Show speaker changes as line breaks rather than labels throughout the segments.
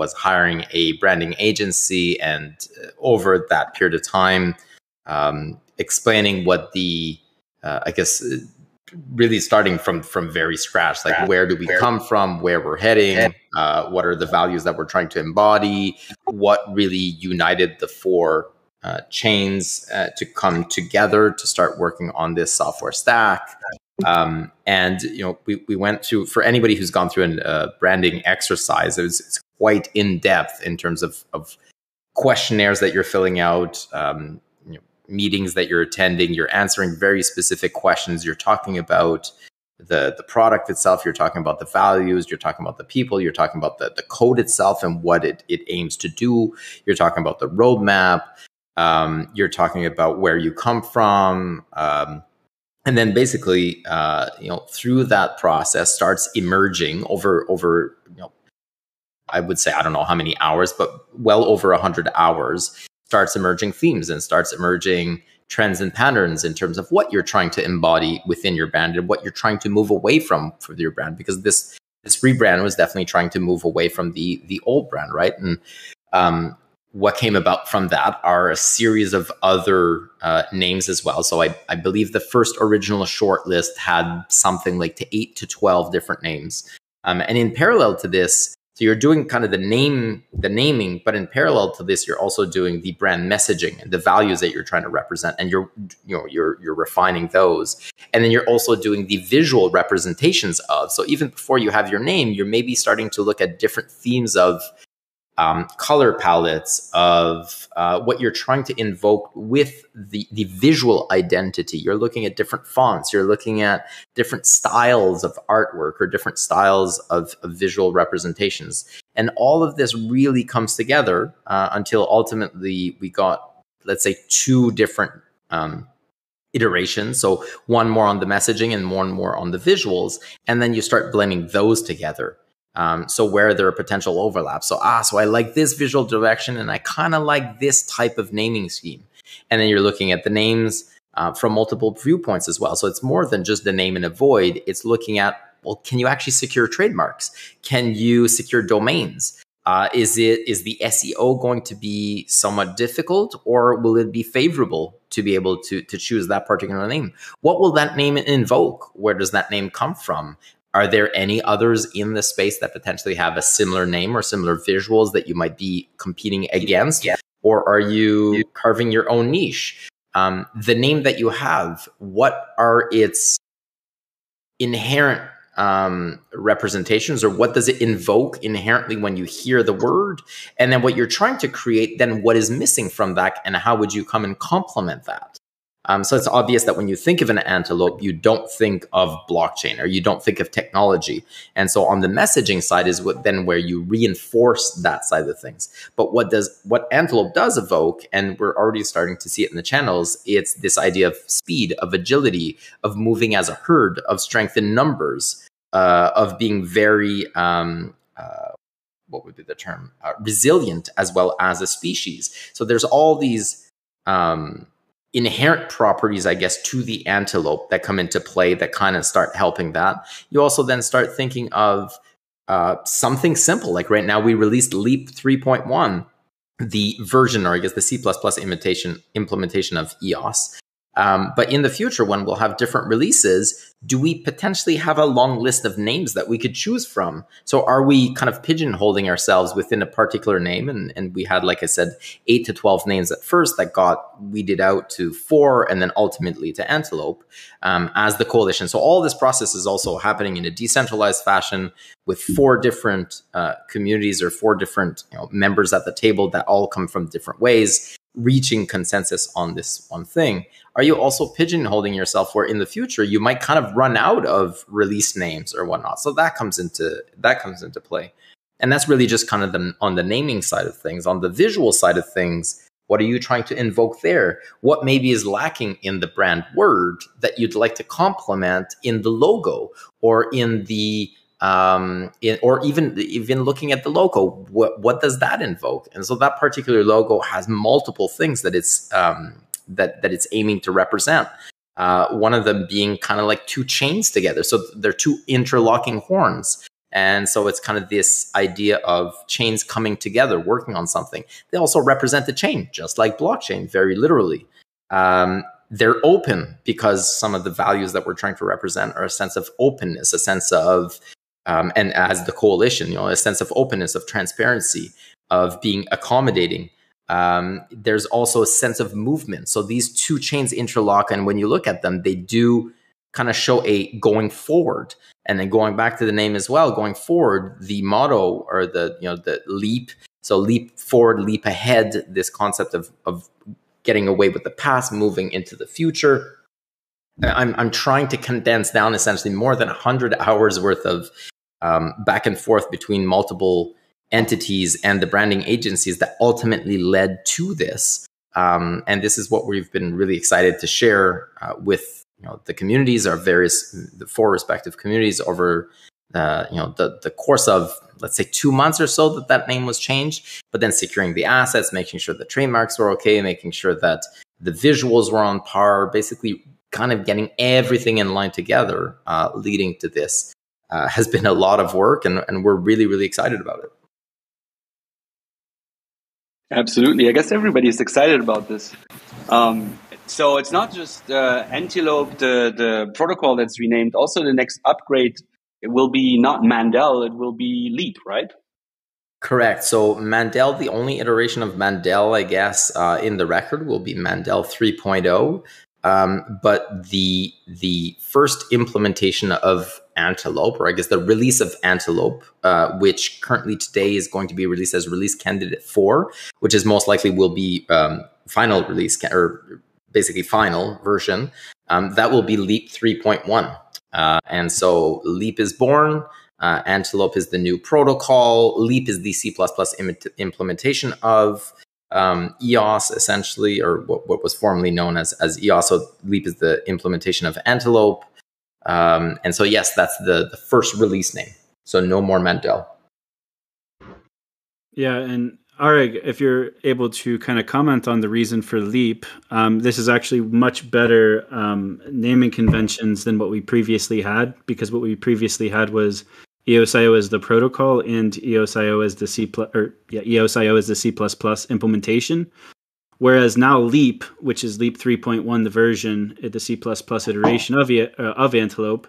was hiring a branding agency, and uh, over that period of time, um, explaining what the uh, I guess uh, really starting from from very scratch like where do we come from where we're heading uh, what are the values that we're trying to embody what really united the four uh, chains uh, to come together to start working on this software stack. Um, and you know we, we went to for anybody who's gone through a uh, branding exercise it was, it's quite in depth in terms of, of questionnaires that you're filling out um, meetings that you're attending, you're answering very specific questions. You're talking about the the product itself. You're talking about the values. You're talking about the people. You're talking about the the code itself and what it it aims to do. You're talking about the roadmap. Um, you're talking about where you come from. Um, and then basically, uh, you know, through that process starts emerging over over you know I would say I don't know how many hours, but well over a hundred hours starts emerging themes and starts emerging trends and patterns in terms of what you're trying to embody within your brand and what you're trying to move away from for your brand because this this rebrand was definitely trying to move away from the the old brand right? And um, what came about from that are a series of other uh, names as well. So I, I believe the first original short list had something like to 8 to 12 different names. Um, and in parallel to this so you're doing kind of the name, the naming, but in parallel to this, you're also doing the brand messaging and the values that you're trying to represent, and you're you know you're you're refining those, and then you're also doing the visual representations of. So even before you have your name, you're maybe starting to look at different themes of um, color palettes of uh, what you're trying to invoke with the, the visual identity. You're looking at different fonts, you're looking at different styles of artwork or different styles of, of visual representations. And all of this really comes together uh, until ultimately we got, let's say, two different um, iterations. So one more on the messaging and one more on the visuals. And then you start blending those together. Um, so where there are potential overlaps. So ah, so I like this visual direction, and I kind of like this type of naming scheme. And then you're looking at the names uh, from multiple viewpoints as well. So it's more than just the name and a void. It's looking at well, can you actually secure trademarks? Can you secure domains? Uh, is it is the SEO going to be somewhat difficult, or will it be favorable to be able to to choose that particular name? What will that name invoke? Where does that name come from? Are there any others in the space that potentially have a similar name or similar visuals that you might be competing against? Yeah. Or are you carving your own niche? Um, the name that you have, what are its inherent um, representations or what does it invoke inherently when you hear the word? And then what you're trying to create, then what is missing from that and how would you come and complement that? Um, so it's obvious that when you think of an antelope, you don't think of blockchain or you don't think of technology. And so on the messaging side is what then where you reinforce that side of things. But what does what antelope does evoke, and we're already starting to see it in the channels, it's this idea of speed, of agility, of moving as a herd, of strength in numbers, uh, of being very um, uh, what would be the term uh, resilient as well as a species. So there's all these. Um, inherent properties, I guess, to the antelope that come into play that kind of start helping that. You also then start thinking of uh, something simple. Like right now, we released Leap 3.1, the version, or I guess the C++ imitation implementation of EOS. Um, but in the future, when we'll have different releases, do we potentially have a long list of names that we could choose from? So are we kind of pigeonholing ourselves within a particular name? And, and we had, like I said, eight to 12 names at first that got weeded out to four and then ultimately to Antelope um, as the coalition. So all this process is also happening in a decentralized fashion with four different uh, communities or four different you know, members at the table that all come from different ways reaching consensus on this one thing are you also pigeonholing yourself where in the future you might kind of run out of release names or whatnot? So that comes into that comes into play. And that's really just kind of the, on the naming side of things. On the visual side of things what are you trying to invoke there? What maybe is lacking in the brand word that you'd like to complement in the logo or in the um, in, or even even looking at the logo, what what does that invoke? And so that particular logo has multiple things that it's um, that that it's aiming to represent. Uh, one of them being kind of like two chains together, so they're two interlocking horns. And so it's kind of this idea of chains coming together, working on something. They also represent the chain, just like blockchain, very literally. Um, they're open because some of the values that we're trying to represent are a sense of openness, a sense of, um, and as the coalition, you know, a sense of openness, of transparency, of being accommodating. Um, there's also a sense of movement. So these two chains interlock, and when you look at them, they do kind of show a going forward. And then going back to the name as well, going forward, the motto or the you know the leap. So leap forward, leap ahead. This concept of of getting away with the past, moving into the future. I'm I'm trying to condense down essentially more than hundred hours worth of um, back and forth between multiple entities and the branding agencies that ultimately led to this. Um, and this is what we've been really excited to share uh, with you know the communities our various the four respective communities over uh, you know the the course of let's say two months or so that that name was changed but then securing the assets making sure the trademarks were okay making sure that the visuals were on par basically kind of getting everything in line together uh, leading to this uh, has been a lot of work and, and we're really really excited about it
absolutely i guess everybody is excited about this um, so it's not just uh, Antelope, the, the protocol that's renamed. Also, the next upgrade it will be not Mandel, it will be Leap, right?
Correct. So Mandel, the only iteration of Mandel, I guess, uh, in the record will be Mandel 3.0. Um, but the the first implementation of Antelope, or I guess the release of Antelope, uh, which currently today is going to be released as release candidate four, which is most likely will be um, final release or basically final version, um, that will be Leap 3.1. Uh, and so Leap is born. Uh, Antelope is the new protocol. Leap is the C++ Im- implementation of um, EOS, essentially, or what, what, was formerly known as, as EOS. So Leap is the implementation of Antelope. Um, and so, yes, that's the, the first release name. So no more Mandel.
Yeah, and Areg, if you're able to kind of comment on the reason for Leap, um, this is actually much better um, naming conventions than what we previously had, because what we previously had was EOSIO as the protocol and EOSIO as the C plus or yeah EOSIO as the C plus plus implementation. Whereas now Leap, which is Leap 3.1, the version, at the C iteration of uh, of Antelope,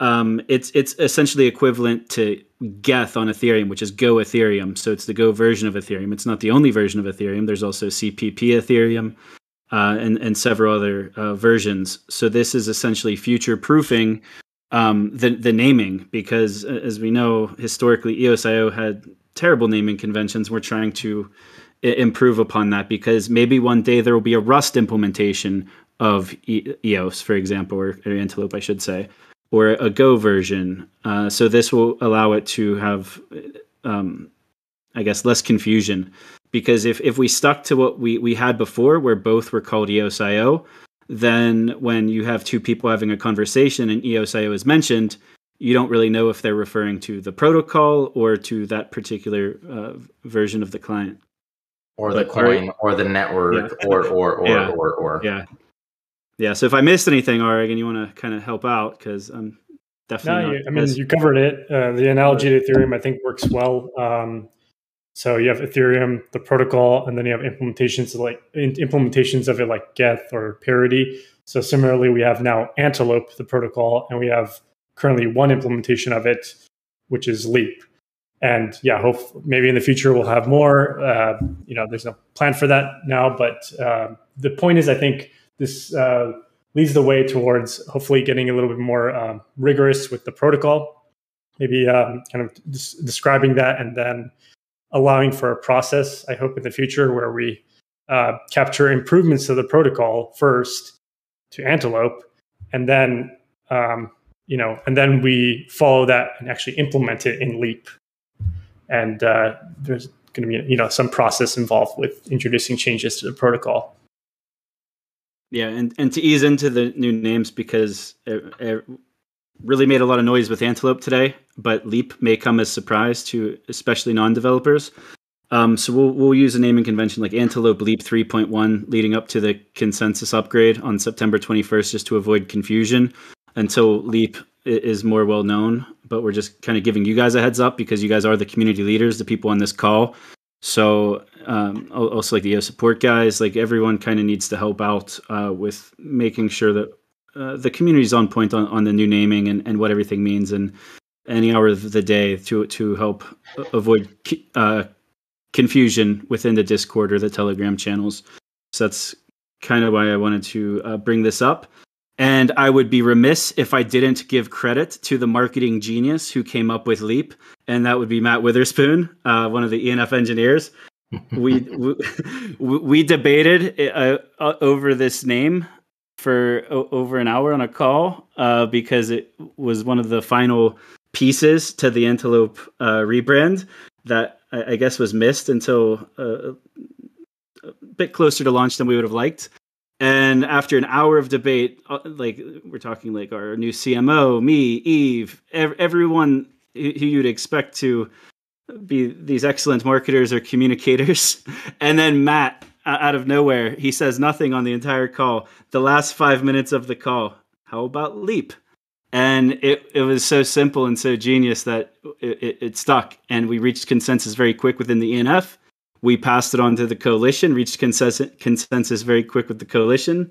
um, it's it's essentially equivalent to Geth on Ethereum, which is Go Ethereum. So it's the Go version of Ethereum. It's not the only version of Ethereum. There's also CPP Ethereum uh, and and several other uh, versions. So this is essentially future proofing um, the the naming because uh, as we know historically, EOSIO had terrible naming conventions. We're trying to improve upon that because maybe one day there will be a Rust implementation of EOS, for example, or, or Antelope, I should say or a Go version. Uh, so this will allow it to have, um, I guess, less confusion. Because if, if we stuck to what we, we had before, where both were called EOSIO, then when you have two people having a conversation and EOSIO is mentioned, you don't really know if they're referring to the protocol or to that particular uh, version of the client.
Or the coin, or the network, yeah. or, or, or,
yeah.
or, or.
Yeah yeah. So if I missed anything, Oregon, you want to kind of help out because I'm definitely. No,
you, I mean, you covered it. Uh, the analogy to Ethereum, I think, works well. Um, so you have Ethereum, the protocol, and then you have implementations like implementations of it like Geth or Parity. So similarly, we have now Antelope, the protocol, and we have currently one implementation of it, which is Leap. And yeah, hope maybe in the future we'll have more. Uh, you know, there's no plan for that now, but uh, the point is, I think this uh, leads the way towards hopefully getting a little bit more um, rigorous with the protocol, maybe um, kind of des- describing that and then allowing for a process, I hope in the future, where we uh, capture improvements to the protocol first to Antelope, and then um, you know, and then we follow that and actually implement it in Leap. And uh, there's going to be you know some process involved with introducing changes to the protocol.
Yeah, and, and to ease into the new names because it, it, really made a lot of noise with Antelope today, but Leap may come as surprise to especially non-developers. Um, so we'll we'll use a naming convention like Antelope Leap 3.1 leading up to the consensus upgrade on September 21st, just to avoid confusion. Until Leap is more well known. But we're just kind of giving you guys a heads up because you guys are the community leaders, the people on this call. So um, also like the support guys, like everyone kind of needs to help out uh, with making sure that uh, the community is on point on, on the new naming and, and what everything means and any hour of the day to to help avoid uh, confusion within the Discord or the Telegram channels. So that's kind of why I wanted to uh, bring this up. And I would be remiss if I didn't give credit to the marketing genius who came up with Leap, and that would be Matt Witherspoon, uh, one of the ENF engineers. we, we, we debated uh, uh, over this name for o- over an hour on a call uh, because it was one of the final pieces to the Antelope uh, rebrand that I, I, guess was missed until uh, a bit closer to launch than we would have liked. And after an hour of debate, uh, like we're talking like our new CMO, me, Eve, ev- everyone who you'd expect to be these excellent marketers or communicators, and then Matt out of nowhere, he says nothing on the entire call. The last five minutes of the call, how about Leap? And it, it was so simple and so genius that it, it, it stuck. And we reached consensus very quick within the ENF we passed it on to the coalition, reached consensus, consensus very quick with the coalition,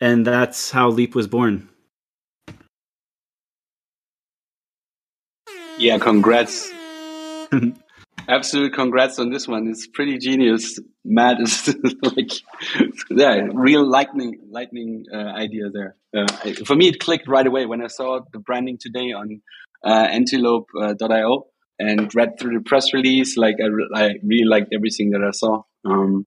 and that's how Leap was born.
Yeah, congrats. Absolute congrats on this one. It's pretty genius. Matt is like, yeah, real lightning, lightning uh, idea there. Uh, for me, it clicked right away when I saw the branding today on uh, antelope.io. And read through the press release. Like I, I really liked everything that I saw. Um,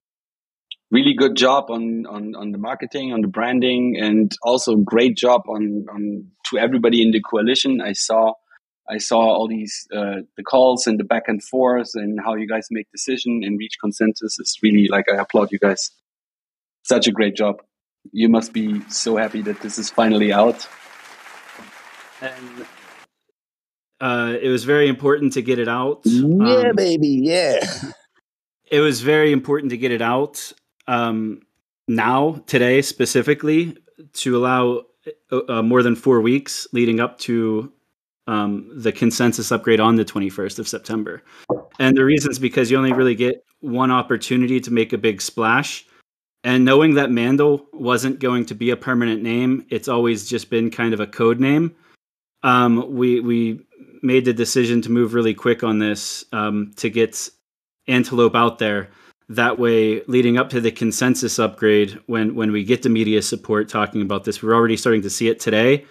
really good job on, on, on the marketing, on the branding, and also great job on, on to everybody in the coalition. I saw, I saw all these, uh, the calls and the back and forth and how you guys make decision and reach consensus. It's really like, I applaud you guys. Such a great job. You must be so happy that this is finally out.
And uh, it was very important to get it out.
Yeah, um, baby, yeah.
It was very important to get it out um, now, today specifically, to allow uh, uh, more than four weeks leading up to um, the consensus upgrade on the 21st of September. And the reason is because you only really get one opportunity to make a big splash. And knowing that Mandel wasn't going to be a permanent name, it's always just been kind of a code name. Um, we we made the decision to move really quick on this um, to get Antelope out there. That way, leading up to the consensus upgrade, when when we get the media support talking about this, we're already starting to see it today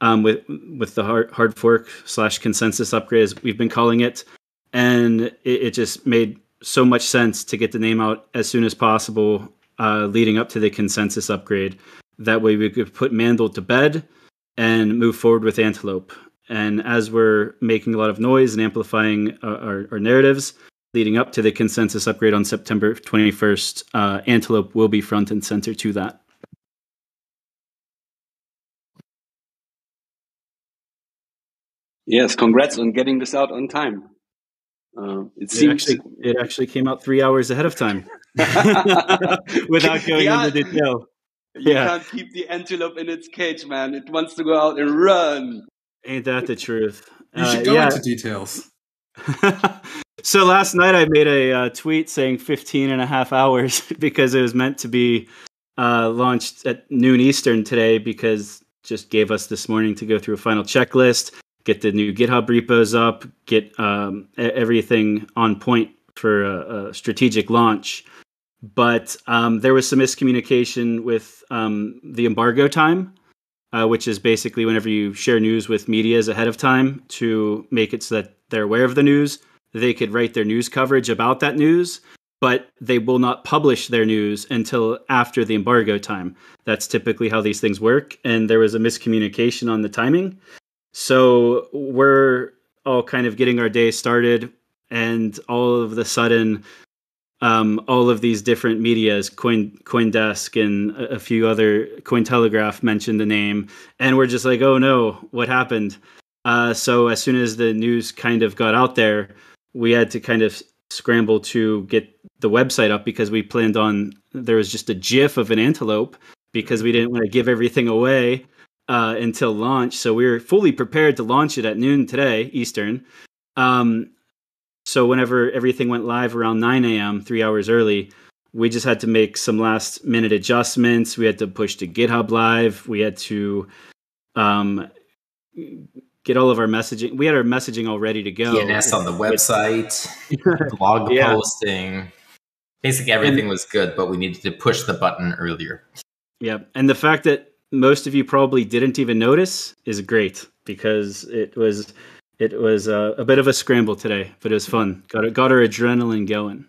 um, with with the hard, hard fork slash consensus upgrade, as we've been calling it, and it, it, just made so much sense to get the name out as soon as possible, uh, leading up to the consensus upgrade. That way, we could put Mandel to bed and move forward with Antelope. And as we're making a lot of noise and amplifying uh, our, our narratives leading up to the consensus upgrade on September 21st, uh, Antelope will be front and center to that.
Yes, congrats on getting this out on time.
Uh, it, it seems actually, it actually came out three hours ahead of time without going yeah. into detail.
You yeah. can't keep the antelope in its cage, man. It wants to go out and run.
Ain't that the truth?
You should uh, go yeah. into details.
so last night I made a uh, tweet saying 15 and a half hours because it was meant to be uh, launched at noon Eastern today because just gave us this morning to go through a final checklist, get the new GitHub repos up, get um, everything on point for a, a strategic launch. But um, there was some miscommunication with um, the embargo time uh, which is basically whenever you share news with medias ahead of time to make it so that they're aware of the news, they could write their news coverage about that news, but they will not publish their news until after the embargo time. That's typically how these things work. And there was a miscommunication on the timing. So we're all kind of getting our day started, and all of the sudden, um, all of these different medias, Coin CoinDesk and a, a few other Cointelegraph mentioned the name, and we're just like, oh no, what happened? Uh, so as soon as the news kind of got out there, we had to kind of scramble to get the website up because we planned on there was just a GIF of an antelope because we didn't want to give everything away. uh, until launch. So we were fully prepared to launch it at noon today, Eastern. Um, so whenever everything went live around 9 a.m., three hours early, we just had to make some last minute adjustments. We had to push to GitHub Live. We had to um, get all of our messaging. We had our messaging all ready to go.
DNS on the website, blog yeah. posting. Basically, everything and, was good, but we needed to push the button earlier.
Yeah, and the fact that most of you probably didn't even notice is great because it was it was a, a bit of a scramble today, but it was fun. Got got our adrenaline going.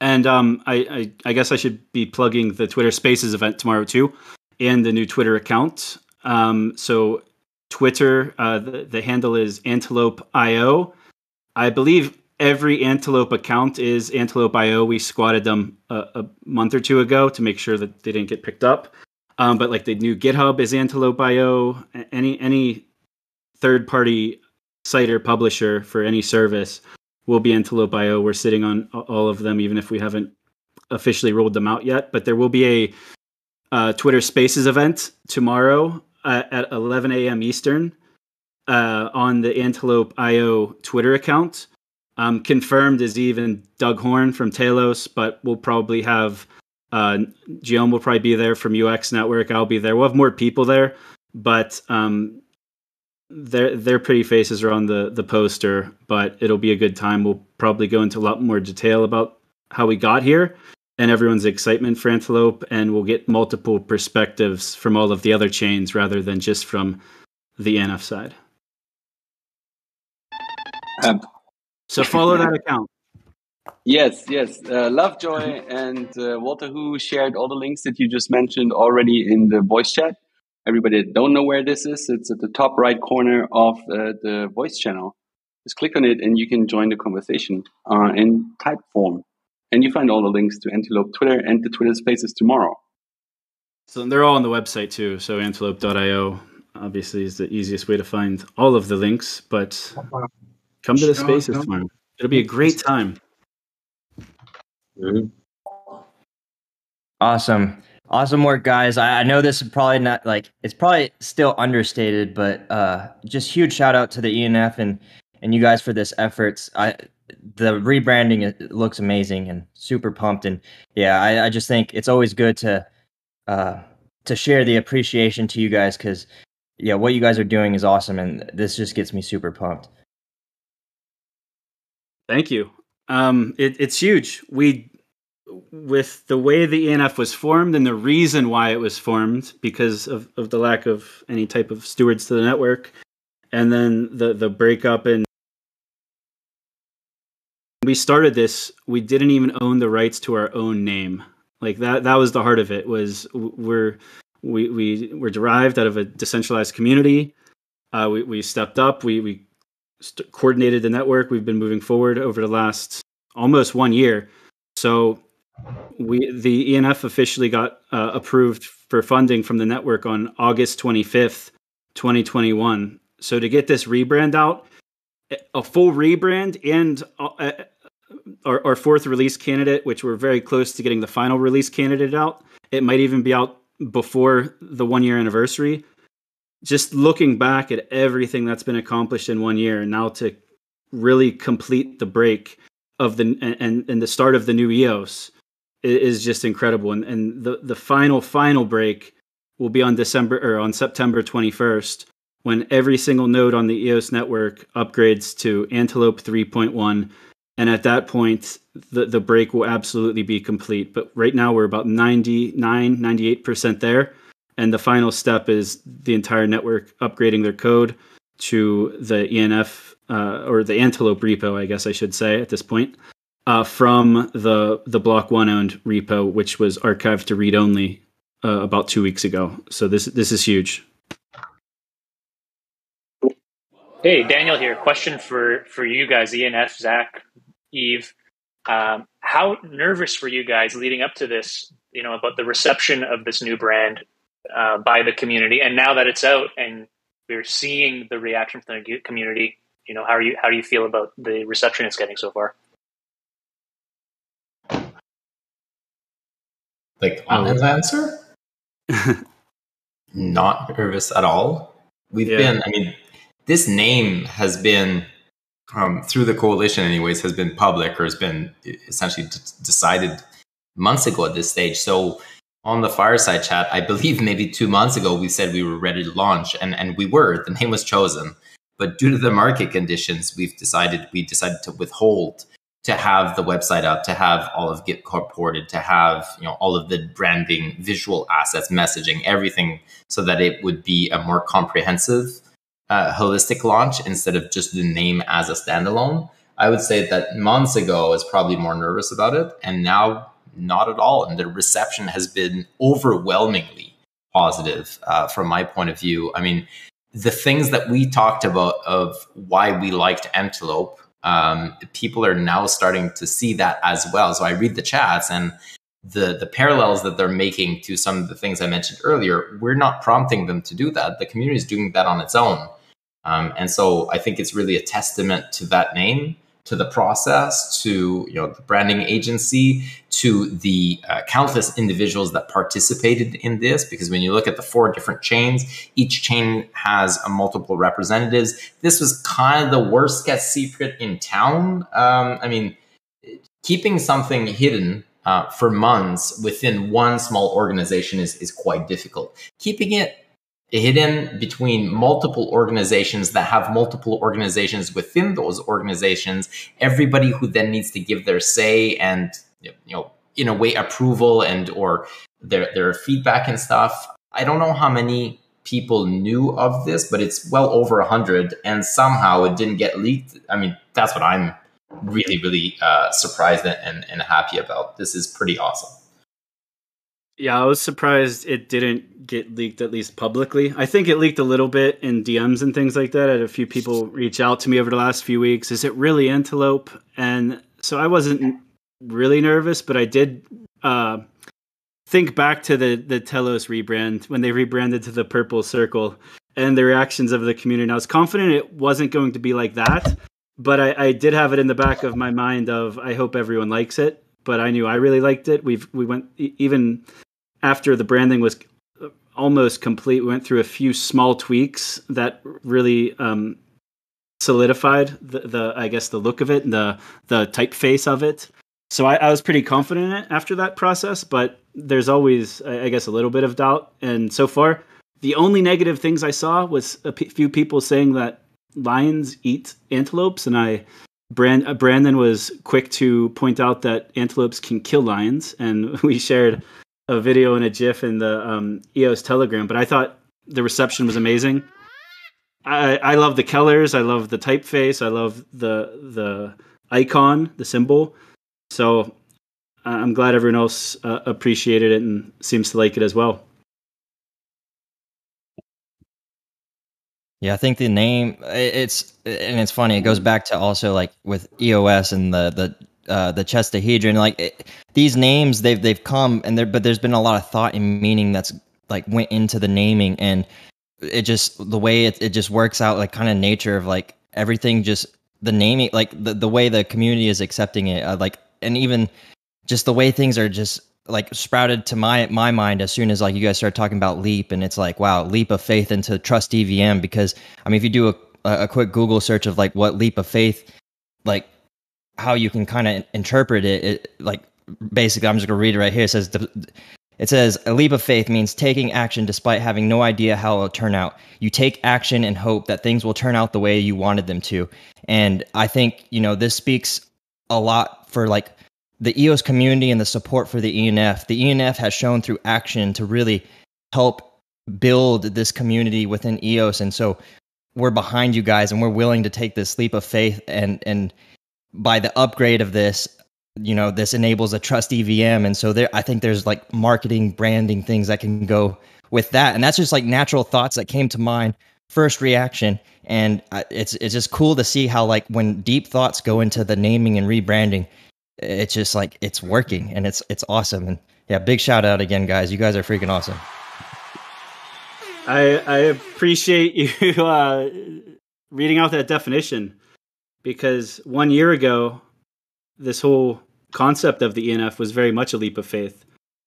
And um, I, I, I guess I should be plugging the Twitter Spaces event tomorrow too, and the new Twitter account. Um, so Twitter, uh, the, the handle is Antelope IO. I believe every Antelope account is Antelope IO. We squatted them a, a, month or two ago to make sure that they didn't get picked up. Um, but like the new GitHub is Antelope IO. Any any third party site or publisher for any service will be Antelope. We're sitting on all of them, even if we haven't officially rolled them out yet. But there will be a uh, Twitter Spaces event tomorrow uh, at 11 a.m. Eastern uh, on the Antelope IO Twitter account. Um, confirmed is even Doug Horn from Telos, but we'll probably have uh, Guillaume will probably be there from UX Network. I'll be there. We'll have more people there, but um, their their pretty faces are on the the poster. But it'll be a good time. We'll probably go into a lot more detail about how we got here and everyone's excitement for Antelope, and we'll get multiple perspectives from all of the other chains rather than just from the ENF side. Um, so follow that account.
Yes, yes. Uh, Lovejoy and uh, Walter who shared all the links that you just mentioned already in the voice chat. Everybody that don't know where this is, it's at the top right corner of uh, the voice channel. Just click on it and you can join the conversation uh, in type form. And you find all the links to Antelope Twitter and the Twitter Spaces tomorrow.
So they're all on the website too. So antelope.io obviously is the easiest way to find all of the links, but come to the spaces tomorrow. It'll be a great time.
Mm-hmm. Awesome. Awesome work, guys. I, I, know this is probably not like it's probably still understated, but uh, just huge shout out to the ENF and and you guys for this efforts. I the rebranding looks amazing and super pumped, and yeah, I, I just think it's always good to uh, to share the appreciation to you guys because yeah, what you guys are doing is awesome, and this just gets me super pumped.
Thank you. Um, it, it's huge. We, with the way the ENF was formed and the reason why it was formed, because of, of the lack of any type of stewards to the network, and then the the breakup and we started this, we didn't even own the rights to our own name. Like that that was the heart of it. Was we're we we were derived out of a decentralized community. Uh, we we stepped up. We we st- coordinated the network. We've been moving forward over the last almost one year. So we the ENF officially got uh, approved for funding from the network on August 25th, 2021. So to get this rebrand out, a full rebrand and uh, our, our fourth release candidate, which we're very close to getting the final release candidate out. It might even be out before the one year anniversary just looking back at everything that's been accomplished in one year and now to really complete the break of the and and the start of the new EOS is just incredible. And and the the final final break will be on December or on September 21st when every single node on the EOS network upgrades to Antelope 3.1 and at that point the the break will absolutely be complete. But right now we're about 99 98% there. And the final step is the entire network upgrading their code to the ENF uh, or the Antelope repo, I guess I should say at this point, uh, from the the Block One owned repo, which was archived to read only uh, about two weeks ago. So this this is huge.
Hey, Daniel here. Question for for you guys, ENF, Zach, Eve. Um, how nervous were you guys leading up to this? You know about the reception of this new brand uh, by the community. And now that it's out and we're seeing the reaction from the community, you know, how are you? How do you feel about the reception it's getting so far?
Like honest answer. not nervous at all. We've yeah. been, I mean, this name has been um, through the coalition, anyways, has been public or has been essentially d- decided months ago at this stage. So on the fireside chat, I believe maybe two months ago, we said we were ready to launch, and and we were. The name was chosen, but due to the market conditions, we've decided we decided to withhold to have the website up, to have all of GitHub ported, to have you know all of the branding, visual assets, messaging, everything, so that it would be a more comprehensive, uh, holistic launch instead of just the name as a standalone. I would say that months ago I was probably more nervous about it, and now not at all. And the reception has been overwhelmingly positive uh, from my point of view. I mean, the things that we talked about of why we liked Antelope, um, people are now starting to see that as well. So I read the chats and the the parallels that they're making to some of the things I mentioned earlier. We're not prompting them to do that. The community is doing that on its own. Um, and so I think it's really a testament to that name to the process, to you know the branding agency, to the uh, countless individuals that participated in this. Because when you look at the four different chains, each chain has a multiple representatives. This was kind of the worst kept secret in town. Um, I mean, keeping something hidden uh, for months within one small organization is is quite difficult. Keeping it hidden between multiple organizations that have multiple organizations within those organizations everybody who then needs to give their say and you know in a way approval and or their their feedback and stuff. I don't know how many people knew of this but it's well over a 100 and somehow it didn't get leaked. I mean that's what i'm really really uh, surprised and, and happy about. This is pretty awesome
yeah, I was surprised it didn't get leaked at least publicly. I think it leaked a little bit in DMs and things like that. I had a few people reach out to me over the last few weeks. Is it really Antelope? And so I wasn't really nervous, but I did uh, think back to the the Telos rebrand when they rebranded to the Purple Circle and the reactions of the community. And I was confident it wasn't going to be like that, but I, I did have it in the back of my mind of I hope everyone likes it. But I knew I really liked it. We've we went even after the branding was almost complete, we went through a few small tweaks that really um, solidified the, the, I guess, the look of it and the the typeface of it. So I, I was pretty confident in it after that process, but there's always, I guess, a little bit of doubt. And so far, the only negative things I saw was a p- few people saying that lions eat antelopes, and I Brand, Brandon was quick to point out that antelopes can kill lions, and we shared a video and a GIF in the um, EOS Telegram, but I thought the reception was amazing. I, I love the colors. I love the typeface. I love the the icon, the symbol. So I'm glad everyone else uh, appreciated it and seems to like it as well.
Yeah, I think the name it's and it's funny. It goes back to also like with EOS and the the uh, the chestahedron. Like it, these names, they've they've come and there, but there's been a lot of thought and meaning that's like went into the naming, and it just the way it it just works out, like kind of nature of like everything, just the naming, like the the way the community is accepting it, uh, like and even just the way things are just like sprouted to my my mind as soon as like you guys start talking about leap and it's like wow leap of faith into trust evm because i mean if you do a, a quick google search of like what leap of faith like how you can kind of interpret it, it, like basically i'm just going to read it right here. It says it says a leap of faith means taking action despite having no idea how it will turn out. You take action and hope that things will turn out the way you wanted them to. And i think you know this speaks a lot for like the eos community and the support for the enf the enf has shown through action to really help build this community within eos and so we're behind you guys and we're willing to take this leap of faith and and by the upgrade of this you know this enables a trust evm and so there i think there's like marketing branding things that can go with that. And that's just like natural thoughts that came to mind first reaction. And it's it's just cool to see how like when deep thoughts go into the naming and rebranding it's just like it's working and it's it's awesome. And yeah big shout out again guys. You guys are freaking awesome.
I i appreciate you uh reading out that definition because one year ago, this whole concept of the ENF was very much a leap of faith.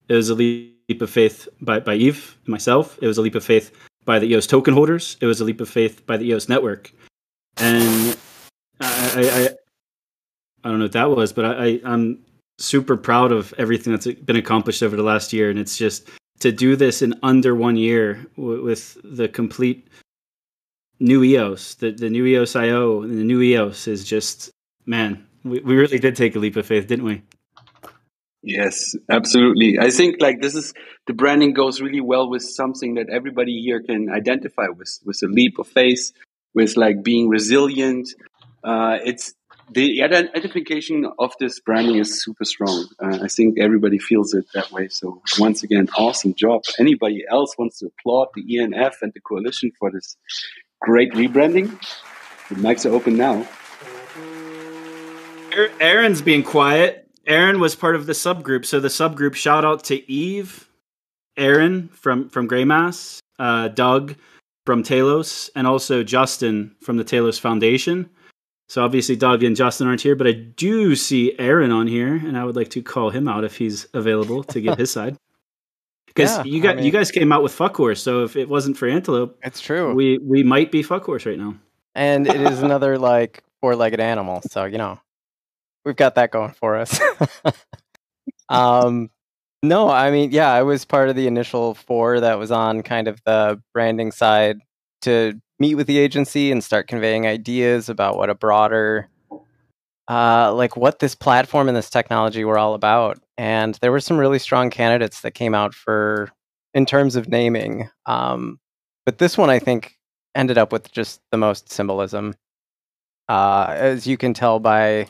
It was a leap of faith by, by Eve, myself. It was a leap of faith by the EOS token holders. It was a leap of faith by the EOS network. And I, I, I, I don't know what that was, but I, I, I'm super proud of everything that's been accomplished over the last year. And it's just to do this in under one year w- with the complete new EOS, the, the new EOS IO, the new EOS is just, man, we, we really did take a leap of faith, didn't we?
Yes, absolutely. I think like this is the branding goes really well with something that everybody here can identify with, with a leap of faith, with like being resilient. Uh, it's the identification of this branding is super strong. Uh, I think everybody feels it that way. So once again, awesome job. Anybody else wants to applaud the ENF and the coalition for this great rebranding? The mics are open now.
Aaron's being quiet. Aaron was part of the subgroup. So the subgroup shout out to Eve, Aaron from from Greymass, uh, Doug from Telos, and also Justin from the Telos Foundation. So obviously Doug and Justin aren't here, but I do see Aaron on here, and I would like to call him out if he's available to give his side. Because yeah, you got I mean, you guys came out with Fuck Horse, so if it wasn't for Antelope,
it's true.
We we might be Fuck Horse right now.
And it is another like four legged animal, so you know we've got that going for us. um, no, I mean, yeah, I was part of the initial four that was on kind of the branding side to meet with the agency and start conveying ideas about what a broader uh, like what this platform and this technology were all about. And there were some really strong candidates that came out for in terms of naming. Um, but this one I think ended up with just the most symbolism. Uh, as you can tell by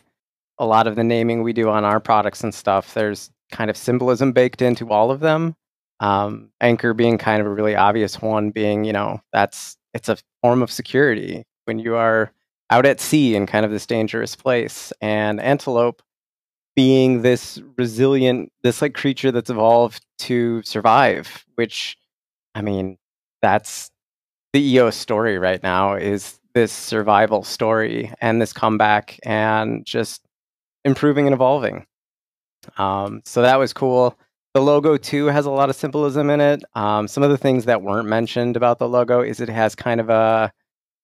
a lot of the naming we do on our products and stuff, there's kind of symbolism baked into all of them. Um, anchor being kind of a really obvious one, being you know that's it's a form of security when you are out at sea in kind of this dangerous place. And antelope being this resilient, this like creature that's evolved to survive, which I mean, that's the EO story right now is this survival story and this comeback and just improving and evolving. Um, so that was cool. The logo too has a lot of symbolism in it. Um, some of the things that weren't mentioned about the logo is it has kind of a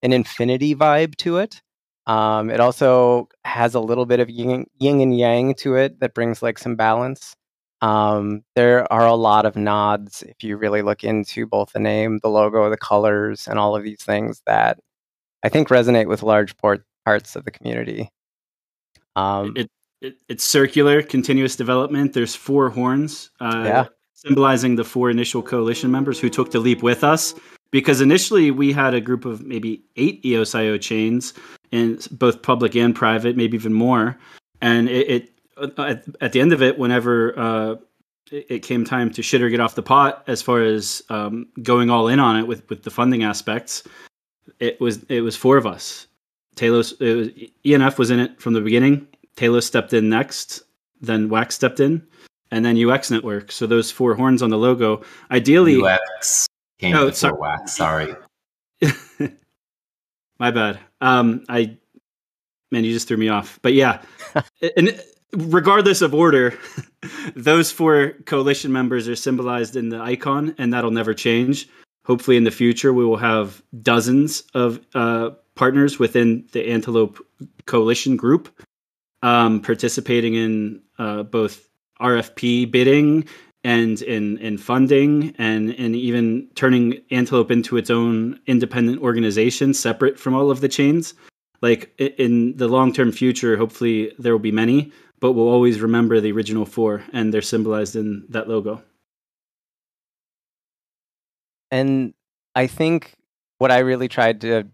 an infinity vibe to it. Um, it also has a little bit of yin, yin, and yang to it that brings like some balance. Um, there are a lot of nods if you really look into both the name, the logo, the colors, and all of these things that I think resonate with large port- parts of the community.
Um, it, it, it's circular, continuous development. There's four horns, uh, yeah. symbolizing the four initial coalition members who took the leap with us. Because initially we had a group of maybe eight EOSIO chains, in both public and private, maybe even more. And it, it at, at, the end of it, whenever uh, it, it, came time to shit or get off the pot, as far as um, going all in on it with with the funding aspects, it was it was four of us. Telos, was, ENF was in it from the beginning. Telos stepped in next, then Wax stepped in, and then UX Network. So those four horns on the logo. Ideally,
UX came oh, before sorry. Wax. Sorry.
My bad. Um, I man, you just threw me off. But yeah, and regardless of order, those four coalition members are symbolized in the icon, and that'll never change. Hopefully, in the future, we will have dozens of uh, partners within the Antelope Coalition group um, participating in uh, both RFP bidding and in, in funding and, and even turning Antelope into its own independent organization separate from all of the chains. Like in the long term future, hopefully there will be many, but we'll always remember the original four and they're symbolized in that logo.
And I think what I really tried to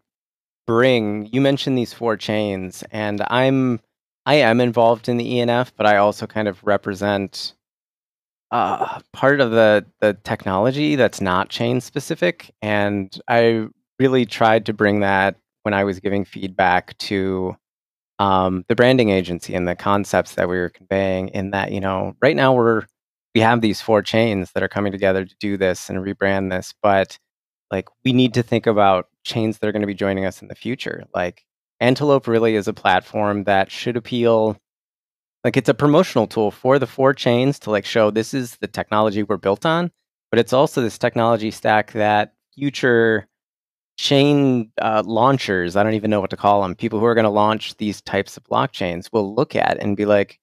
bring, you mentioned these four chains, and I'm I am involved in the ENF, but I also kind of represent uh, part of the the technology that's not chain specific, and I really tried to bring that when I was giving feedback to um, the branding agency and the concepts that we were conveying. In that, you know, right now we're we have these four chains that are coming together to do this and rebrand this, but like we need to think about chains that are going to be joining us in the future. Like Antelope really is a platform that should appeal like it's a promotional tool for the four chains to like show this is the technology we're built on, but it's also this technology stack that future chain uh, launchers, I don't even know what to call them, people who are going to launch these types of blockchains will look at and be like,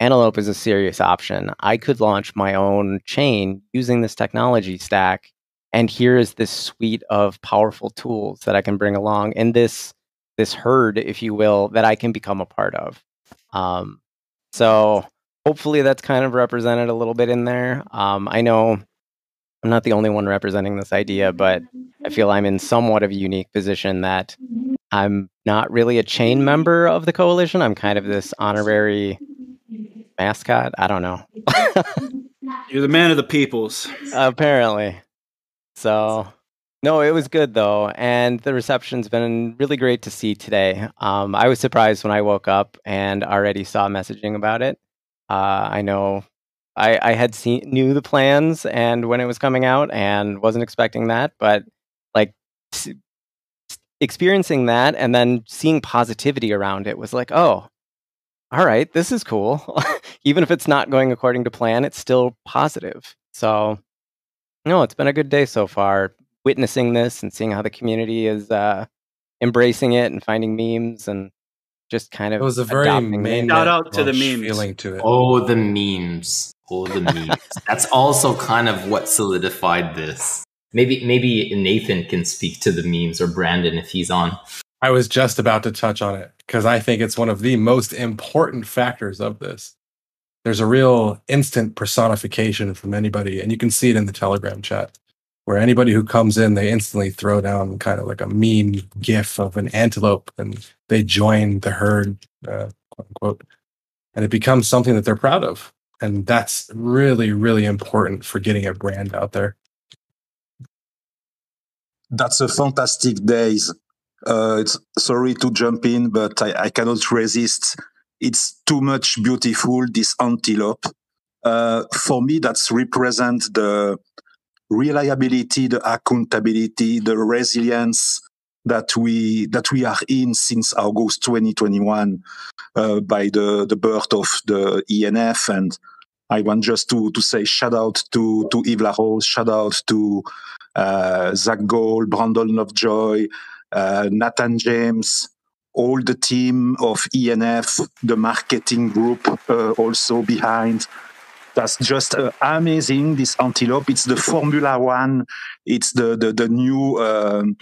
Antelope is a serious option. I could launch my own chain using this technology stack. And here is this suite of powerful tools that I can bring along in this this herd, if you will, that I can become a part of. Um, so hopefully that's kind of represented a little bit in there. Um, I know I'm not the only one representing this idea, but I feel I'm in somewhat of a unique position that I'm not really a chain member of the coalition. I'm kind of this honorary mascot. I don't know.
You're the man of the peoples.
Apparently. So, no, it was good though, and the reception's been really great to see today. Um, I was surprised when I woke up and already saw messaging about it. Uh, I know I, I had seen knew the plans and when it was coming out, and wasn't expecting that, but like experiencing that and then seeing positivity around it was like, oh, all right, this is cool. Even if it's not going according to plan, it's still positive. So, no, it's been a good day so far. Witnessing this and seeing how the community is uh, embracing it and finding memes and just kind of
it was a very main
shout out to the memes
feeling to it.
Oh, the memes! Oh, the memes! That's also kind of what solidified this. Maybe maybe Nathan can speak to the memes or Brandon if he's on.
I was just about to touch on it because I think it's one of the most important factors of this. There's a real instant personification from anybody, and you can see it in the Telegram chat, where anybody who comes in, they instantly throw down kind of like a meme gif of an antelope and they join the herd, uh, quote unquote. And it becomes something that they're proud of. And that's really, really important for getting a brand out there.
That's a fantastic days uh, it's sorry to jump in, but I, I, cannot resist. It's too much beautiful. This antelope. Uh, for me, that's represent the reliability, the accountability, the resilience that we that we are in since August 2021 uh, by the the birth of the ENF and I want just to to say shout out to to Yves La Rose, shout out to uh, Zach Gold, Brandon Lovejoy, uh, Nathan James, all the team of ENF, the marketing group uh, also behind. That's just uh, amazing. This antelope. It's the Formula One. It's the the, the new um,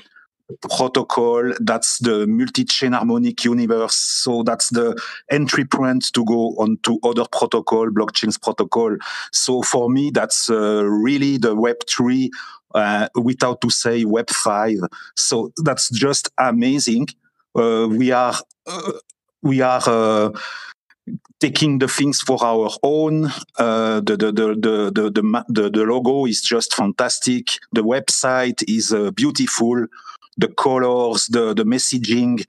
protocol. That's the multi-chain harmonic universe. So that's the entry point to go on to other protocol, blockchains protocol. So for me, that's uh, really the Web three uh, without to say Web five. So that's just amazing. Uh, we are uh, we are uh, taking the things for our own. Uh, the, the, the, the, the, the, the, logo is just fantastic. The website is uh, beautiful. The colors, the, the messaging,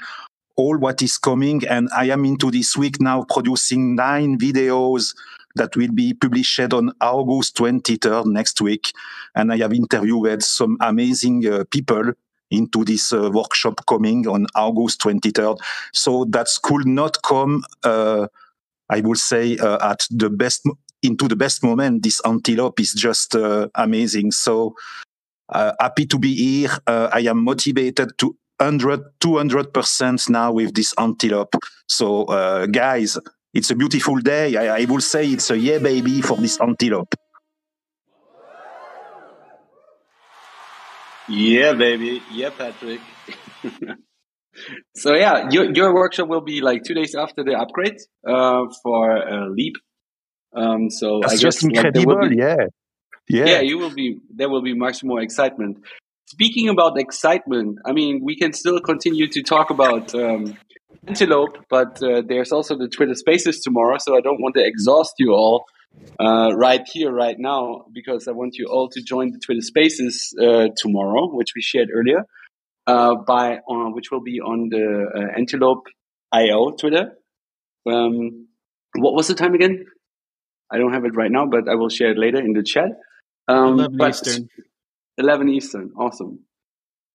all what is coming. And I am into this week now producing nine videos that will be published on August 23rd next week. And I have interviewed some amazing uh, people into this uh, workshop coming on August 23rd. So that could not come, uh, I will say, uh, at the best, into the best moment. This antelope is just uh, amazing. So uh, happy to be here. I am motivated to 100, 200% now with this antelope. So, guys, it's a beautiful day. I, I will say it's a yeah, baby, for this antelope.
Yeah, baby. Yeah, Patrick. so yeah, your your workshop will be like two days after the upgrade uh, for uh, Leap. Um, so
that's
I
just incredible.
Like,
be, yeah,
yeah, yeah. You will be. There will be much more excitement. Speaking about excitement, I mean, we can still continue to talk about um, Antelope, but uh, there's also the Twitter Spaces tomorrow, so I don't want to exhaust you all uh, right here, right now, because I want you all to join the Twitter Spaces uh, tomorrow, which we shared earlier, uh, by which will be on the uh, Antelope IO Twitter. Um, what was the time again? I don't have it right now, but I will share it later in the chat.
Um, 11 Eastern.
11 Eastern. Awesome.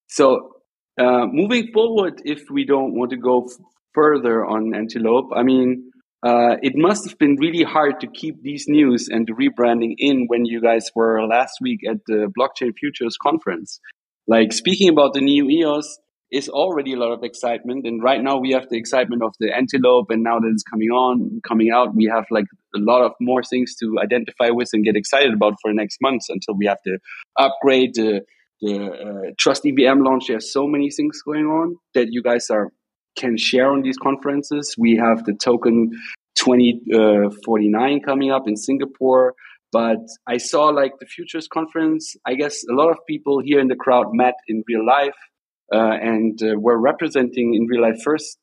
So uh, moving forward, if we don't want to go further on Antelope, I mean, uh, it must have been really hard to keep these news and the rebranding in when you guys were last week at the Blockchain Futurist conference. Like speaking about the new EOS is already a lot of excitement, and right now we have the excitement of the Antelope, and now that it's coming on, coming out, we have like a lot of more things to identify with and get excited about for the next months until we have to upgrade the the uh, Trust EVM launch. There's so many things going on that you guys are can share on these conferences. We have the token 2049 uh, coming up in Singapore. But I saw like the futures conference. I guess a lot of people here in the crowd met in real life uh, and uh, were representing in real life first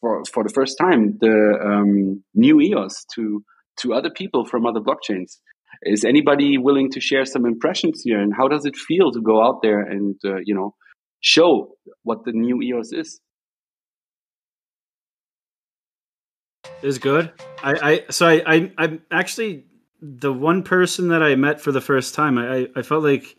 for for the first time the um, new EOS to to other people from other blockchains. Is anybody willing to share some impressions here, and how does it feel to go out there and uh, you know show what the new EOS is?
is good. I, I so I, I I'm actually the one person that I met for the first time. I, I felt like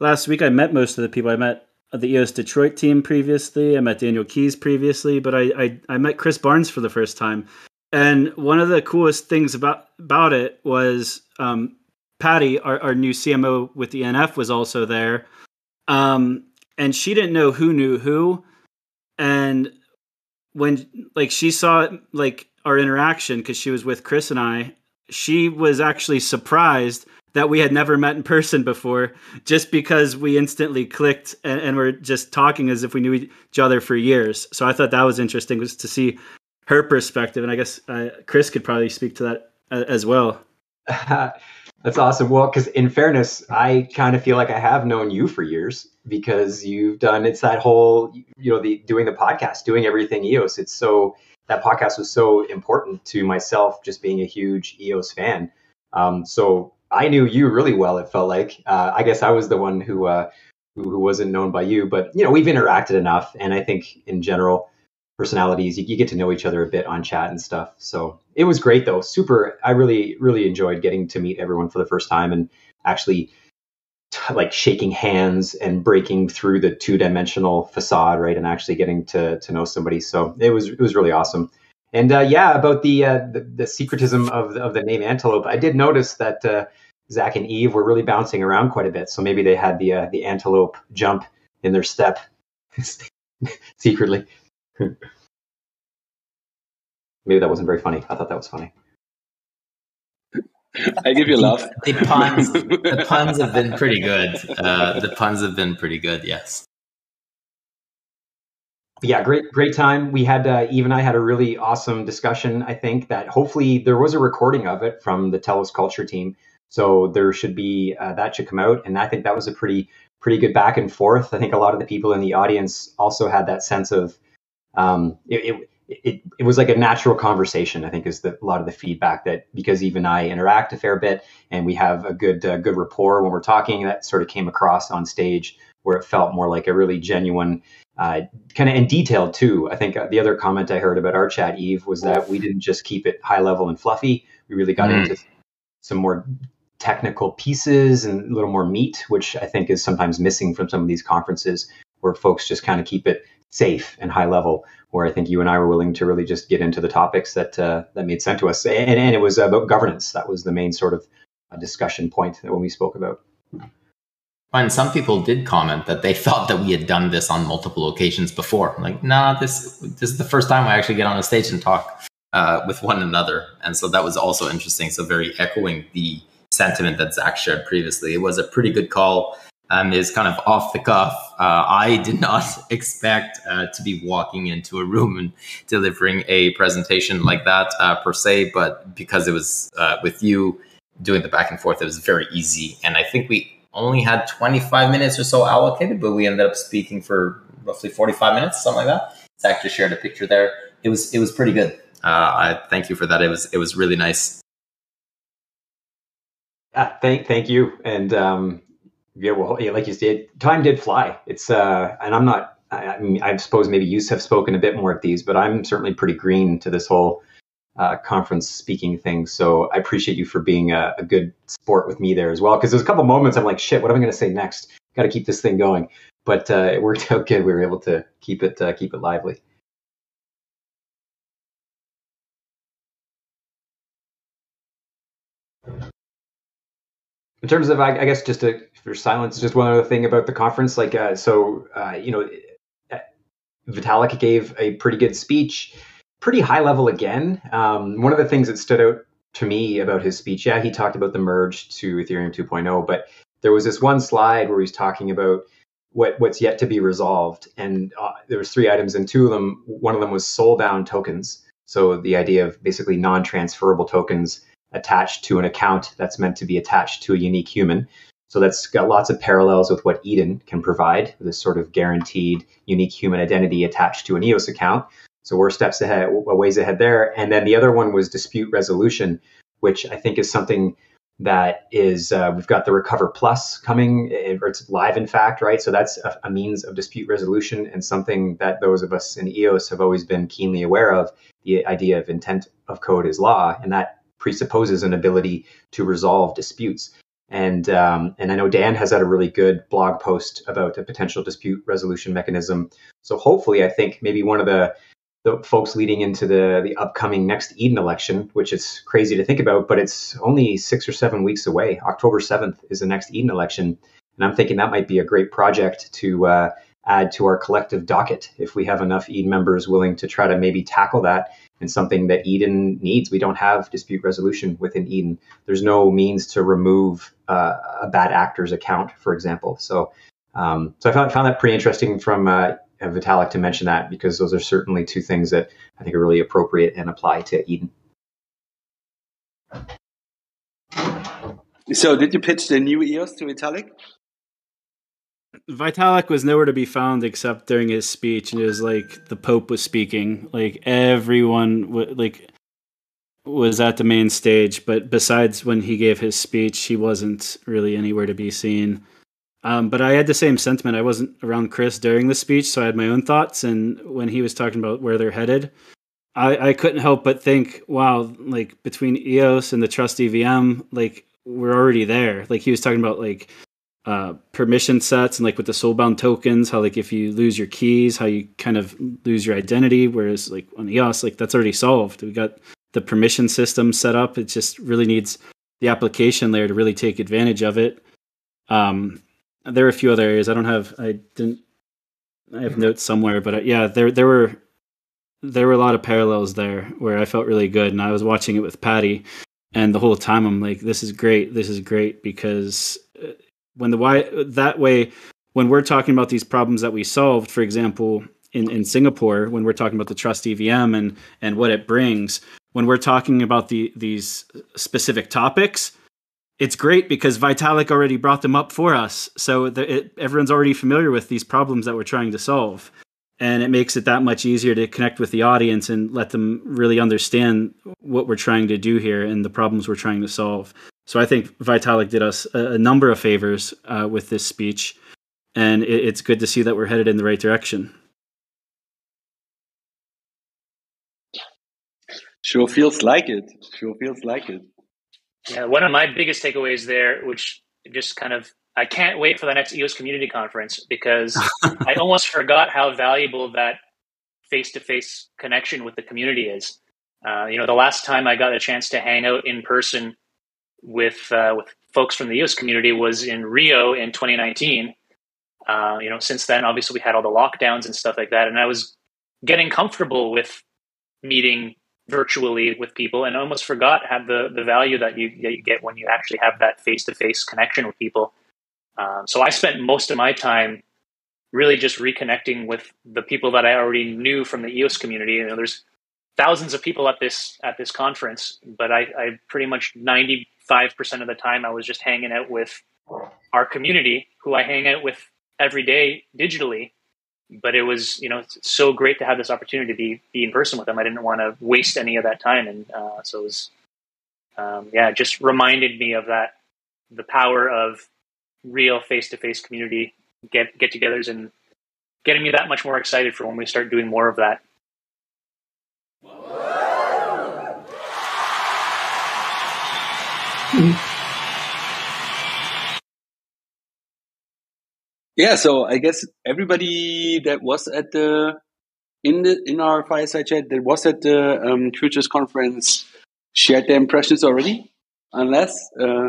last week I met most of the people. I met the EOS Detroit team previously. I met Daniel Keyes previously, but I, I, I met Chris Barnes for the first time. And one of the coolest things about about it was um, Patty, our, our new CMO with the NF, was also there. Um, and she didn't know who knew who. And when like she saw like our interaction because she was with Chris and I, she was actually surprised that we had never met in person before just because we instantly clicked and, and we're just talking as if we knew each other for years. So I thought that was interesting was to see her perspective. And I guess uh, Chris could probably speak to that uh, as well.
That's awesome. Well, because in fairness, I kind of feel like I have known you for years because you've done it's that whole you know the doing the podcast, doing everything EOS. It's so that podcast was so important to myself, just being a huge EOS fan. Um, so I knew you really well. It felt like uh, I guess I was the one who, uh, who who wasn't known by you, but you know we've interacted enough, and I think in general personalities you, you get to know each other a bit on chat and stuff. So it was great though, super. I really really enjoyed getting to meet everyone for the first time and actually like shaking hands and breaking through the two dimensional facade, right, and actually getting to to know somebody. So it was it was really awesome. And uh, yeah, about the, uh, the, the secretism of of the name Antelope, I did notice that uh, Zach and Yves were really bouncing around quite a bit. So maybe they had the uh, the antelope jump in their step secretly. maybe that wasn't very funny. I thought that was funny.
I give you love.
the puns, the puns have been pretty good. Uh, the puns have been pretty good. Yes.
Yeah, great, great time. We had uh, Yves and I had a really awesome discussion. I think that hopefully there was a recording of it from the Telos Culture team, so there should be uh, that should come out. And I think that was a pretty pretty good back and forth. I think a lot of the people in the audience also had that sense of um, it, it it, it was like a natural conversation. I think is the, a lot of the feedback that because even I interact a fair bit and we have a good uh, good rapport when we're talking. That sort of came across on stage where it felt more like a really genuine, uh, kind of in detail too. I think uh, the other comment I heard about our chat Yves was that we didn't just keep it high level and fluffy. We really got mm. into some more technical pieces and a little more meat, which I think is sometimes missing from some of these conferences where folks just kind of keep it safe and high level where I think you and I were willing to really just get into the topics that uh, that made sense to us, and, and it was about governance. That was the main sort of uh, discussion point that when we spoke about.
And some people did comment that they thought that we had done this on multiple occasions before. Like, nah, this this is the first time I actually get on a stage and talk uh, with one another, and so that was also interesting. So very echoing the sentiment that Zach shared previously. It was a pretty good call um, is kind of off the cuff. Uh, I did not expect uh, to be walking into a room and delivering a presentation like that uh, per se, but because it was uh, with you doing the back and forth, it was very easy. And I think we only had 25 minutes or so allocated, but we ended up speaking for roughly 45 minutes, something like that. Zach just shared a picture there. It was it was pretty good. Uh, I thank you for that. It was it was really nice.
Uh, thank thank you, and um, yeah, well, yeah, like you said, time did fly. It's uh, and I'm not. I, I, mean, I suppose maybe you have spoken a bit more of these, but I'm certainly pretty green to this whole uh, conference speaking thing. So I appreciate you for being a, a good sport with me there as well. Because there's a couple moments I'm like, shit, what am I going to say next? Got to keep this thing going. But uh, it worked out good. We were able to keep it uh, keep it lively. In terms of, I, I guess, just for silence, just one other thing about the conference. Like, uh, so, uh, you know, uh, Vitalik gave a pretty good speech, pretty high level again. Um, one of the things that stood out to me about his speech, yeah, he talked about the merge to Ethereum 2.0, but there was this one slide where he's talking about what what's yet to be resolved, and uh, there was three items, and two of them, one of them was soul bound tokens. So the idea of basically non transferable tokens attached to an account that's meant to be attached to a unique human. So that's got lots of parallels with what Eden can provide, this sort of guaranteed unique human identity attached to an EOS account. So we're steps ahead, ways ahead there. And then the other one was dispute resolution, which I think is something that is uh, we've got the Recover Plus coming, eh, or it's live, in fact, right? So that's a, a, means of dispute resolution and something that those of us in EOS have always been keenly aware of. The idea of intent of code is law, and that presupposes an ability to resolve disputes. And um, and I know Dan has had a really good blog post about a potential dispute resolution mechanism. So hopefully, I think maybe one of the the folks leading into the the upcoming next Eden election, which is crazy to think about, but it's only six or seven weeks away. October seventh is the next Eden election, and I'm thinking that might be a great project to uh, add to our collective docket if we have enough Eden members willing to try to maybe tackle that and something that Eden needs. We don't have dispute resolution within Eden. There's no means to remove uh, a bad actor's account, for example. So, um, so I found, found that pretty interesting from uh, Vitalik to mention that because those are certainly two things that I think are really appropriate and apply to Eden.
So, did you pitch the new EOS to Vitalik?
Vitalik was nowhere to be found except during his speech, and it was like the Pope was speaking. Like everyone, w- like was at the main stage, but besides when he gave his speech, he wasn't really anywhere to be seen. Um, but I had the same sentiment. I wasn't around Chris during the speech, so I had my own thoughts. And when he was talking about where they're headed, I, I couldn't help but think, wow, like between EOS and the Trust EVM, like we're already there. Like he was talking about like uh, permission sets and like with the soulbound tokens, how like if you lose your keys, how you kind of lose your identity. Whereas like on EOS, like that's already solved. We got the permission system set up. It just really needs the application layer to really take advantage of it. Um, there are a few other areas I don't have. I didn't. I have notes somewhere, but uh, yeah, there there were there were a lot of parallels there where I felt really good, and I was watching it with Patty, and the whole time I'm like, this is great, this is great because when the why that way when we're talking about these problems that we solved, for example, in, in Singapore, when we're talking about the trust EVM and and what it brings, when we're talking about the these specific topics, it's great because Vitalik already brought them up for us. So the, it, everyone's already familiar with these problems that we're trying to solve. And it makes it that much easier to connect with the audience and let them really understand what we're trying to do here and the problems we're trying to solve. So I think Vitalik did us a, a number of favors uh, with this speech. And it, it's good to see that we're headed in the right direction.
Sure feels like it. Sure feels like it.
Yeah, one of my biggest takeaways there, which just kind of I can't wait for the next EOS community conference because I almost forgot how valuable that face to face connection with the community is. Uh, you know, the last time I got a chance to hang out in person with uh, with folks from the EOS community was in Rio in 2019. Uh, you know, since then, obviously, we had all the lockdowns and stuff like that, and I was getting comfortable with meeting virtually with people and almost forgot have the the value that you that you get when you actually have that face to face connection with people. Um, so I spent most of my time really just reconnecting with the people that I already knew from the EOS community. You know, there's thousands of people at this at this conference, but I, I pretty much ninety five percent of the time I was just hanging out with our community, who I hang out with every day digitally but it was you know so great to have this opportunity to be be in person with them. I didn't want to waste any of that time, and uh, so it was um, yeah, just reminded me of that the power of real face to face community get get togethers and getting me that much more excited for when we start doing more of that.
Yeah, so I guess everybody that was at the in the in our fireside chat that was at the um, Futures conference shared their impressions already, unless uh,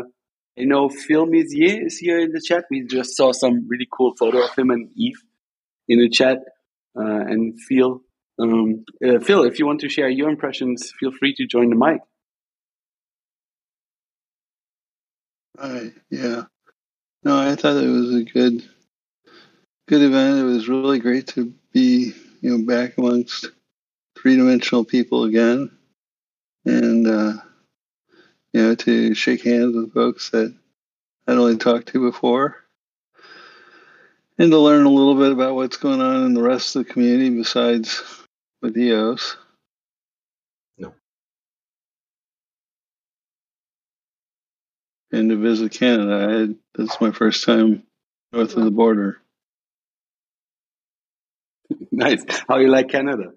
I know Phil Mizier is here in the chat. We just saw some really cool photo of him and Yves in the chat. Uh, and Phil, um, uh, Phil, if you want to share your impressions, feel free to join the mic.
Hi, yeah. No, I thought it was a good, good event. It was really great to be, you know, back amongst three-dimensional people again, and uh, you know, to shake hands with folks that I'd only talked to before, and to learn a little bit about what's going on in the rest of the community besides with EOS. And to visit Canada, I had, that's my first time north of the border.
nice. How you like Canada?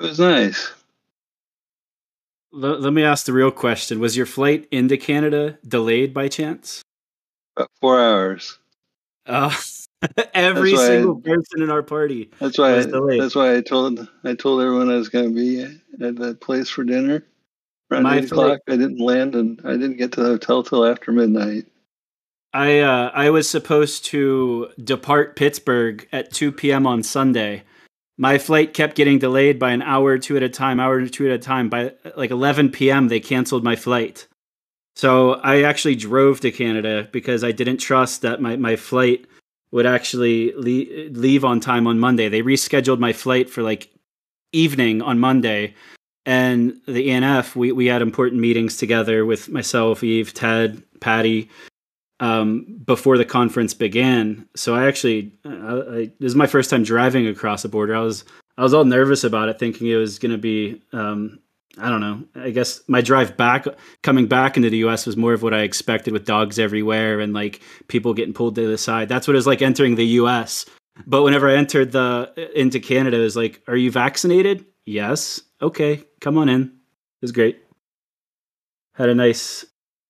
It was nice.
Let, let me ask the real question: Was your flight into Canada delayed by chance?
About four hours.
Uh, every single
I-
person in our party
That's why.
was delayed.
That's why I told I told everyone I was going to be at that place for dinner around
My
o'clock. I didn't land, and I didn't get to the hotel till after midnight.
I uh, I was supposed to depart Pittsburgh at 2 p.m. on Sunday. My flight kept getting delayed by an hour or two at a time, hour or two at a time. By like 11 p.m., they canceled my flight. So I actually drove to Canada because I didn't trust that my, my flight would actually le- leave on time on Monday. They rescheduled my flight for like evening on Monday. And the ENF, we, we had important meetings together with myself, Yves, Ted, Patty, um, before the conference began. So I actually, I, I, this is my first time driving across the border. I was, I was all nervous about it, thinking it was going to be, um, I don't know. I guess my drive back, coming back into the U.S. was more of what I expected, with dogs everywhere and like people getting pulled to the side. That's what it was like entering the U.S. But whenever I entered the into Canada, it was like, "Are you vaccinated?" Yes. Okay, come on in. It was great. Had a nice,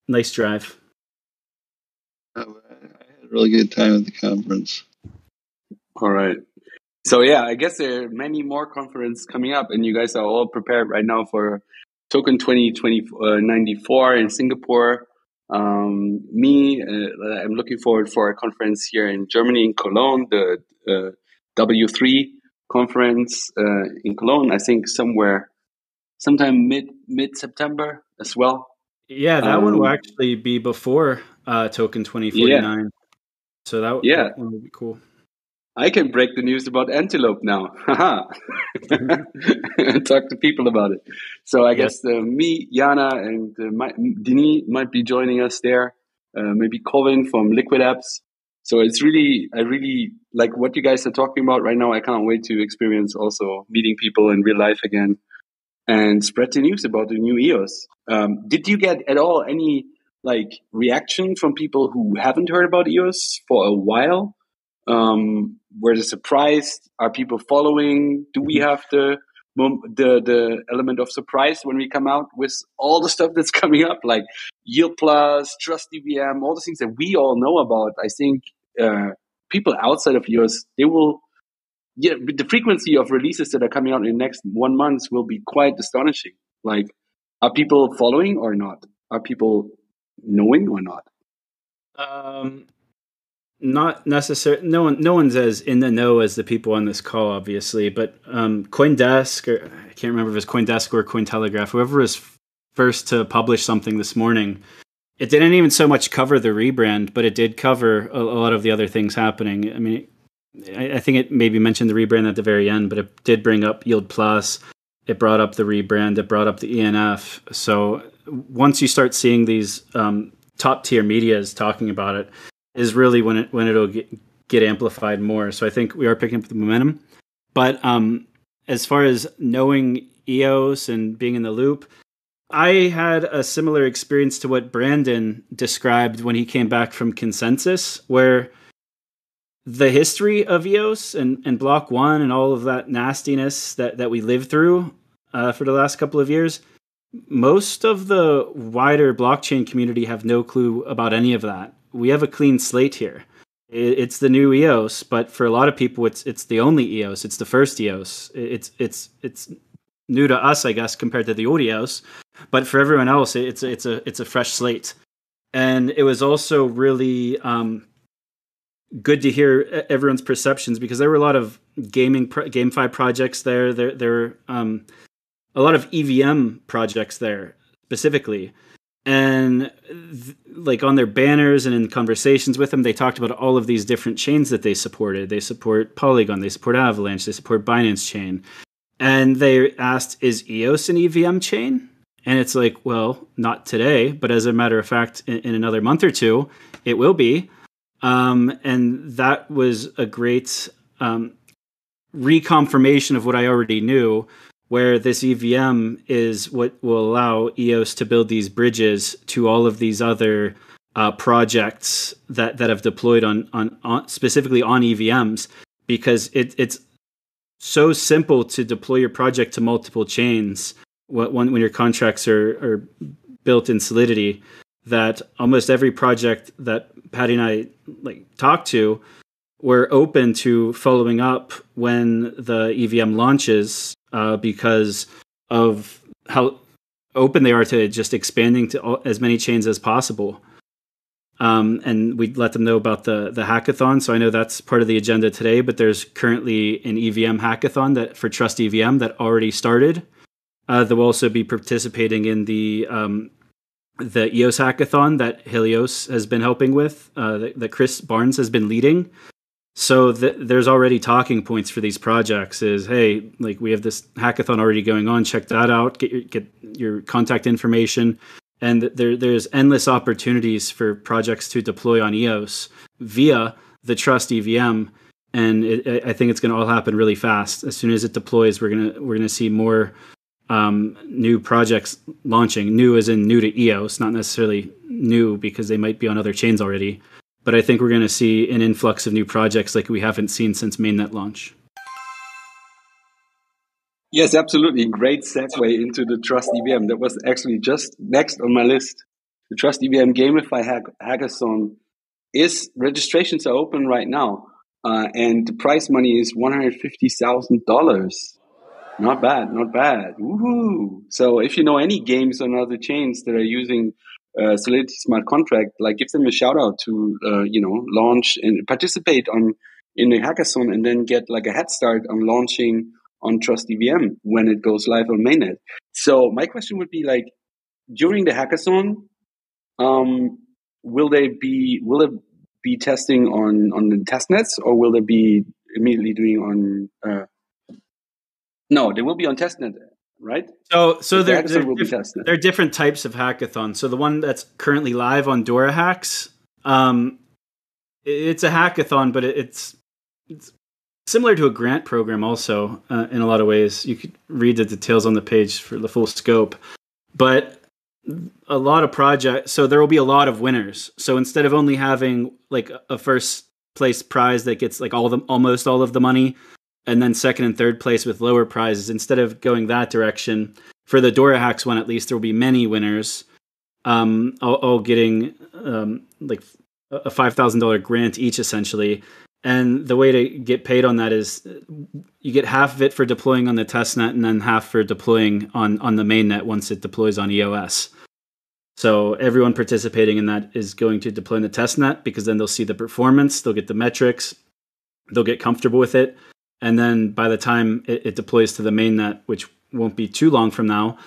nice drive.
Oh, I had a really good time at the conference.
All right. So yeah, I guess there are many more conferences coming up, and you guys are all prepared right now for Token 2094 uh, in Singapore. Um, me, uh, I'm looking forward for a conference here in Germany in Cologne, the uh, W3 conference uh, in Cologne. I think somewhere, sometime mid mid September as well.
Yeah, that one will
Um,
actually be before uh, Token 2049. So that,
Yeah.
that one would be cool.
I can break the news about Antelope now. Haha. Talk to people about it. So I guess uh, me, Jana, and uh, my, Denis might be joining us there. Uh, maybe Colin from Liquid Apps. So it's really, I really like what you guys are talking about right now. I can't wait to experience also meeting people in real life again and spread the news about the new EOS. Um, did you get at all any like reaction from people who haven't heard about EOS for a while? Um, were they surprised? Are people following? Do we have the the the element of surprise when we come out with all the stuff that's coming up, like Yield Plus, Trust EVM, all the things that we all know about? I think uh, people outside of EOS they will. Yeah, the frequency of releases that are coming out in the next one month will be quite astonishing. Like, are people following or not? Are people knowing or not?
Um, not necessarily. No one, no one's as in the know as the people on this call, obviously. But um, CoinDesk, or I can't remember if it was CoinDesk or CoinTelegraph, whoever was first to publish something this morning, it didn't even so much cover the rebrand, but it did cover a, a lot of the other things happening. I mean, I, I think it maybe mentioned the rebrand at the very end, but it did bring up Yield Plus. It brought up the rebrand. It brought up the ENF. So once you start seeing these um, top tier medias talking about it, is really when it when it'll get, get amplified more. So I think we are picking up the momentum. But um, as far as knowing EOS and being in the loop, I had a similar experience to what Brandon described when he came back from Consensus, where the history of EOS and, and Block One and all of that nastiness that, that we lived through uh, for the last couple of years, most of the wider blockchain community have no clue about any of that. We have a clean slate here. It's the new EOS, but for a lot of people, it's it's the only EOS. It's the first EOS. It's it's it's new to us, I guess, compared to the old EOS. But for everyone else, it's it's a it's a fresh slate, and it was also really um, good to hear everyone's perceptions because there were a lot of gaming pro- GameFi projects there. There there were um, a lot of EVM projects there specifically. And th- like on their banners and in conversations with them, they talked about all of these different chains that they supported. They support Polygon, they support Avalanche, they support Binance Chain. And they asked, is EOS an EVM chain? And it's like, well, not today, but as a matter of fact, in, in another month or two, it will be. Um, and that was a great um, reconfirmation of what I already knew, where this EVM is what will allow EOS to build these bridges to all of these other uh, projects that, that have deployed on, on, on specifically on EVMs because it, it's so simple to deploy your project to multiple chains when, when your contracts are, are built in Solidity that almost every project that Patty and I like talked to were open to following up when the EVM launches uh, because of how open they are to just expanding to all, as many chains as possible. Um, and we let them know about the the hackathon. So I know that's part of the agenda today. But there's currently an EVM hackathon that for Trust EVM that already started. Uh, they'll also be participating in the um, the EOS hackathon that Helios has been helping with, uh, that, that, Chris Barnes has been leading. So th- there's already talking points for these projects. Is hey, like we have this hackathon already going on. Check that out. Get your get your contact information, and there there's endless opportunities for projects to deploy on EOS via the Trust EVM. And it, I think it's going to all happen really fast. As soon as it deploys, we're gonna we're gonna see more um, new projects launching. New as in new to EOS, not necessarily new because they might be on other chains already. But I think we're going to see an influx of new projects like we haven't seen since mainnet launch.
Yes, absolutely. Great segue into the Trust EVM. That was actually just next on my list. The Trust EVM GameFi hack- Hackathon is registrations are open right now, uh, and the prize money is one hundred fifty thousand dollars. Not bad, not bad. Woohoo! So if you know any games on other chains that are using uh, Solidity smart contract, like give them a shout out to uh, you know launch and participate on in the hackathon, and then get like a head start on launching on Trust EVM when it goes live on mainnet. So my question would be like during the hackathon, um, will they be will it be testing on on the testnets or will they be immediately doing on uh, no, they will be on testnet, right?
So, so there, there, there, are different types of hackathons. So the one that's currently live on Dora Hacks, um, it's a hackathon, but it's it's similar to a grant program also uh, in a lot of ways. You could read the details on the page for the full scope, but a lot of projects. So there will be a lot of winners. So instead of only having like a first place prize that gets like all the almost all of the money and then second and third place with lower prizes. Instead of going that direction, for the Dora Hacks one at least, there will be many winners, um, all, all getting um, like a five thousand dollar grant each, essentially. And the way to get paid on that is you get half of it for deploying on the testnet, and then half for deploying on on the mainnet once it deploys on EOS. So everyone participating in that is going to deploy in the testnet because then they'll see the performance, they'll get the metrics, they'll get comfortable with it, and then by the time it, it deploys to the mainnet, which won't be too long from now,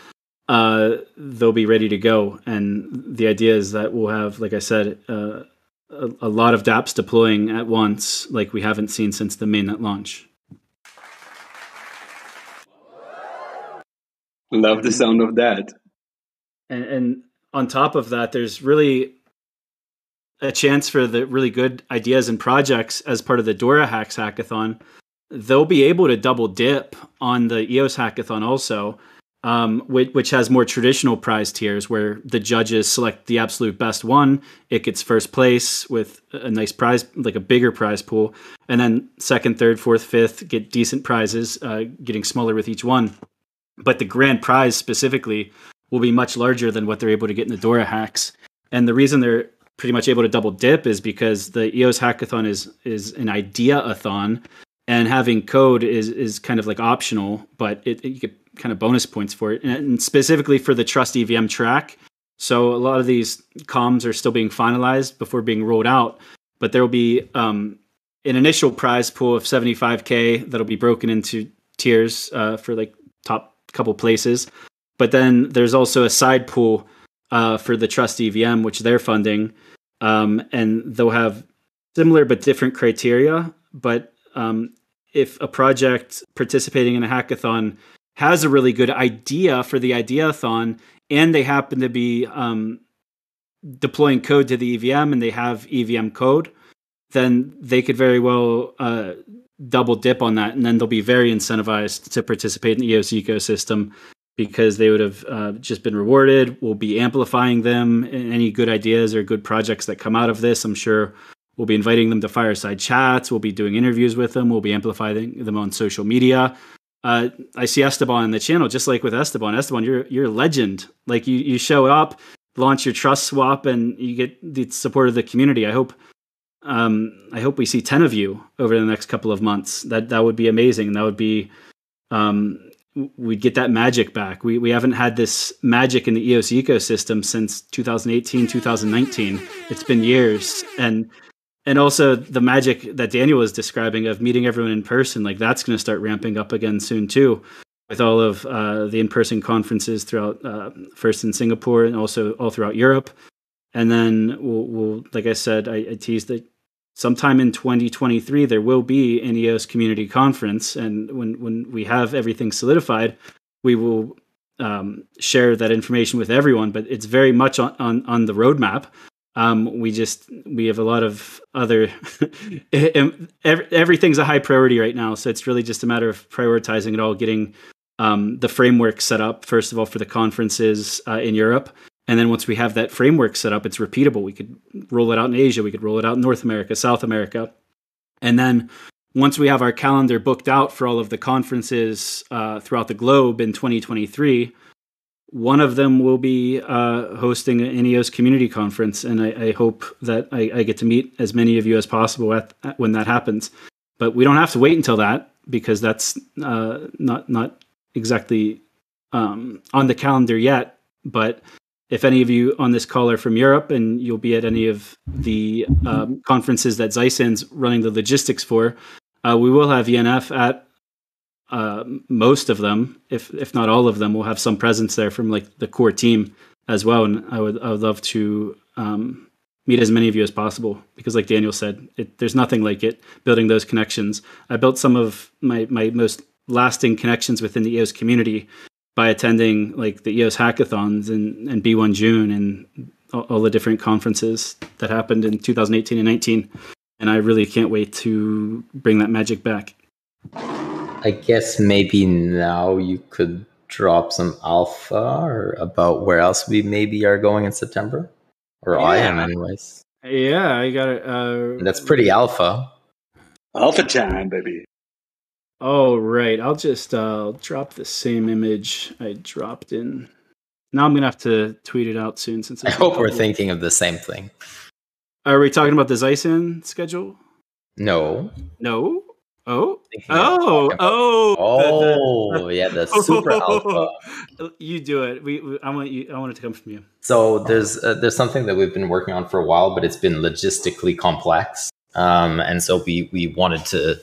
uh, they'll be ready to go. And the idea is that we'll have, like I said, uh, a, a, lot of DApps deploying at once, like we haven't seen since the mainnet launch.
Love the sound of that.
And, and on top of that, there's really a chance for the really good ideas and projects as part of the Dora Hacks hackathon they'll be able to double dip on the EOS hackathon also, um, which, which, has more traditional prize tiers where the judges select the absolute best one. It gets first place with a nice prize, like a bigger prize pool. And then second, third, fourth, fifth get decent prizes, uh, getting smaller with each one. But the grand prize specifically will be much larger than what they're able to get in the Dora hacks. And the reason they're pretty much able to double dip is because the EOS hackathon is is an idea-a-thon and having code is is kind of like optional, but it, it you get kind of bonus points for it, and, specifically for the Trust EVM track. So a lot of these comms are still being finalized before being rolled out, but there will be um, an initial prize pool of 75k that'll be broken into tiers uh, for like top couple places. But then there's also a side pool uh, for the Trust EVM, which they're funding, um, and they'll have similar but different criteria. But um, if a project participating in a hackathon has a really good idea for the ideathon, and they happen to be um, deploying code to the EVM and they have EVM code, then they could very well uh, double dip on that, and then they'll be very incentivized to participate in the EOS ecosystem because they would have uh, just been rewarded. We'll be amplifying them. Any good ideas or good projects that come out of this, I'm sure we'll be inviting them to fireside chats. We'll be doing interviews with them. We'll be amplifying them on social media. Uh, I see Esteban on the channel, just like with Esteban. Esteban, you're you're a legend. Like you you show up, launch your trust swap, and you get the support of the community. I hope um, I hope we see ten of you over the next couple of months. That that would be amazing. That would be um, we'd get that magic back. We we haven't had this magic in the EOS ecosystem since 2018, 2019. It's been years, and and also the magic that Daniel was describing of meeting everyone in person, like that's going to start ramping up again soon too, with all of uh, the in-person conferences throughout, uh, first in Singapore and also all throughout Europe, and then we'll, we'll like I said, I, I teased that sometime in 2023 there will be an EOS community conference, and when when we have everything solidified, we will um, share that information with everyone. But it's very much on on, on the roadmap. Um, we just we have a lot of other everything's a high priority right now, so it's really just a matter of prioritizing it all, getting um, the framework set up first of all for the conferences uh, in Europe, and then once we have that framework set up, it's repeatable. We could roll it out in Asia, we could roll it out in North America, South America, and then once we have our calendar booked out for all of the conferences uh, throughout the globe in 2023 one of them will be uh, hosting an EOS community conference, and I, I hope that I, I, get to meet as many of you as possible at, at, when that happens. But we don't have to wait until that because that's uh, not not exactly um, on the calendar yet. But if any of you on this call are from Europe and you'll be at any of the um, conferences that Zysan's running the logistics for, uh, we will have ENF at uh, most of them, if if not all of them, will have some presence there from like the core team as well. And I would I would love to um, meet as many of you as possible because, like Daniel said, it, there's nothing like it building those connections. I built some of my my most lasting connections within the EOS community by attending like the EOS hackathons and, and B1 June and all, all the different conferences that happened in 2018 and 19. And I really can't wait to bring that magic back.
I guess maybe now you could drop some alpha or about where else we maybe are going in September, or yeah. I am, anyways.
Yeah, I got it. Uh,
That's pretty alpha.
Alpha time, baby.
Oh right, I'll just uh, drop the same image I dropped in. Now I'm gonna have to tweet it out soon. Since
I hope we're thinking of the same thing.
Are we talking about the Zysan schedule?
No.
No. Oh, oh, oh,
oh, yeah, the super alpha.
You do it. We, we, I want you. I want it to come from you.
So there's uh, there's something that we've been working on for a while, but it's been logistically complex, um, and so we we wanted to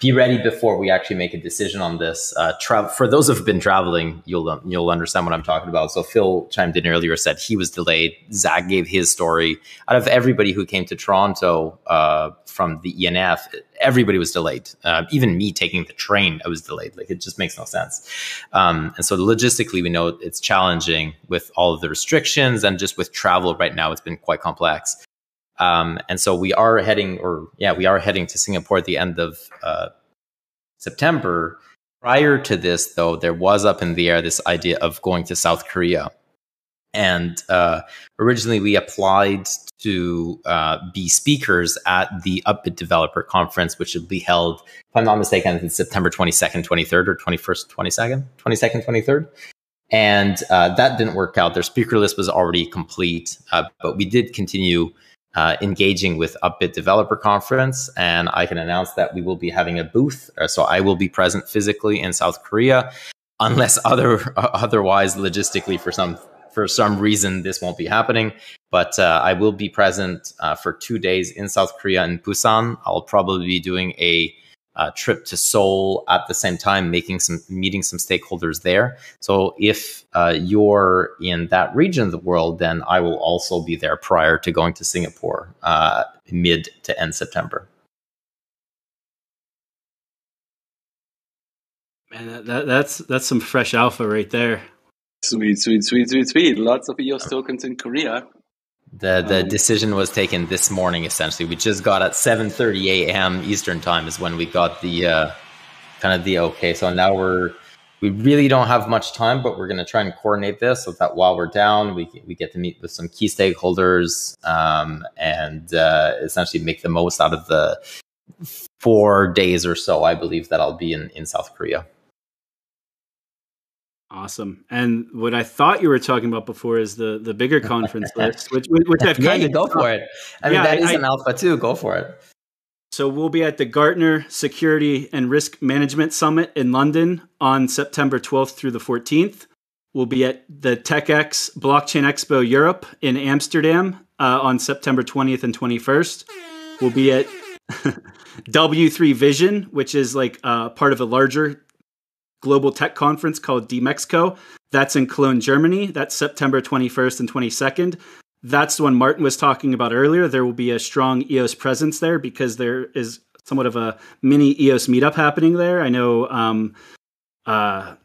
be ready before we actually make a decision on this. Uh, tra- for those who've been traveling, you'll you'll understand what I'm talking about. So Phil chimed in earlier, said he was delayed. Zach gave his story. Out of everybody who came to Toronto uh, from the ENF, everybody was delayed. Uh, even me taking the train, I was delayed. Like it just makes no sense. Um, and so logistically, we know it's challenging with all of the restrictions and just with travel right now. It's been quite complex. Um, and so we are heading, or yeah, we are heading to Singapore at the end of uh, September. Prior to this, though, there was up in the air this idea of going to South Korea. And uh, originally, we applied to uh, be speakers at the Upbit Developer Conference, which will be held, if I'm not mistaken, it's September 22nd, 23rd, or 21st, 22nd, 22nd, 23rd. And uh, that didn't work out. Their speaker list was already complete, uh, but we did continue uh, engaging with Upbit Developer Conference, and I can announce that we will be having a booth. Uh, so I will be present physically in South Korea, unless other otherwise logistically for some for some reason this won't be happening. But uh, I will be present uh, for two days in South Korea in Busan. I'll probably be doing a uh, trip to Seoul at the same time, making some meeting some stakeholders there. So if uh, you're in that region of the world, then I will also be there prior to going to Singapore uh, mid to end September.
Man, that, that, that's that's some fresh alpha right there.
Sweet, sweet, sweet, sweet, sweet. Lots of EOS tokens in Korea.
The the um, decision was taken this morning. Essentially, we just got at 7:30 a.m. Eastern time is when we got the uh, kind of the okay. So now we're we really don't have much time, but we're going to try and coordinate this so that while we're down, we we get to meet with some key stakeholders um, and uh, essentially make the most out of the four days or so. I believe that I'll be in in South Korea.
Awesome. And what I thought you were talking about before is the the bigger conference list, which which I've
yeah,
kind
of go for it. I mean, yeah, that is I, an alpha too. Go for it.
So we'll be at the Gartner Security and Risk Management Summit in London on September 12th through the 14th. We'll be at the TechX Blockchain Expo Europe in Amsterdam uh, on September 20th and 21st. We'll be at W3 Vision, which is like uh, part of a larger global tech conference called DMEXCO. That's in Cologne, Germany. That's September 21st and 22nd. That's the one Martin was talking about earlier. There will be a strong EOS presence there because there is somewhat of a mini EOS meetup happening there. I know um, uh,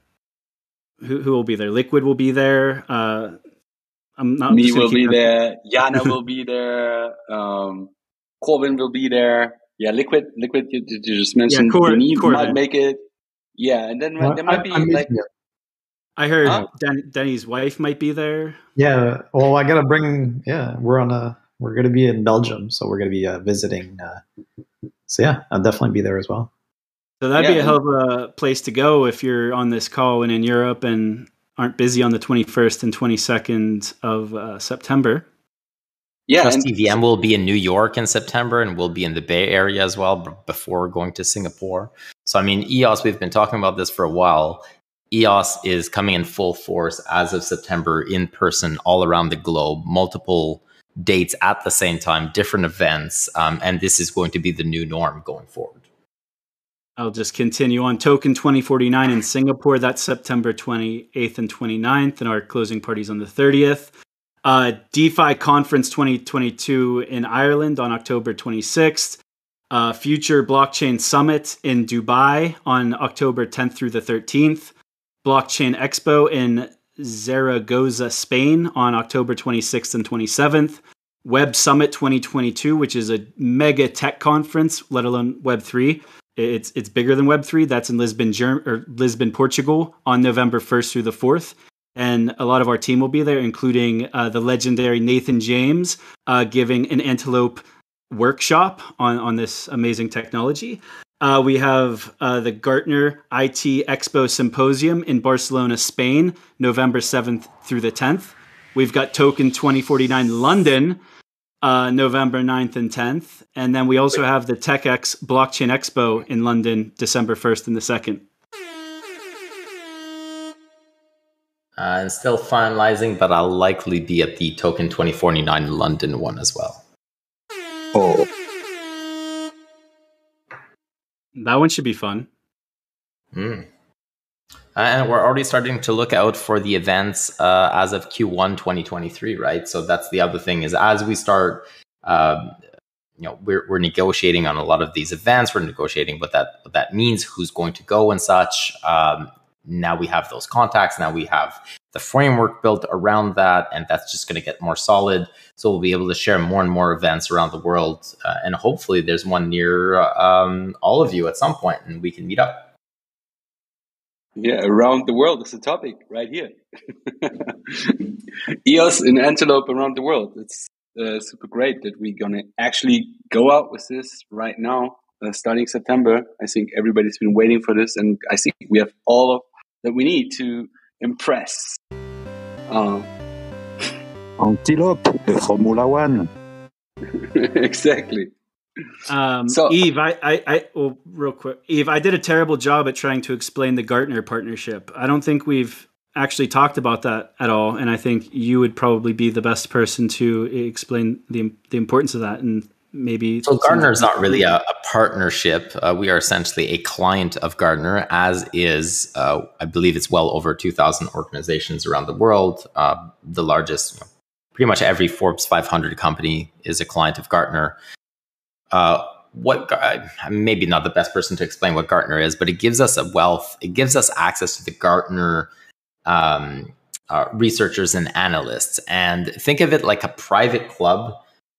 who, who will be there. Liquid will be there. Uh,
I'm not. Me will be there. Yana will be there. Um, Corbin will be there. Yeah, Liquid. Liquid. You, you just mentioned. Yeah, Cor- Corbin. might make it. Yeah, and then well, there might I, be I like.
I heard huh? Den- Denny's wife might be there.
Yeah, well, I gotta bring. Yeah, we're on a. We're gonna be in Belgium, so we're gonna be uh, visiting. Uh, so yeah, I'll definitely be there as well.
So that'd yeah. be a hell of a place to go if you're on this call and in Europe and aren't busy on the 21st and 22nd of uh, September.
Yeah, Trust EVM will be in New York in September, and we'll be in the Bay Area as well before going to Singapore. So, I mean, EOS, we've been talking about this for a while. EOS is coming in full force as of September in person all around the globe, multiple dates at the same time, different events, um, and this is going to be the new norm going forward.
I'll just continue on. Token 2049 in Singapore, that's September 28th and 29th, and our closing parties on the 30th. Uh, DeFi Conference 2022 in Ireland on October 26th. Uh, Future Blockchain Summit in Dubai on October 10th through the 13th. Blockchain Expo in Zaragoza, Spain on October 26th and 27th. Web Summit 2022, which is a mega tech conference, let alone Web3. It's it's bigger than Web3. That's in Lisbon, Germ- or Lisbon, Portugal, on November 1st through the 4th and a lot of our team will be there, including uh, the legendary Nathan James uh, giving an Antelope workshop on, on this amazing technology. Uh, we have uh, the Gartner IT Expo Symposium in Barcelona, Spain, November 7th through the 10th. We've got Token 2049 London, uh, November 9th and 10th. And then we also have the TechX Blockchain Expo in London, December 1st and the 2nd.
Uh, and still finalizing, but I'll likely be at the Token 2049 London one as well.
Oh.
That one should be fun.
Mm. And we're already starting to look out for the events uh, as of Q1 2023, right? So that's the other thing is as we start, um, you know, we're, we're negotiating on a lot of these events. We're negotiating what that what that means, who's going to go and such. Um, now we have those contacts. Now we have the framework built around that, and that's just going to get more solid. So we'll be able to share more and more events around the world, uh, and hopefully there's one near um, all of you at some point, and we can meet up.
Yeah, around the world is the topic right here. EOS in Antelope around the world. It's uh, super great that we're gonna actually go out with this right now, uh, starting September. I think everybody's been waiting for this, and I think we have all of that we need to impress. Uh,
Antelope, the Formula One.
exactly.
Um, so, Yves, I, I, I, well, real quick, Yves, I did a terrible job at trying to explain the Gartner partnership. I don't think we've actually talked about that at all, and I think you would probably be the best person to explain the the importance of that and maybe.
So Gartner is not really a, a partnership. Uh, we are essentially a client of Gartner, as is, uh, I believe, it's well over two thousand organizations around the world. Uh, the largest, you know, pretty much every Forbes 500 company is a client of Gartner. Uh, what maybe not the best person to explain what Gartner is, but it gives us a wealth. It gives us access to the Gartner um, uh, researchers and analysts, and think of it like a private club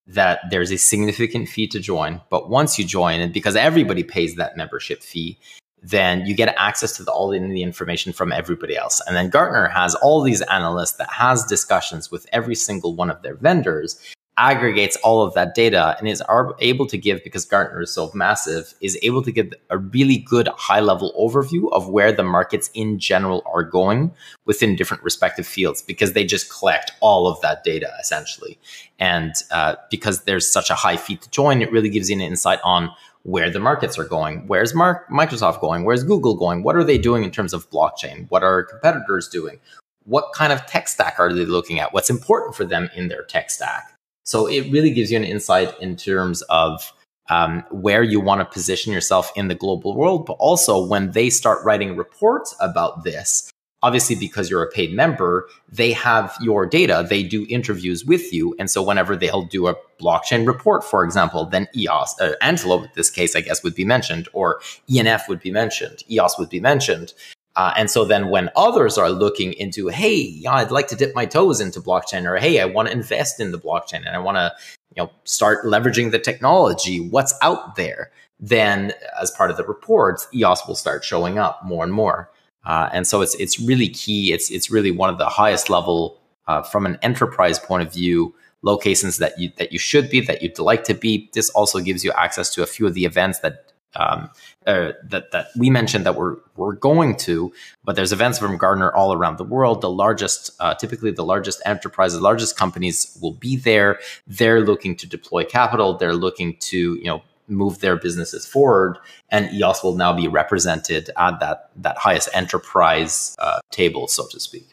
that there's a significant fee to join. But once you join, and because everybody pays that membership fee, then you get access to the, all the, information from everybody else. And then Gartner has all these analysts that has discussions with every single one of their vendors aggregates all of that data and is able to give because Gartner is so massive is able to give a really good high level overview of where the markets in general are going within different respective fields because they just collect all of that data essentially. And uh, because there's such a high fee to join it really gives you an insight on where the markets are going. Where's Mark, Microsoft going? Where's Google going? What are they doing in terms of blockchain? What are competitors doing? What kind of tech stack are they looking at? What's important for them in their tech stack so it really gives you an insight in terms of um, where you want to position yourself in the global world, but also when they start writing reports about this, obviously because you're a paid member, they have your data, they do interviews with you. And so whenever they'll do a blockchain report, for example, then EOS, uh, Antelope in this case, I guess would be mentioned, or ENF would be mentioned, EOS would be mentioned. Uh, and so then when others are looking into, hey, yeah, I'd like to dip my toes into blockchain, or hey, I want to invest in the blockchain and I want to, you know, start leveraging the technology, what's out there? Then as part of the reports, EOS will start showing up more and more. Uh, and so it's it's really key. It's it's really one of the highest level uh, from an enterprise point of view locations that you that you should be that you'd like to be. This also gives you access to a few of the events that um, uh, that that we mentioned that we're we're going to, but there's events from Gartner all around the world. The largest, uh, typically the largest enterprises, largest companies will be there. They're looking to deploy capital. They're looking to you know move their businesses forward, and EOS will now be represented at that that highest enterprise uh, table, so to speak.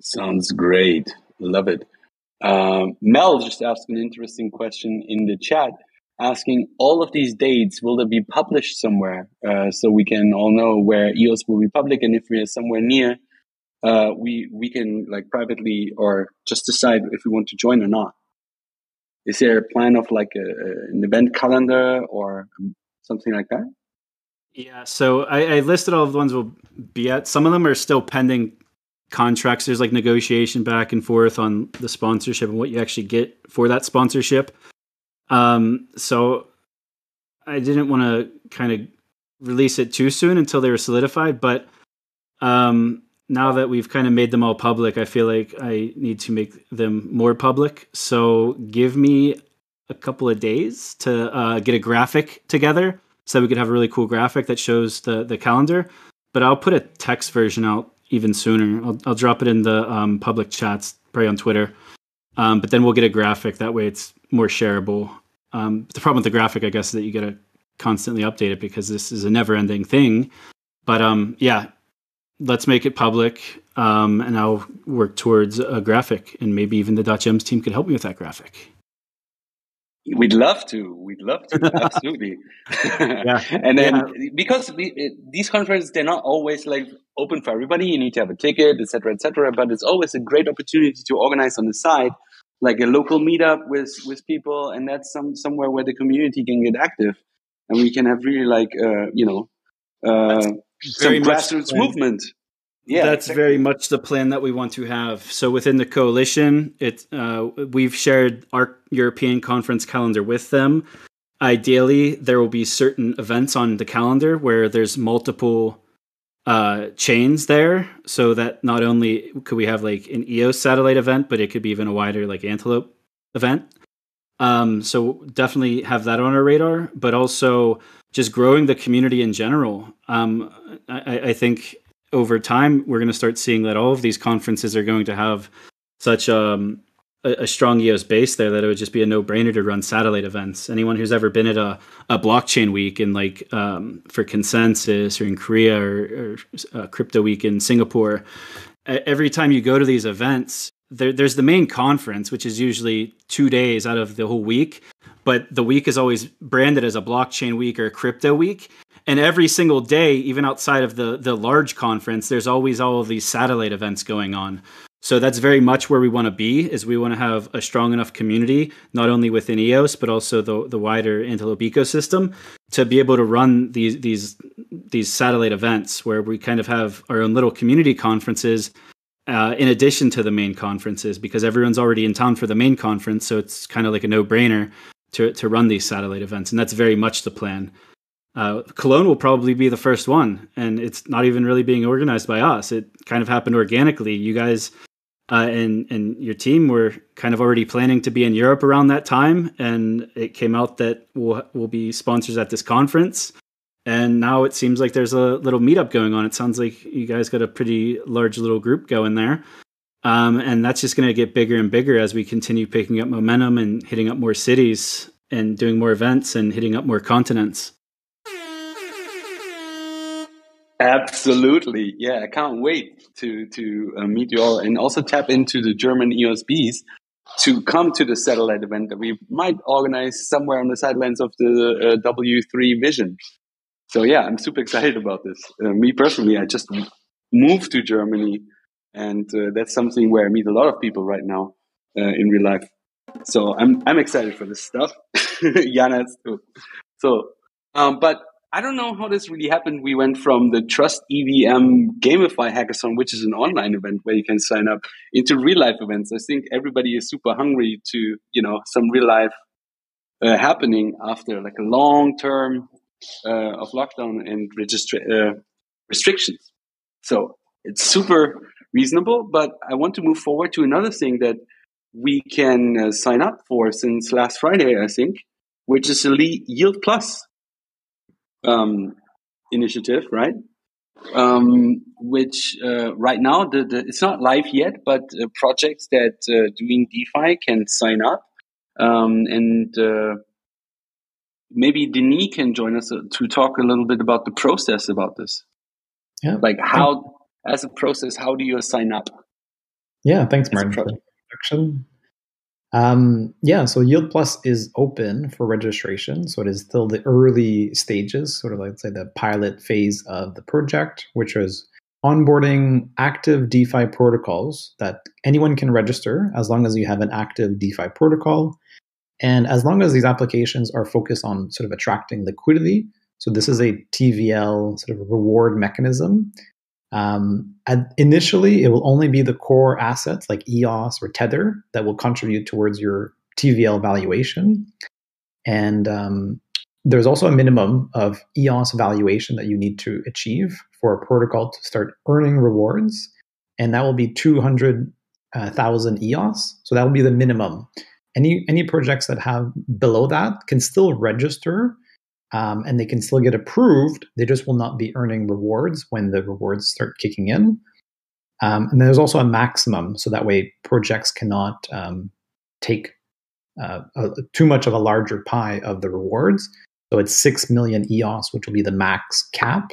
Sounds great. Love it. Um, Mel just asked an interesting question in the chat, asking all of these dates will they be published somewhere uh, so we can all know where EOS will be public, and if we are somewhere near, uh, we we can like privately or just decide if we want to join or not. Is there a plan of like a, an event calendar or something like that?
Yeah, so I, I listed all of the ones we'll be at. Some of them are still pending contracts. There's like negotiation back and forth on the sponsorship and what you actually get for that sponsorship. Um, so I didn't want to kind of release it too soon until they were solidified. But um, now that we've kind of made them all public, I feel like I need to make them more public. So give me a couple of days to uh, get a graphic together so we could have a really cool graphic that shows the the calendar. But I'll put a text version out even sooner. I'll, I'll drop it in the um, public chats, probably on Twitter. Um, but then we'll get a graphic. That way, it's more shareable. Um, the problem with the graphic, I guess, is that you got to constantly update it because this is a never-ending thing. But um, yeah, let's make it public, um, and I'll work towards a graphic, and maybe even the Dot Gems team could help me with that graphic.
We'd love to. We'd love to. Absolutely. yeah. and then yeah. because these conferences, they're not always like open for everybody. You need to have a ticket, etc., etc. But it's always a great opportunity to organize on the side, like a local meetup with with people, and that's some somewhere where the community can get active, and we can have really like uh, you know uh, some grassroots movement
yeah that's exactly. very much the plan that we want to have. So within the coalition it uh, we've shared our european conference calendar with them. Ideally there will be certain events on the calendar where there's multiple uh, chains there so that not only could we have like an eos satellite event but it could be even a wider like antelope event. Um, so definitely have that on our radar but also just growing the community in general. Um, I, I think over time, we're going to start seeing that all of these conferences are going to have such um, a, a strong EOS base there that it would just be a no brainer to run satellite events. Anyone who's ever been at a, a blockchain week in like um, for consensus or in Korea or, or uh, crypto week in Singapore, every time you go to these events, there, there's the main conference, which is usually two days out of the whole week. But the week is always branded as a blockchain week or a crypto week. And every single day, even outside of the, the large conference, there's always all of these satellite events going on. So that's very much where we want to be is we want to have a strong enough community, not only within EOS, but also the, the wider Antelope ecosystem to be able to run these, these, these satellite events where we kind of have our own little community conferences uh, in addition to the main conferences because everyone's already in town for the main conference. So it's kind of like a no brainer to, to run these satellite events. And that's very much the plan. Uh, Cologne will probably be the first one, and it's not even really being organized by us. It kind of happened organically. You guys uh, and and your team were kind of already planning to be in Europe around that time, and it came out that we'll we'll be sponsors at this conference. And now it seems like there's a little meetup going on. It sounds like you guys got a pretty large little group going there. Um, and that's just going to get bigger and bigger as we continue picking up momentum and hitting up more cities and doing more events and hitting up more continents.
Absolutely, yeah. I can't wait to to uh, meet you all and also tap into the German EOSBs to come to the satellite event that we might organize somewhere on the sidelines of the uh, W3 Vision. So yeah, I'm super excited about this. Uh, me personally, I just moved to Germany, and uh, that's something where I meet a lot of people right now uh, in real life. So I'm I'm excited for this stuff. Jana too. So, um, but I don't know how this really happened. We went from the Trust EVM GameFi Hackathon, which is an online event where you can sign up, into real life events. I think everybody is super hungry to, you know, some real life uh, happening after like a long term uh, of lockdown and registra- uh, restrictions. So it's super reasonable. But I want to move forward to another thing that we can uh, sign up for since last Friday, I think, which is the Yield Plus um, initiative, right? Um, which uh, right now the, the, it's not live yet, but uh, projects that uh, doing DeFi can sign up, um, and uh, maybe Denis can join us uh, to talk a little bit about the process about this.
Yeah,
like how as a process, how do you sign up?
Yeah, thanks, Martin, for introduction. Um, yeah, so Yield Plus is open for registration. So it is still the early stages, sort of like say the pilot phase of the project, which is onboarding active DeFi protocols that anyone can register as long as you have an active DeFi protocol. And as long as these applications are focused on sort of attracting liquidity. So this is a TVL sort of reward mechanism um, initially, it will only be the core assets like EOS or Tether that will contribute towards your TVL valuation. And um, there's also a minimum of EOS valuation that you need to achieve for a protocol to start earning rewards. And that will be 200,000 uh, EOS. So that will be the minimum. Any, any projects that have below that can still register um, and they can still get approved. They just will not be earning rewards when the rewards start kicking in. Um, and there's also a maximum, so that way projects cannot um, take uh, a, too much of a larger pie of the rewards. So it's 6 million EOS, which will be the max cap.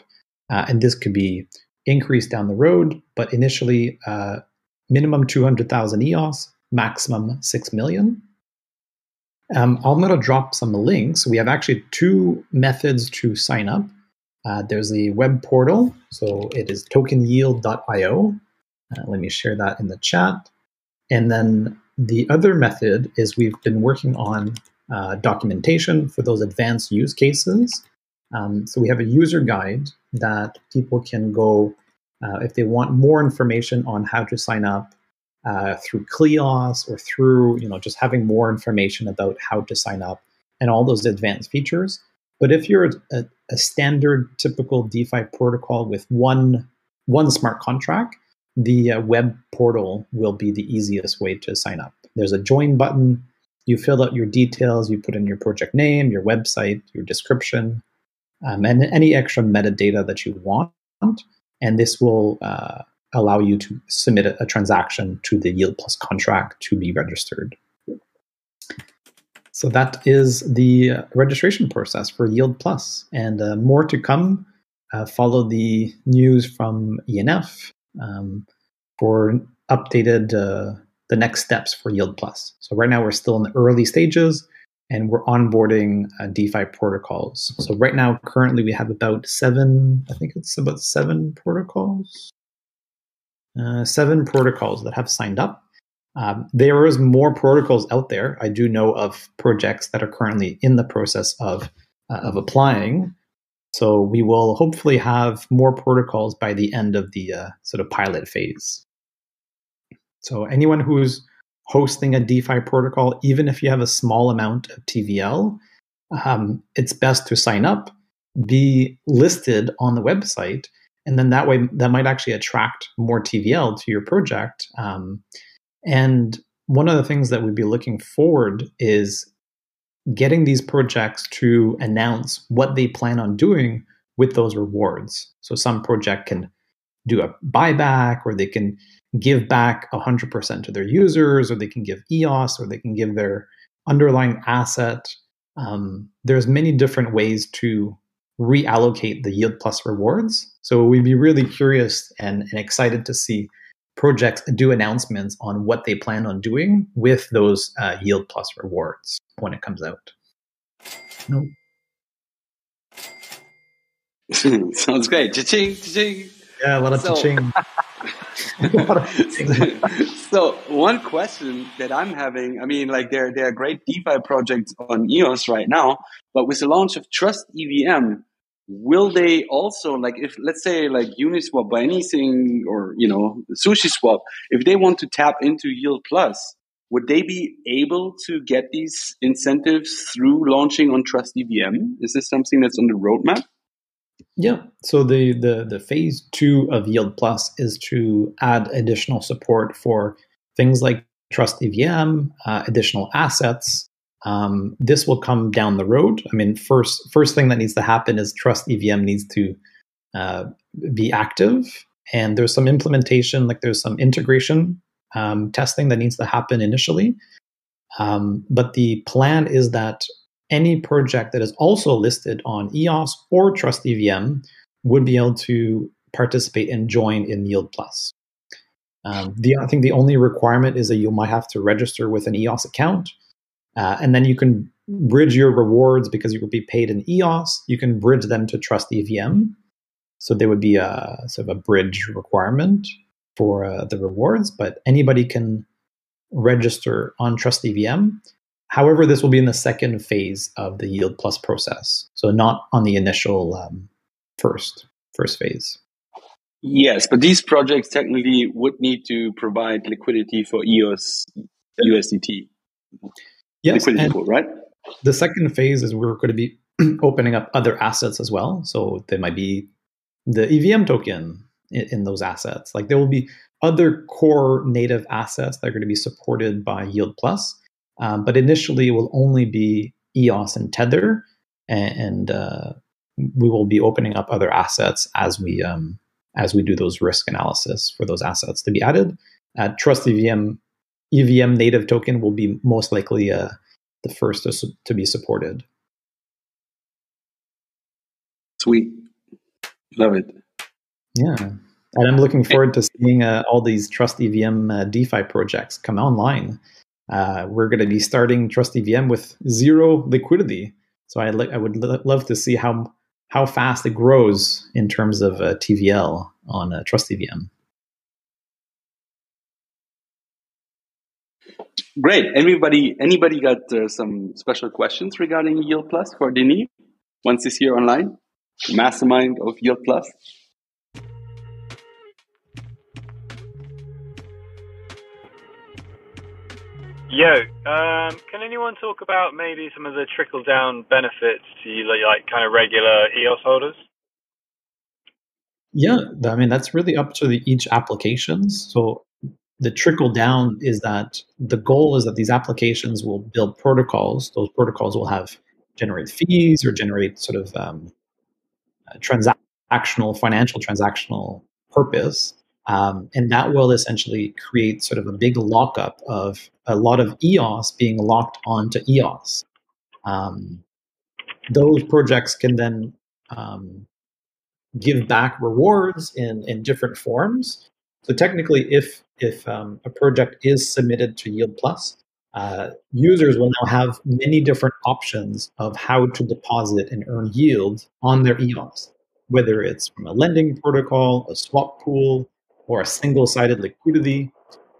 Uh, and this could be increased down the road, but initially, uh, minimum 200,000 EOS, maximum 6 million. Um, I'm going to drop some links. We have actually two methods to sign up. Uh, there's the web portal, so it is tokenyield.io. Uh, let me share that in the chat. And then the other method is we've been working on uh, documentation for those advanced use cases. Um, so we have a user guide that people can go uh, if they want more information on how to sign up uh, through Cleos or through you know just having more information about how to sign up and all those advanced features. But if you're a, a standard typical DeFi protocol with one one smart contract, the uh, web portal will be the easiest way to sign up. There's a join button. You fill out your details. You put in your project name, your website, your description, um, and any extra metadata that you want. And this will uh, allow you to submit a, a transaction to the Yield Plus contract to be registered. So that is the registration process for Yield Plus, and uh, more to come. Uh, follow the news from ENF um, for updated uh, the next steps for Yield Plus. So right now we're still in the early stages, and we're onboarding uh, DeFi protocols. So right now, currently, we have about seven. I think it's about seven protocols. Uh, seven protocols that have signed up um, there is more protocols out there. I do know of projects that are currently in the process of uh, of applying. So we will hopefully have more protocols by the end of the uh, sort of pilot phase. So anyone who's hosting a DeFi protocol, even if you have a small amount of TVL, um, it's best to sign up, be listed on the website, and then that way that might actually attract more TVL to your project. Um, and one of the things that we'd be looking forward is getting these projects to announce what they plan on doing with those rewards. So some project can do a buyback or they can give back 100% to their users or they can give EOS or they can give their underlying asset. Um, there's many different ways to reallocate the yield plus rewards. So we'd be really curious and, and excited to see projects do announcements on what they plan on doing with those uh, yield plus rewards when it comes out. No.
Sounds great. Cha-ching, cha-ching.
Yeah, a lot of
So- so one question that I'm having, I mean, like there there are great DeFi projects on EOS right now, but with the launch of Trust EVM, will they also like if let's say like Uniswap by anything or you know Sushi Swap, if they want to tap into Yield Plus, would they be able to get these incentives through launching on Trust EVM? Is this something that's on the roadmap?
Yeah. So the, the the phase two of Yield Plus is to add additional support for things like Trust EVM, uh, additional assets. Um, this will come down the road. I mean, first first thing that needs to happen is Trust EVM needs to uh, be active, and there's some implementation, like there's some integration um, testing that needs to happen initially. Um, but the plan is that any project that is also listed on EOS or Trust EVM would be able to participate and join in Yield Plus. Um, the, I think the only requirement is that you might have to register with an EOS account, uh, and then you can bridge your rewards because you will be paid in EOS. You can bridge them to Trust EVM, so there would be a sort of a bridge requirement for uh, the rewards. But anybody can register on Trust EVM. However, this will be in the second phase of the Yield Plus process, so not on the initial um, first first phase.
Yes, but these projects technically would need to provide liquidity for EOS USDT.
Yes,
liquidity pool, right?
the second phase is we're going to be opening up other assets as well. So there might be the EVM token in, in those assets. Like there will be other core native assets that are going to be supported by Yield Plus, um, but initially it will only be EOS and Tether, and, and uh, we will be opening up other assets as we um, as we do those risk analysis for those assets to be added. Uh, Trust EVM EVM native token will be most likely uh, the first to, su- to be supported.
Sweet. Love it.
Yeah. And I'm looking forward to seeing uh, all these Trust EVM uh, DeFi projects come online. Uh, we're going to be starting Trust EVM with zero liquidity. So I, li- I would lo- love to see how how fast it grows in terms of uh, TVL on uh, Trust EVM.
Great. Anybody anybody got uh, some special questions regarding Yield Plus for Denis once he's here online? Mastermind of Yield Plus.
Yo, um, can anyone talk about maybe some of the trickle down benefits to like kind of regular EOS holders?
Yeah, I mean that's really up to the, each applications. So the trickle down is that the goal is that these applications will build protocols. Those protocols will have generate fees or generate sort of um, transactional financial transactional purpose. Um, and that will essentially create sort of a big lockup of a lot of EOS being locked onto EOS. Um, those projects can then um, give back rewards in, in different forms. So technically, if if um, a project is submitted to Yield Plus, uh, users will now have many different options of how to deposit and earn yield on their EOS, whether it's from a lending protocol, a swap pool, or a single-sided liquidity.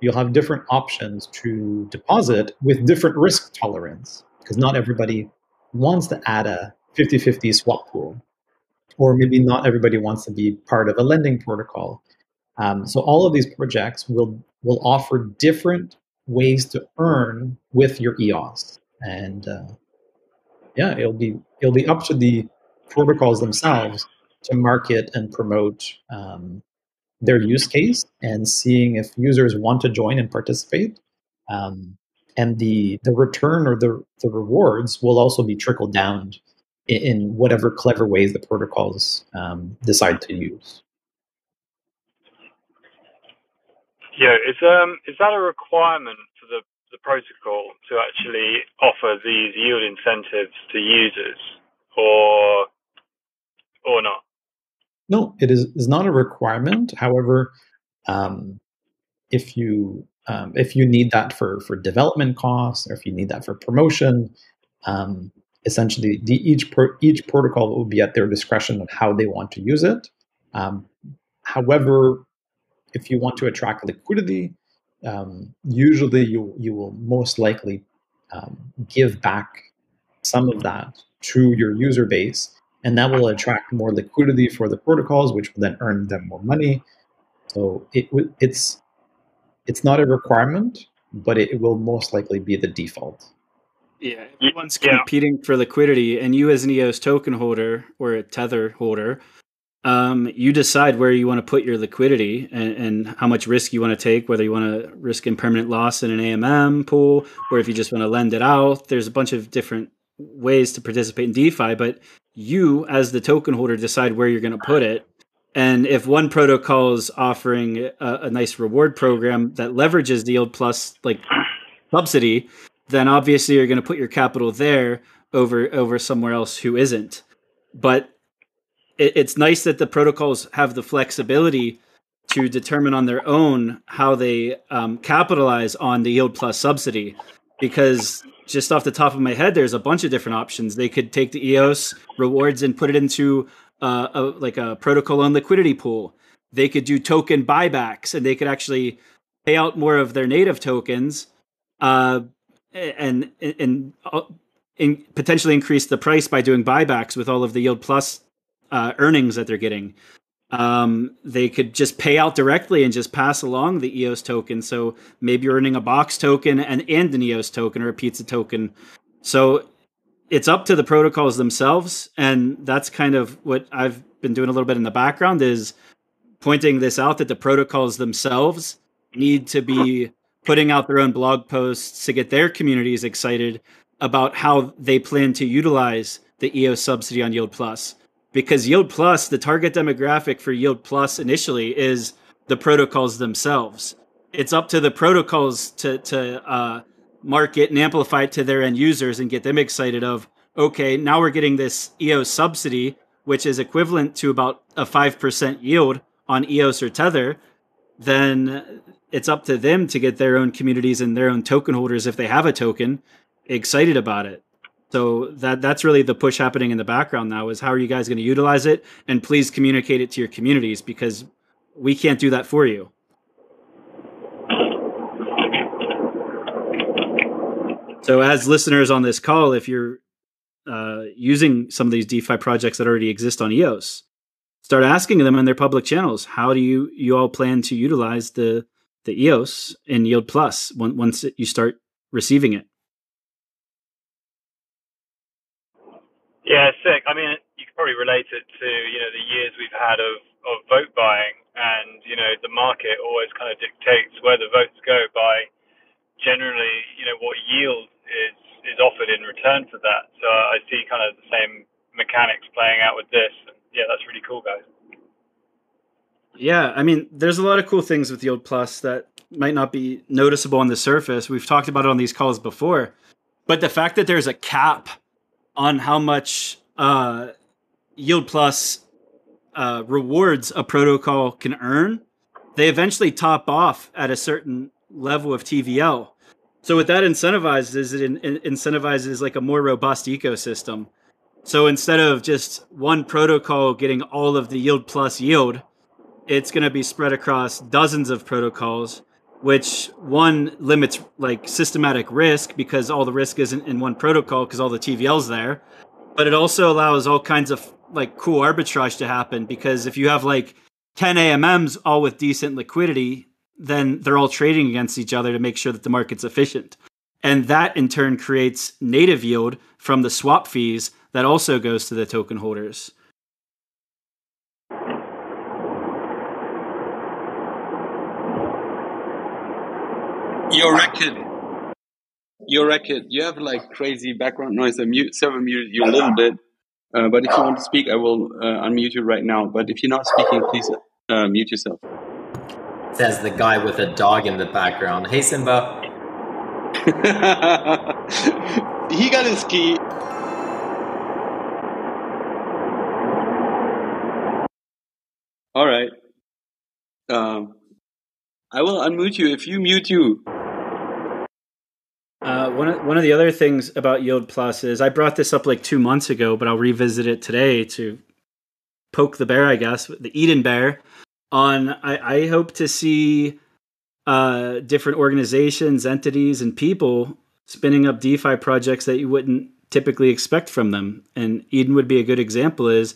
You'll have different options to deposit with different risk tolerance because not everybody wants to add a 50-50 swap pool or maybe not everybody wants to be part of a lending protocol. Um, so all of these projects will will offer different ways to earn with your EOS, and uh, yeah, it'll be it'll be up to the protocols themselves to market and promote um, their use case and seeing if users want to join and participate. Um, and the the return or the the rewards will also be trickled down in, in whatever clever ways the protocols um, decide to use.
Yeah, is um is that a requirement for the the protocol to actually offer these yield incentives to users, or or not?
No, it is, is not a requirement. However, um, if you um, if you need that for for development costs, or if you need that for promotion, um, essentially the, each pro, each protocol will be at their discretion of how they want to use it. Um, however, if you want to attract liquidity, um, usually you you will most likely um, give back some of that to your user base, and that will attract more liquidity for the protocols, which will then earn them more money. So it it's it's not a requirement, but it will most likely be the default.
Yeah, everyone's yeah. competing for liquidity, and you as an EOS token holder or a Tether holder, um, you decide where you want to put your liquidity and, and how much risk you want to take. Whether you want to risk impermanent loss in an AMM pool, or if you just want to lend it out. There's a bunch of different ways to participate in DeFi, but you as the token holder decide where you're going to put it. And if one protocol is offering a, a nice reward program that leverages the yield plus like subsidy, then obviously you're going to put your capital there over over somewhere else who isn't. But it, it's nice that the protocols have the flexibility to determine on their own how they um, capitalize on the yield plus subsidy, because just off the top of my head, there's a bunch of different options. They could take the EOS rewards and put it into uh, a, like a protocol on liquidity pool. They could do token buybacks, and they could actually pay out more of their native tokens uh, and and, and potentially increase the price by doing buybacks with all of the yield plus uh, earnings that they're getting. Um, they could just pay out directly and just pass along the EOS token. So maybe you're earning a box token and, and an EOS token or a pizza token. So it's up to the protocols themselves. And that's kind of what I've been doing a little bit in the background is pointing this out that the protocols themselves need to be putting out their own blog posts to get their communities excited about how they plan to utilize the EOS subsidy on Yield Plus. Because Yield Plus, the target demographic for Yield Plus initially is the protocols themselves. It's up to the protocols to to uh, market and amplify it to their end users and get them excited of okay, now we're getting this EOS subsidy, which is equivalent to about a five percent yield on EOS or Tether. Then it's up to them to get their own communities and their own token holders if they have a token excited about it. So that that's really the push happening in the background now is how are you guys going to utilize it and please communicate it to your communities because we can't do that for you. So as listeners on this call, if you're uh, using some of these DeFi projects that already exist on EOS, start asking them in their public channels. How do you you all plan to utilize the the EOS in Yield Plus once you start receiving it.
Yeah, sick. I mean, you could probably relate it to you know the years we've had of of vote buying, and you know the market always kind of dictates where the votes go by generally you know what yield is is offered in return for that. So I see kind of the same mechanics playing out with this. Yeah, that's really cool, guys.
Yeah, I mean, there's a lot of cool things with Yield Plus that might not be noticeable on the surface. We've talked about it on these calls before, but the fact that there's a cap on how much uh, Yield Plus uh, rewards a protocol can earn, they eventually top off at a certain level of TVL. So what that incentivizes, is it in, in, incentivizes like a more robust ecosystem. So instead of just one protocol getting all of the yield plus yield, it's going to be spread across dozens of protocols, which one limits like systematic risk because all the risk isn't in one protocol because all the TVL's there. But it also allows all kinds of like cool arbitrage to happen because if you have like 10 AMMs all with decent liquidity, then they're all trading against each other to make sure that the market's efficient. And that in turn creates native yield from the swap fees that also goes to the token holders.
Your record, your record, you have like crazy background noise. I mute, server muted you a little bit. Uh, but if you want to speak, I will uh, unmute you right now. But if you're not speaking, please uh, mute yourself.
Says the guy with a dog in the background. Hey, Simba.
he got his key. All right. Um, I will unmute you if you mute you.
One of, one of the other things about Yield Plus is I brought this up like two months ago, but I'll revisit it today to poke the bear, I guess, the Eden bear. On I, I hope to see uh, different organizations, entities, and people spinning up DeFi projects that you wouldn't typically expect from them. And Eden would be a good example. Is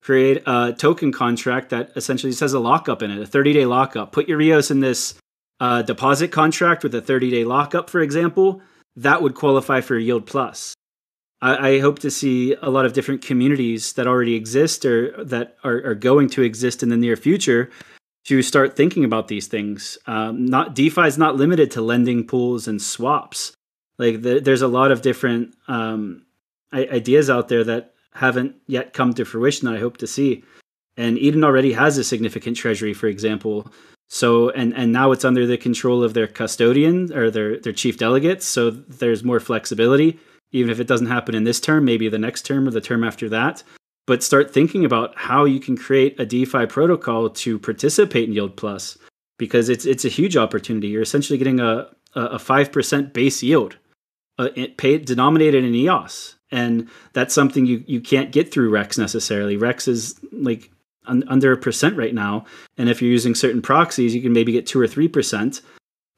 create a token contract that essentially says a lockup in it, a 30 day lockup. Put your EOS in this uh, deposit contract with a 30 day lockup, for example, that would qualify for Yield Plus. I, I, hope to see a lot of different communities that already exist or that are, are, going to exist in the near future to start thinking about these things. Um, not DeFi is not limited to lending pools and swaps. Like the, there's a lot of different um, ideas out there that haven't yet come to fruition that I hope to see. And Eden already has a significant treasury, for example, so and and now it's under the control of their custodian or their their chief delegates. So there's more flexibility, even if it doesn't happen in this term, maybe the next term or the term after that. But start thinking about how you can create a DeFi protocol to participate in Yield Plus, because it's it's a huge opportunity. You're essentially getting a a five percent base yield, uh, paid denominated in EOS, and that's something you you can't get through Rex necessarily. Rex is like un- under a percent right now. And if you're using certain proxies, you can maybe get two or three percent.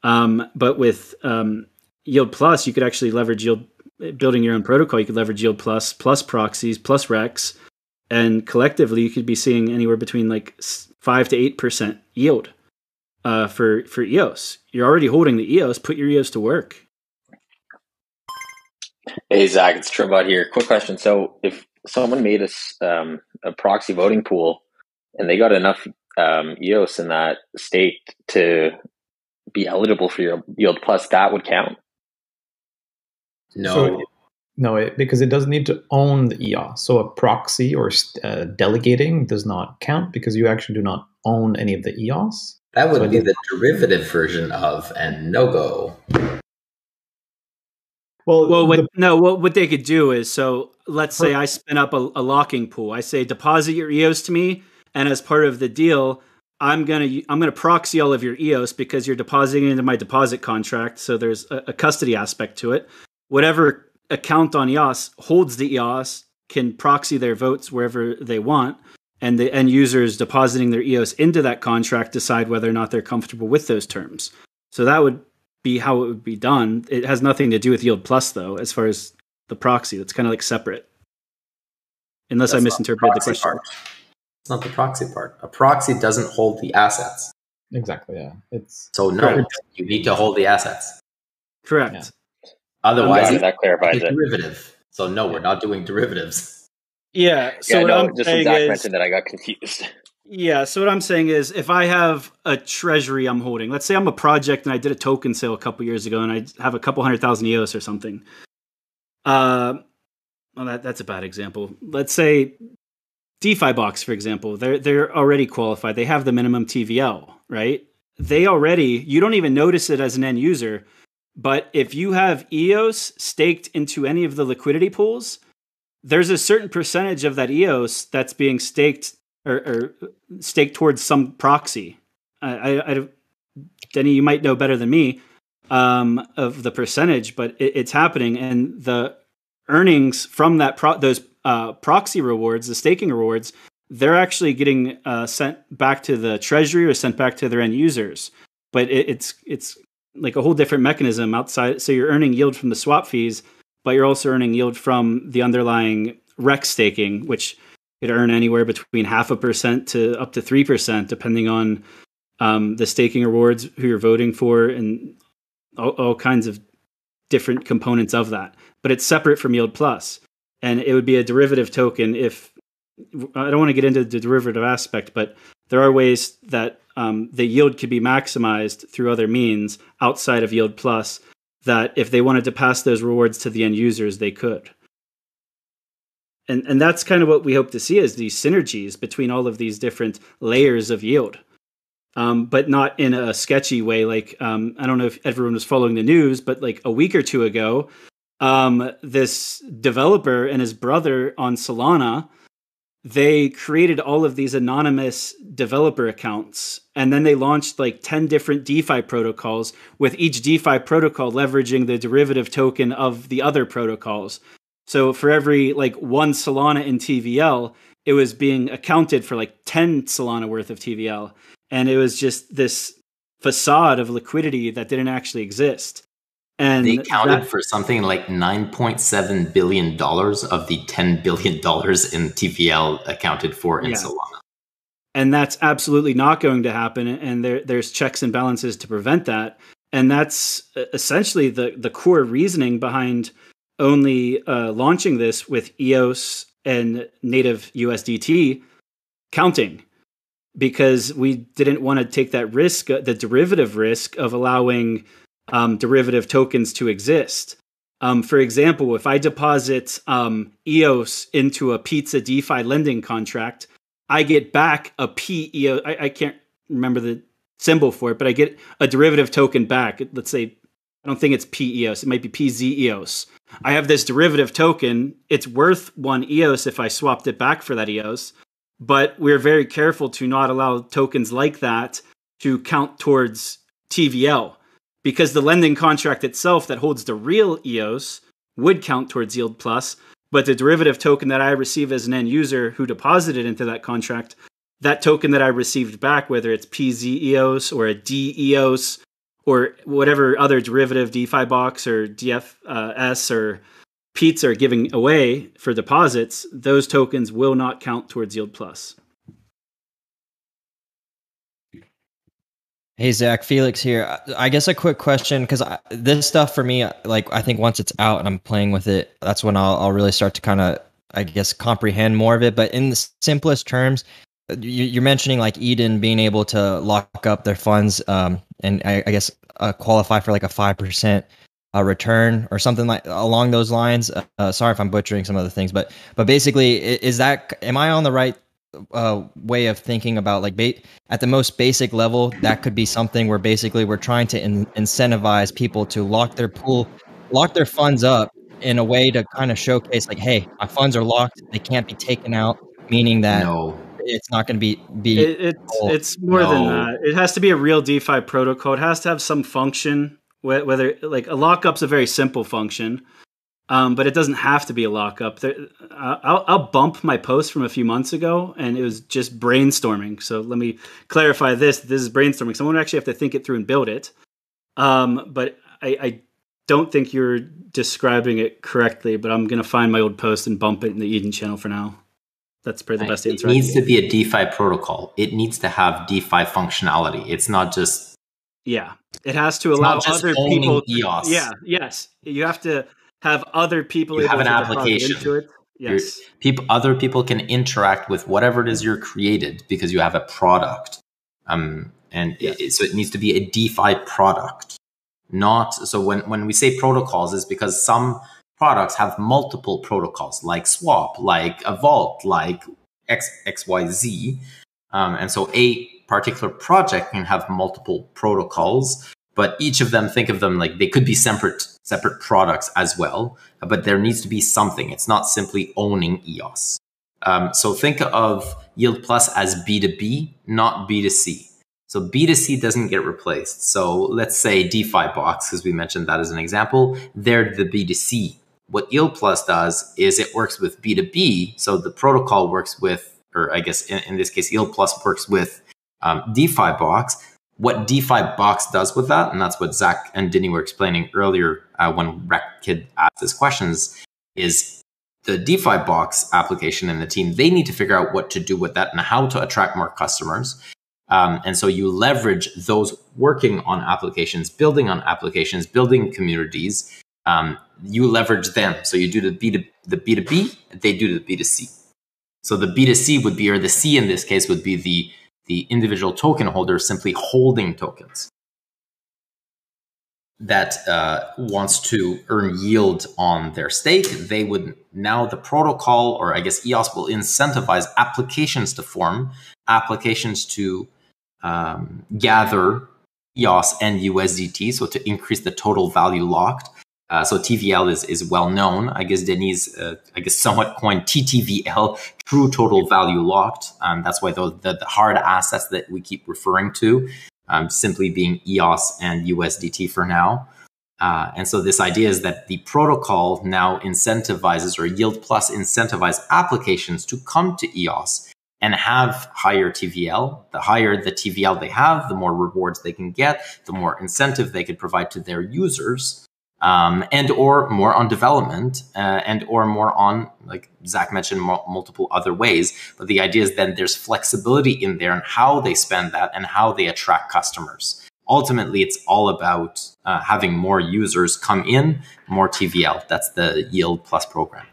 Um, but with um, Yield Plus, you could actually leverage Yield building your own protocol. You could leverage Yield Plus plus proxies plus Rex, and collectively you could be seeing anywhere between like five to eight percent yield uh, for for EOS. You're already holding the EOS. Put your EOS to work.
Hey Zach, it's Tribot here. Quick question. So if someone made us um, a proxy voting pool and they got enough um, EOS in that state to be eligible for your yield plus, that would count.
No.
So, no, it, because it doesn't need to own the EOS. So a proxy or uh, delegating does not count because you actually do not own any of the EOS.
That would
so
be the derivative version of and no go.
Well, well, what, the, no, what what they could do is so let's say I spin up a, a locking pool. I say deposit your EOS to me, and as part of the deal, I'm gonna I'm gonna proxy all of your EOS because you're depositing into my deposit contract. So there's a, a custody aspect to it. Whatever account on EOS holds the EOS can proxy their votes wherever they want, and the end users depositing their EOS into that contract decide whether or not they're comfortable with those terms. So that would be how it would be done. It has nothing to do with Yield Plus though, as far as the proxy. That's kind of like separate. Unless That's I misinterpreted the, the question.
Part. It's not the proxy part. A proxy doesn't hold the assets.
Exactly. Yeah. It's
so no. Correct. You need to hold the assets.
Correct. Yeah.
Otherwise,
um, that clarifies it.
Derivative. So no, we're not doing derivatives.
Yeah. So
yeah,
what
no,
I'm
just
saying
Zach
is,
mentioned that I got confused.
Yeah. So what I'm saying is, if I have a treasury I'm holding, let's say I'm a project and I did a token sale a couple years ago, and I have a couple hundred thousand EOS or something. Uh, well, that that's a bad example. Let's say DeFi box, for example, they're they're already qualified. They have the minimum TVL, right? They already you don't even notice it as an end user, but if you have EOS staked into any of the liquidity pools, there's a certain percentage of that EOS that's being staked or, or staked towards some proxy. I, I, I, Denny, you might know better than me um, of the percentage, but it, it's happening, and the earnings from that pro- those uh, proxy rewards, the staking rewards, they're actually getting uh, sent back to the treasury or sent back to their end users. But it, it's it's like a whole different mechanism outside. So you're earning yield from the swap fees, but you're also earning yield from the underlying REX staking, which could earn anywhere between half a percent to up to three percent, depending on um, the staking rewards, who you're voting for, and all, all kinds of different components of that. But it's separate from Yield Plus and it would be a derivative token if I don't want to get into the derivative aspect, but there are ways that um, the yield could be maximized through other means outside of yield plus that if they wanted to pass those rewards to the end users, they could. And, and that's kind of what we hope to see is these synergies between all of these different layers of yield. Um, but not in a sketchy way. Like, um, I don't know if everyone was following the news, but like a week or two ago, um, this developer and his brother on Solana, they created all of these anonymous developer accounts and then they launched like 10 different DeFi protocols with each DeFi protocol leveraging the derivative token of the other protocols. So for every like one Solana in TVL, it was being accounted for like 10 Solana worth of TVL. And it was just this facade of liquidity that didn't actually exist. And
they counted that, for something like $9.7 billion of the $10 billion in TVL accounted for in yeah. Solana.
And that's absolutely not going to happen. And there, there's checks and balances to prevent that. And that's uh, essentially the, the core reasoning behind only uh, launching this with EOS and native USDT counting because we didn't want to take that risk, uh, the derivative risk of allowing um, derivative tokens to exist. Um, for example, if I deposit um, EOS into a pizza DeFi lending contract, I get back a EOS. I, I can't remember the symbol for it, but I get a derivative token back. Let's say I don't think it's PEOS, It might be PZEOS. I have this derivative token. It's worth one EOS if I swapped it back for that EOS. But we're very careful to not allow tokens like that to count towards TVL because the lending contract itself that holds the real EOS would count towards yield plus, but the derivative token that I receive as an end user who deposited into that contract, that token that I received back, whether it's PZ EOS or a D EOS or whatever other derivative DeFi box or DFS or Pizza are giving away for deposits, those tokens will not count towards yield plus.
Hey Zach, Felix here. I guess a quick question because this stuff for me, like I think once it's out and I'm playing with it, that's when I'll, I'll really start to kind of, I guess, comprehend more of it. But in the simplest terms, you, are mentioning like Eden being able to lock up their funds um, and I, I guess uh, qualify for like a five percent uh, return or something like along those lines. Uh, sorry if I'm butchering some of the things, but but basically, is that am I on the right uh, way of thinking about like ba- at the most basic level that could be something where basically we're trying to in- incentivize people to lock their pool lock their funds up in a way to kind of showcase like hey my funds are locked they can't be taken out meaning that no. it's not going to be be
it, it it's more no. than that it has to be a real defi protocol it has to have some function whether like a lockup's a very simple function um, but it doesn't have to be a lockup. There, I'll, I'll, bump my post from a few months ago, and it was just brainstorming. So let me clarify this: this is brainstorming. Someone would actually have to think it through and build it. Um, but I, I, don't think you're describing it correctly. But I'm going to find my old post and bump it in the Eden channel for now. That's probably the best
it
answer.
It needs to be a DeFi protocol. It needs to have DeFi functionality. It's not just
yeah. It has to allow other people. EOS. Yeah. Yes. You have to have other people
you have an application into it. Yes. people, other people can interact with whatever it is you're created because you have a product. Um, and yes. it, so it needs to be a DeFi product, not so. When when we say protocols, is because some products have multiple protocols, like Swap, like a Vault, like X, X, Y, Z. Um, and so a particular project can have multiple protocols, but each of them think of them like they could be separate separate products as well. But there needs to be something. It's not simply owning EOS. Um, so think of Yield Plus as B2B, not B2C. So B2C doesn't get replaced. So let's say DeFi Box, because we mentioned that as an example, they're the B2C. What Yield Plus does is it works with B2B. So the protocol works with, or I guess in, in this case, Yield Plus works with um, DeFi Box. What DeFi Box does with that, and that's what Zach and Denny were explaining earlier uh, when Kid asked his questions, is the DeFi Box application and the team, they need to figure out what to do with that and how to attract more customers. Um, and so you leverage those working on applications, building on applications, building communities. Um, you leverage them. So you do the B to the B to B, they do the B to C. So the B to C would be, or the C in this case would be the the individual token holder simply holding tokens that uh, wants to earn yield on their stake, they would now the protocol, or I guess EOS will incentivize applications to form, applications to um, gather EOS and USDT, so to increase the total value locked. Uh, so TVL is is well known. I guess Denise, uh, I guess somewhat coined TTVL, true total value locked. Um, that's why the, the, the hard assets that we keep referring to, um, simply being EOS and USDT for now. Uh, and so this idea is that the protocol now incentivizes or Yield Plus incentivize applications to come to EOS and have higher TVL. The higher the TVL they have, the more rewards they can get, the more incentive they could provide to their users um, and or more on development uh, and or more on like zach mentioned multiple other ways. But the idea is then there's flexibility in there and how they spend that and how they attract customers. Ultimately it's all about uh, having more users come in more tvl that's the yield plus program.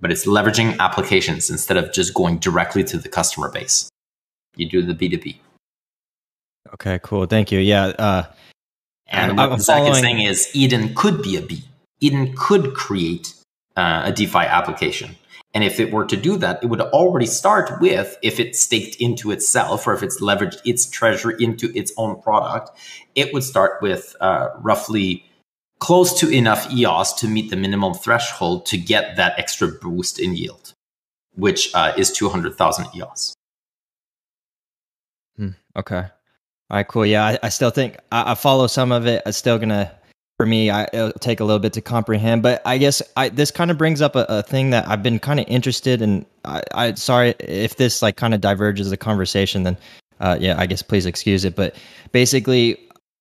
But it's leveraging applications instead of just going directly to the customer base. You do the b2b
okay cool. Thank you. Yeah uh,
and what Zach following... is saying is Eden could be a B. Eden could create uh, a DeFi application. And if it were to do that, it would already start with if it's staked into itself or if it's leveraged its treasure into its own product, it would start with uh, roughly close to enough EOS to meet the minimum threshold to get that extra boost in yield, which uh, is 200,000 EOS.
Hmm, okay. All right, cool. Yeah, I, I still think I, I, follow some of it. It's still gonna, for me, I, it'll take a little bit to comprehend. But I guess I, this kind of brings up a, a, thing that I've been kind of interested in. I, I sorry if this like kind of diverges the conversation. Then, uh, yeah, I guess please excuse it. But basically,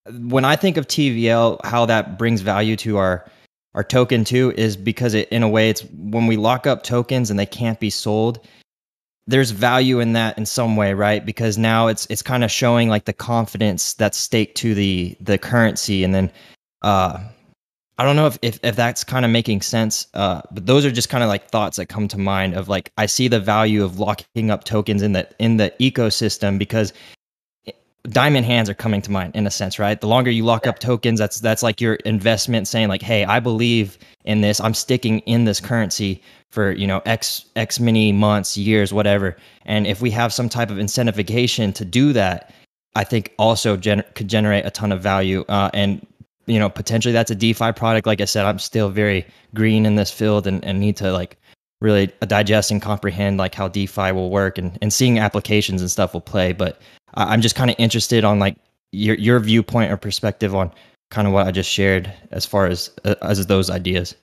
when I think of TVL, how that brings value to our our token too is because it, in a way, it's when we lock up tokens and they can't be sold there's value in that in some way, right? Because now it's it's kind of showing like the confidence that's staked to the the currency, and then uh, I don't know if if, if that's kind of making sense, uh, but those are just kind of like thoughts that come to mind of like I see the value of locking up tokens in the in the ecosystem because diamond hands are coming to mind in a sense, right? The longer you lock up tokens, that's that's like your investment saying like, hey, I believe in this. I'm sticking in this currency for you know x x many months, years, whatever. And if we have some type of incentivization to do that, I think also gener- could generate a ton of value. Uh, and you know potentially that's a DeFi product. Like I said, I'm still very green in this field and, and need to like really digest and comprehend like how DeFi will work and, and seeing applications and stuff will play. But I'm just kind of interested on like your your viewpoint or perspective on kind of what I just shared as far as uh, as those ideas.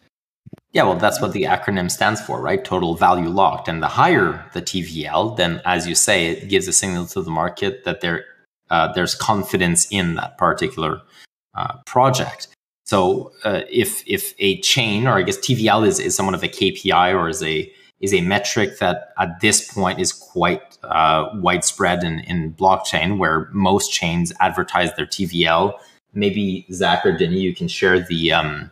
Yeah, well, that's what the acronym stands for, right? Total value locked. And the higher the TVL, then, as you say, it gives a signal to the market that there uh, there's confidence in that particular uh, project. So uh, if if a chain, or I guess TVL is, is somewhat of a KPI or is a is a metric that at this point is quite uh, widespread in, in blockchain, where most chains advertise their TVL. Maybe Zach or Denny, you can share the. Um,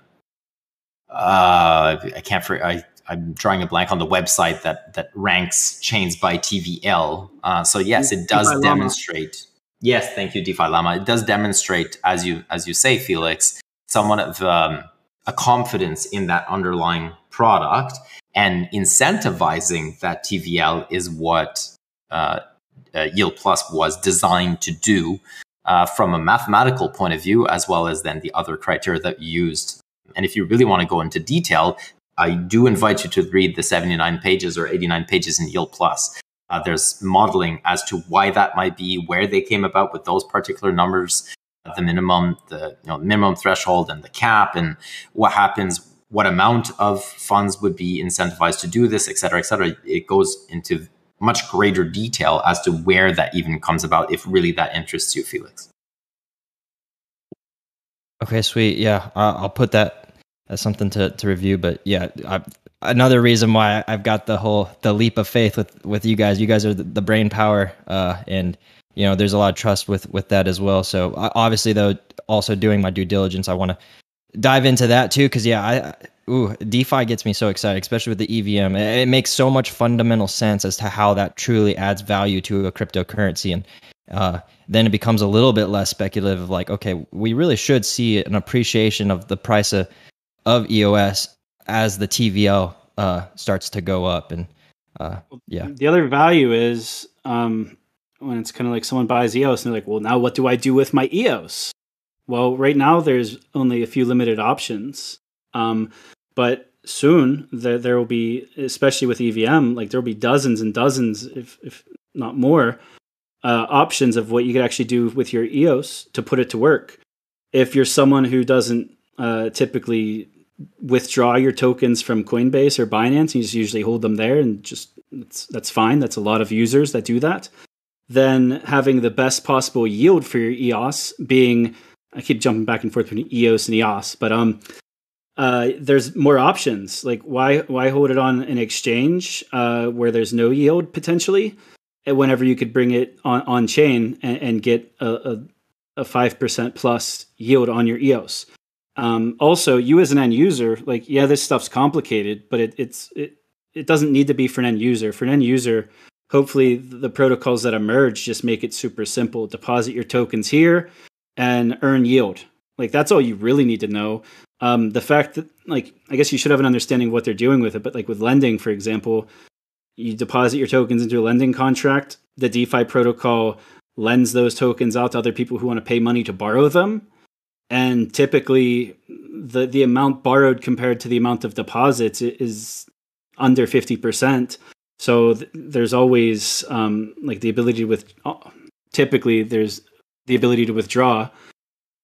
uh, I can't. For, I I'm drawing a blank on the website that that ranks chains by TVL. Uh, so yes, it does DeFi demonstrate. Llama. Yes, thank you, DeFi Llama. It does demonstrate, as you as you say, Felix, somewhat of um, a confidence in that underlying product and incentivizing that TVL is what uh, uh, Yield Plus was designed to do uh, from a mathematical point of view, as well as then the other criteria that you used. And if you really want to go into detail, I do invite you to read the 79 pages or 89 pages in Yield Plus. Uh, there's modeling as to why that might be, where they came about with those particular numbers, the minimum, the you know, minimum threshold, and the cap, and what happens, what amount of funds would be incentivized to do this, et cetera, et cetera. It goes into much greater detail as to where that even comes about, if really that interests you, Felix.
Okay, sweet. Yeah, I'll put that as something to, to review. But yeah, I, another reason why I've got the whole the leap of faith with with you guys. You guys are the, the brain power, uh, and you know there's a lot of trust with with that as well. So obviously, though, also doing my due diligence, I want to dive into that too because yeah, I ooh DeFi gets me so excited, especially with the EVM. It, it, makes so much fundamental sense as to how that truly adds value to a cryptocurrency, and uh, then it becomes a little bit less speculative. Of like, okay, we really should see an appreciation of the price of of EOS as the TVL uh, starts to go up, and uh, yeah.
The other value is um, when it's kind of like someone buys EOS and they're like, well, now what do I do with my EOS? Well, right now there's only a few limited options, um, but soon there there will be, especially with EVM, like there will be dozens and dozens, if if not more, uh, options of what you could actually do with your EOS to put it to work. If you're someone who doesn't uh, typically withdraw your tokens from Coinbase or Binance, you just usually hold them there, and just that's fine. That's a lot of users that do that. Then having the best possible yield for your EOS being I keep jumping back and forth between EOS and EOS, but um, uh, there's more options. Like why why hold it on an exchange uh, where there's no yield potentially, whenever you could bring it on on chain and, and get a a five percent plus yield on your EOS. Um, also, you as an end user, like yeah, this stuff's complicated, but it, it's it it doesn't need to be for an end user. For an end user, hopefully the protocols that emerge just make it super simple. Deposit your tokens here and earn yield. Like that's all you really need to know. Um, the fact that like I guess you should have an understanding of what they're doing with it, but like with lending, for example, you deposit your tokens into a lending contract. The DeFi protocol lends those tokens out to other people who want to pay money to borrow them. And typically, the the amount borrowed compared to the amount of deposits is under fifty percent. So th- there's always um, like the ability with. Uh, typically, there's the ability to withdraw.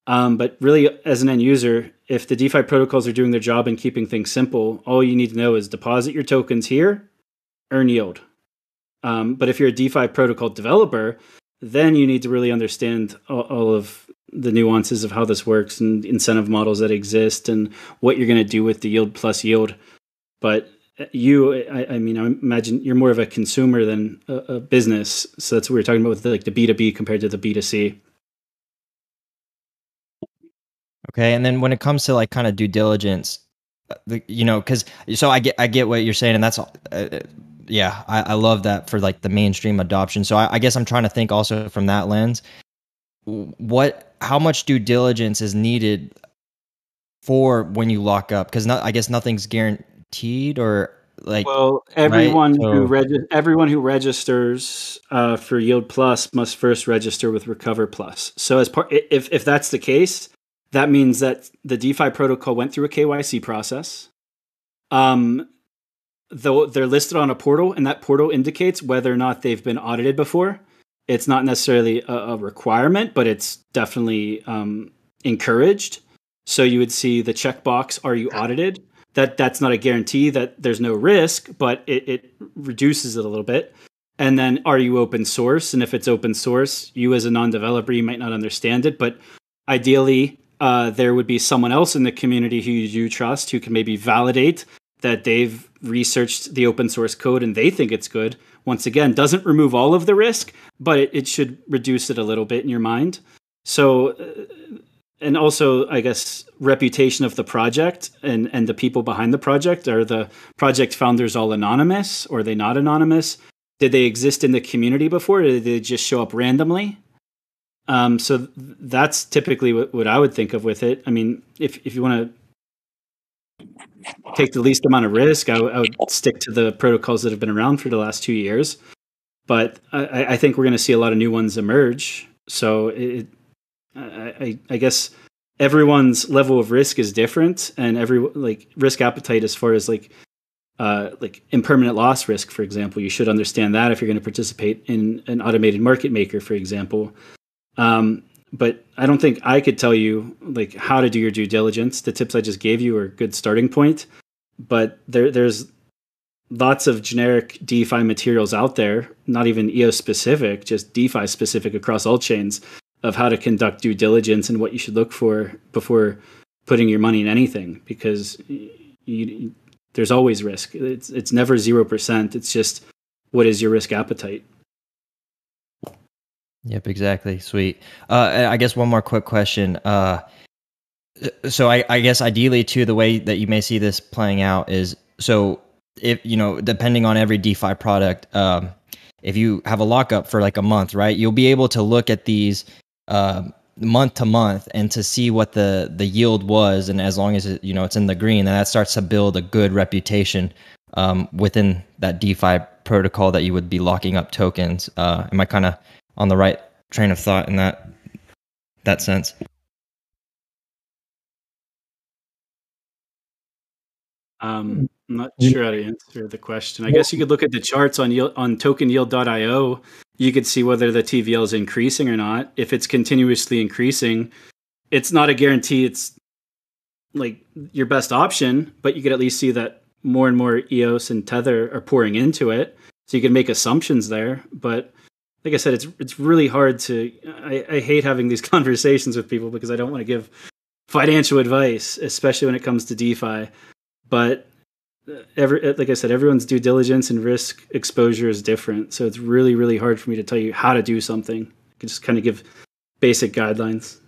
Um, but really, as an end user, if the DeFi protocols are doing their job and keeping things simple, all you need to know is deposit your tokens here, earn yield. Um, but if you're a DeFi protocol developer, then you need to really understand all, all, of the nuances of how this works and incentive models that exist and what you're going to do with the yield plus yield. But you, I, I, mean, I imagine you're more of a consumer than a, a business. So that's what we are talking about with the, like the B2B compared to the B2C.
Okay, and then when it comes to like kind of due diligence, uh, the, you know, because so I get I get what you're saying, and that's uh, uh, yeah, I, I love that for like the mainstream adoption. So I, I guess I'm trying to think also from that lens, what how much due diligence is needed for when you lock up? Because I guess nothing's guaranteed or like
well everyone right? so, who reg- everyone who registers uh, for yield plus must first register with recover plus so as part if if that's the case that means that the DeFi protocol went through a KYC process. Um, though they're listed on a portal, and that portal indicates whether or not they've been audited before. It's not necessarily a, a requirement, but it's definitely um, encouraged. So you would see the checkbox: Are you audited? That that's not a guarantee that there's no risk, but it, it reduces it a little bit. And then, are you open source? And if it's open source, you as a non-developer, you might not understand it, but ideally uh, there would be someone else in the community who you trust who can maybe validate that they've researched the open source code and they think it's good. Once again, doesn't remove all of the risk, but it, it should reduce it a little bit in your mind. So, uh, and also, I guess, reputation of the project and, and the people behind the project. Are the project founders all anonymous or are they not anonymous? Did they exist in the community before? Or did they just show up randomly? Um, so that's typically what, what I would think of with it. I mean, if if you want to take the least amount of risk, I, I would stick to the protocols that have been around for the last two years. But I, I think we're going to see a lot of new ones emerge. So it, I, I guess everyone's level of risk is different, and every like risk appetite as far as like uh, like impermanent loss risk, for example, you should understand that if you're going to participate in an automated market maker, for example. Um, but I don't think I could tell you like how to do your due diligence. The tips I just gave you are a good starting point, but there there's lots of generic DeFi materials out there, not even EOS specific, just DeFi specific across all chains of how to conduct due diligence and what you should look for before putting your money in anything because you, there's always risk. It's it's never 0%. It's just what is your risk appetite?
Yep, exactly. Sweet. Uh, I guess one more quick question. Uh, so I, I guess ideally too, the way that you may see this playing out is so if you know, depending on every DeFi product, um, if you have a lockup for like a month, right, you'll be able to look at these uh, month to month and to see what the the yield was, and as long as it, you know it's in the green, then that starts to build a good reputation um, within that DeFi protocol that you would be locking up tokens. Uh, am I kind of on the right train of thought in that that sense?
Um, I'm not sure how to answer the question. I guess you could look at the charts on yield, on tokenyield.io. You could see whether the TVL is increasing or not. If it's continuously increasing, it's not a guarantee it's like your best option, but you could at least see that more and more EOS and Tether are pouring into it. So you can make assumptions there. But like I said, it's it's really hard to. I, I hate having these conversations with people because I don't want to give financial advice, especially when it comes to DeFi. But uh, every uh, like I said, everyone's due diligence and risk exposure is different. So it's really, really hard for me to tell you how to do something. I can just kind of give basic guidelines.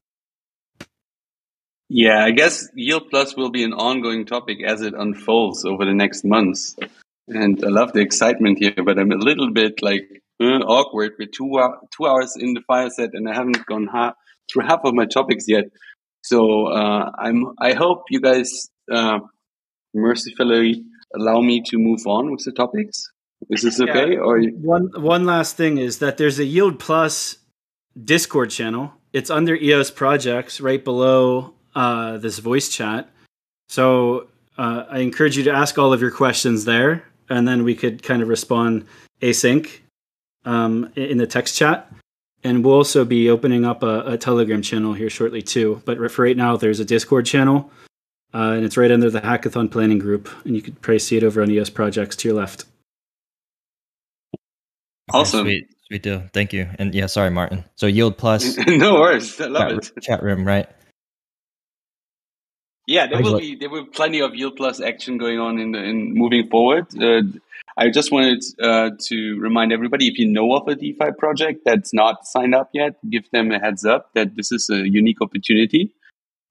Yeah, I guess Yield Plus will be an ongoing topic as it unfolds over the next months. And I love the excitement here, but I'm a little bit like uh, awkward. We're two, uh, two hours in the fire set and I haven't gone ha- through half of my topics yet. So uh, I'm. I hope you guys uh, mercifully allow me to move on with the topics? Is this okay? Yeah. Or
one one last thing is that there's a Yield Plus Discord channel. It's under EOS projects, right below uh, this voice chat. So uh, I encourage you to ask all of your questions there, and then we could kind of respond async um, in the text chat. And we'll also be opening up a, a Telegram channel here shortly too. But for right now, there's a Discord channel uh, and it's right under the Hackathon Planning Group, and you could probably see it over on EOS Projects to your left.
Awesome.
sweet, sweet deal. Thank you. And yeah, sorry, Martin. So Yield Plus.
no worries. I love
chat,
it.
Chat room, right?
Yeah, there will be there will be plenty of Yield Plus action going on in the, in moving forward. Uh, I just wanted uh, to remind everybody: if you know of a DeFi project that's not signed up yet, give them a heads up that this is a unique opportunity.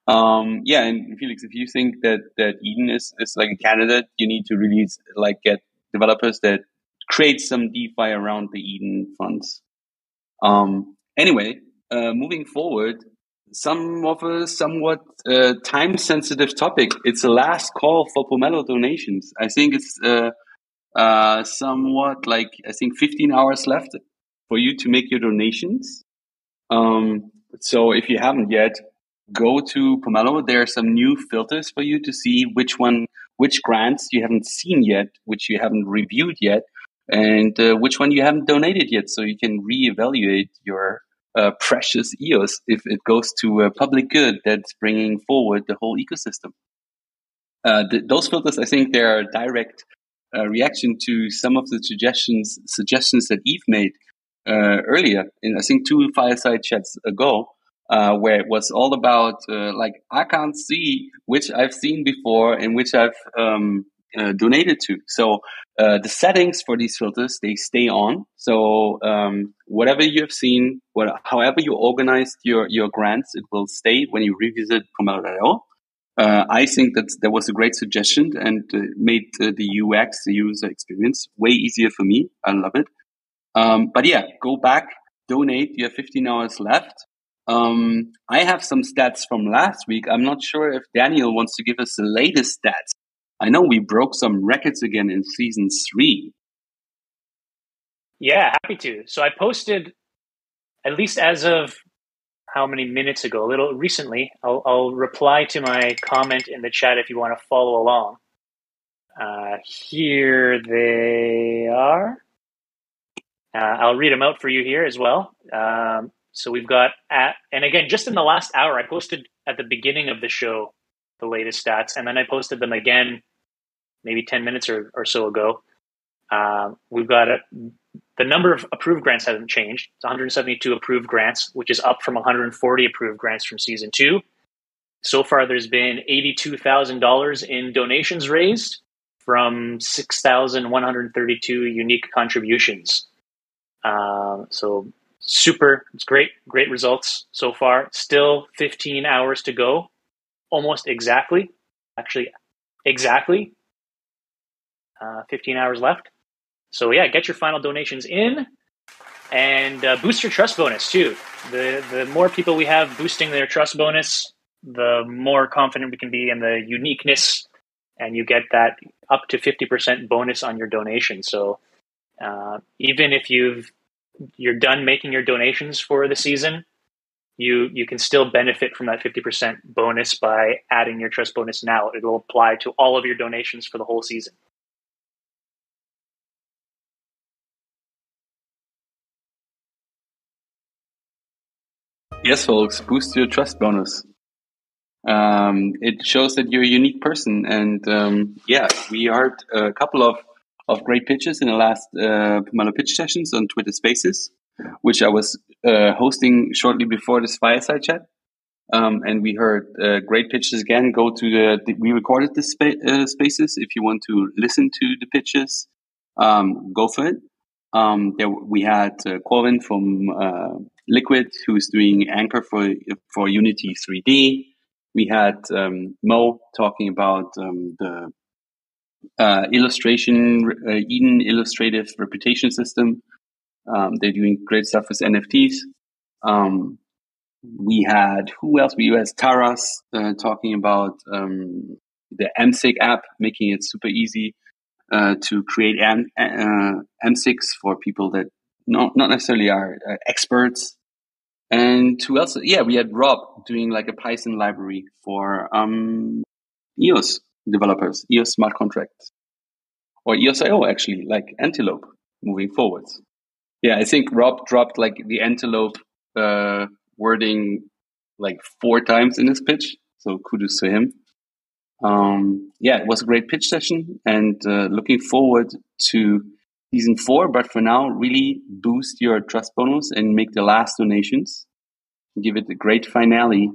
Um, yeah, and Felix, if you think that that Eden is, is like a candidate, you need to release like get developers that create some DeFi around the Eden funds. Um, anyway, uh, moving forward, some of a somewhat uh, time sensitive topic. It's a last call for Pomelo donations. I think it's uh, uh, somewhat like I think 15 hours left for you to make your donations. Um, so if you haven't yet, go to Pomelo. There are some new filters for you to see which one, which grants you haven't seen yet, which you haven't reviewed yet, and uh, which one you haven't donated yet. So you can reevaluate your uh, precious EOS if it goes to a public good that's bringing forward the whole ecosystem. Uh, th- those filters, I think, they are a direct uh, reaction to some of the suggestions suggestions that Yves made uh, earlier. In I think two fireside chats ago, uh, where it was all about uh, like I can't see which I've seen before and which I've um, uh, donated to. So uh, the settings for these filters they stay on. So um, whatever you have seen, what, however you organized your your grants, it will stay when you revisit Pomelo.io. Uh, I think that that was a great suggestion and uh, made the UX, the user experience, way easier for me. I love it. Um, but yeah, go back, donate. You have 15 hours left Um, I have some stats from last week. I'm not sure if Daniel wants to give us the latest stats. I know we broke some records again in season three.
Yeah, happy to. So I posted, at least as of how many minutes ago, a little recently. I'll, I'll reply to my comment in the chat if you want to follow along. Uh, here they are. Uh, I'll read them out for you here as well. Um, so we've got at, and again, just in the last hour, I posted at the beginning of the show the latest stats, and then I posted them again maybe 10 minutes or, or so ago. Um, we've got a, the number of approved grants hasn't changed. It's 172 approved grants, which is up from 140 approved grants from season two. So far, there's been $82,000 in donations raised from 6,132 unique contributions. Uh, so super, it's great, great results so far. Still 15 hours to go, almost exactly, actually, exactly uh, 15 hours left. So yeah, get your final donations in and uh, boost your trust bonus too. The the more people we have boosting their trust bonus, the more confident we can be in the uniqueness, and you get that up to 50% bonus on your donation. So uh, even if you've you're done making your donations for the season, you you can still benefit from that 50% bonus by adding your trust bonus now. It'll apply to all of your donations for the whole season.
Yes, folks, boost your trust bonus. Um, it shows that you're a unique person, and um, yeah, we heard a couple of of great pitches in the last uh, Pomelo pitch sessions on Twitter Spaces, which I was uh, hosting shortly before this fireside chat. Um, and we heard uh, great pitches again. Go to the, the we recorded the spa- uh, spaces. If you want to listen to the pitches, um, go for it. Um, there we had uh, Corwin from uh, Liquid, who's doing Anchor for for Unity 3D. We had um, Mo talking about um, the uh, illustration uh, Eden illustrative reputation system. Um, they're doing great stuff with NFTs. Um, we had who else? We had Taras uh, talking about um, the MSIG app, making it super easy uh, to create M- uh, MSIGs for people that not not necessarily are uh, experts. And who else? Yeah, we had Rob doing like a Python library for um, EOS developers, EOS smart contracts, or EOS.io actually, like Antelope moving forwards. Yeah, I think Rob dropped like the Antelope uh, wording like four times in his pitch. So kudos to him. Um, yeah, it was a great pitch session and uh, looking forward to season four. But for now, really boost your trust bonus and make the last donations. Give it a great finale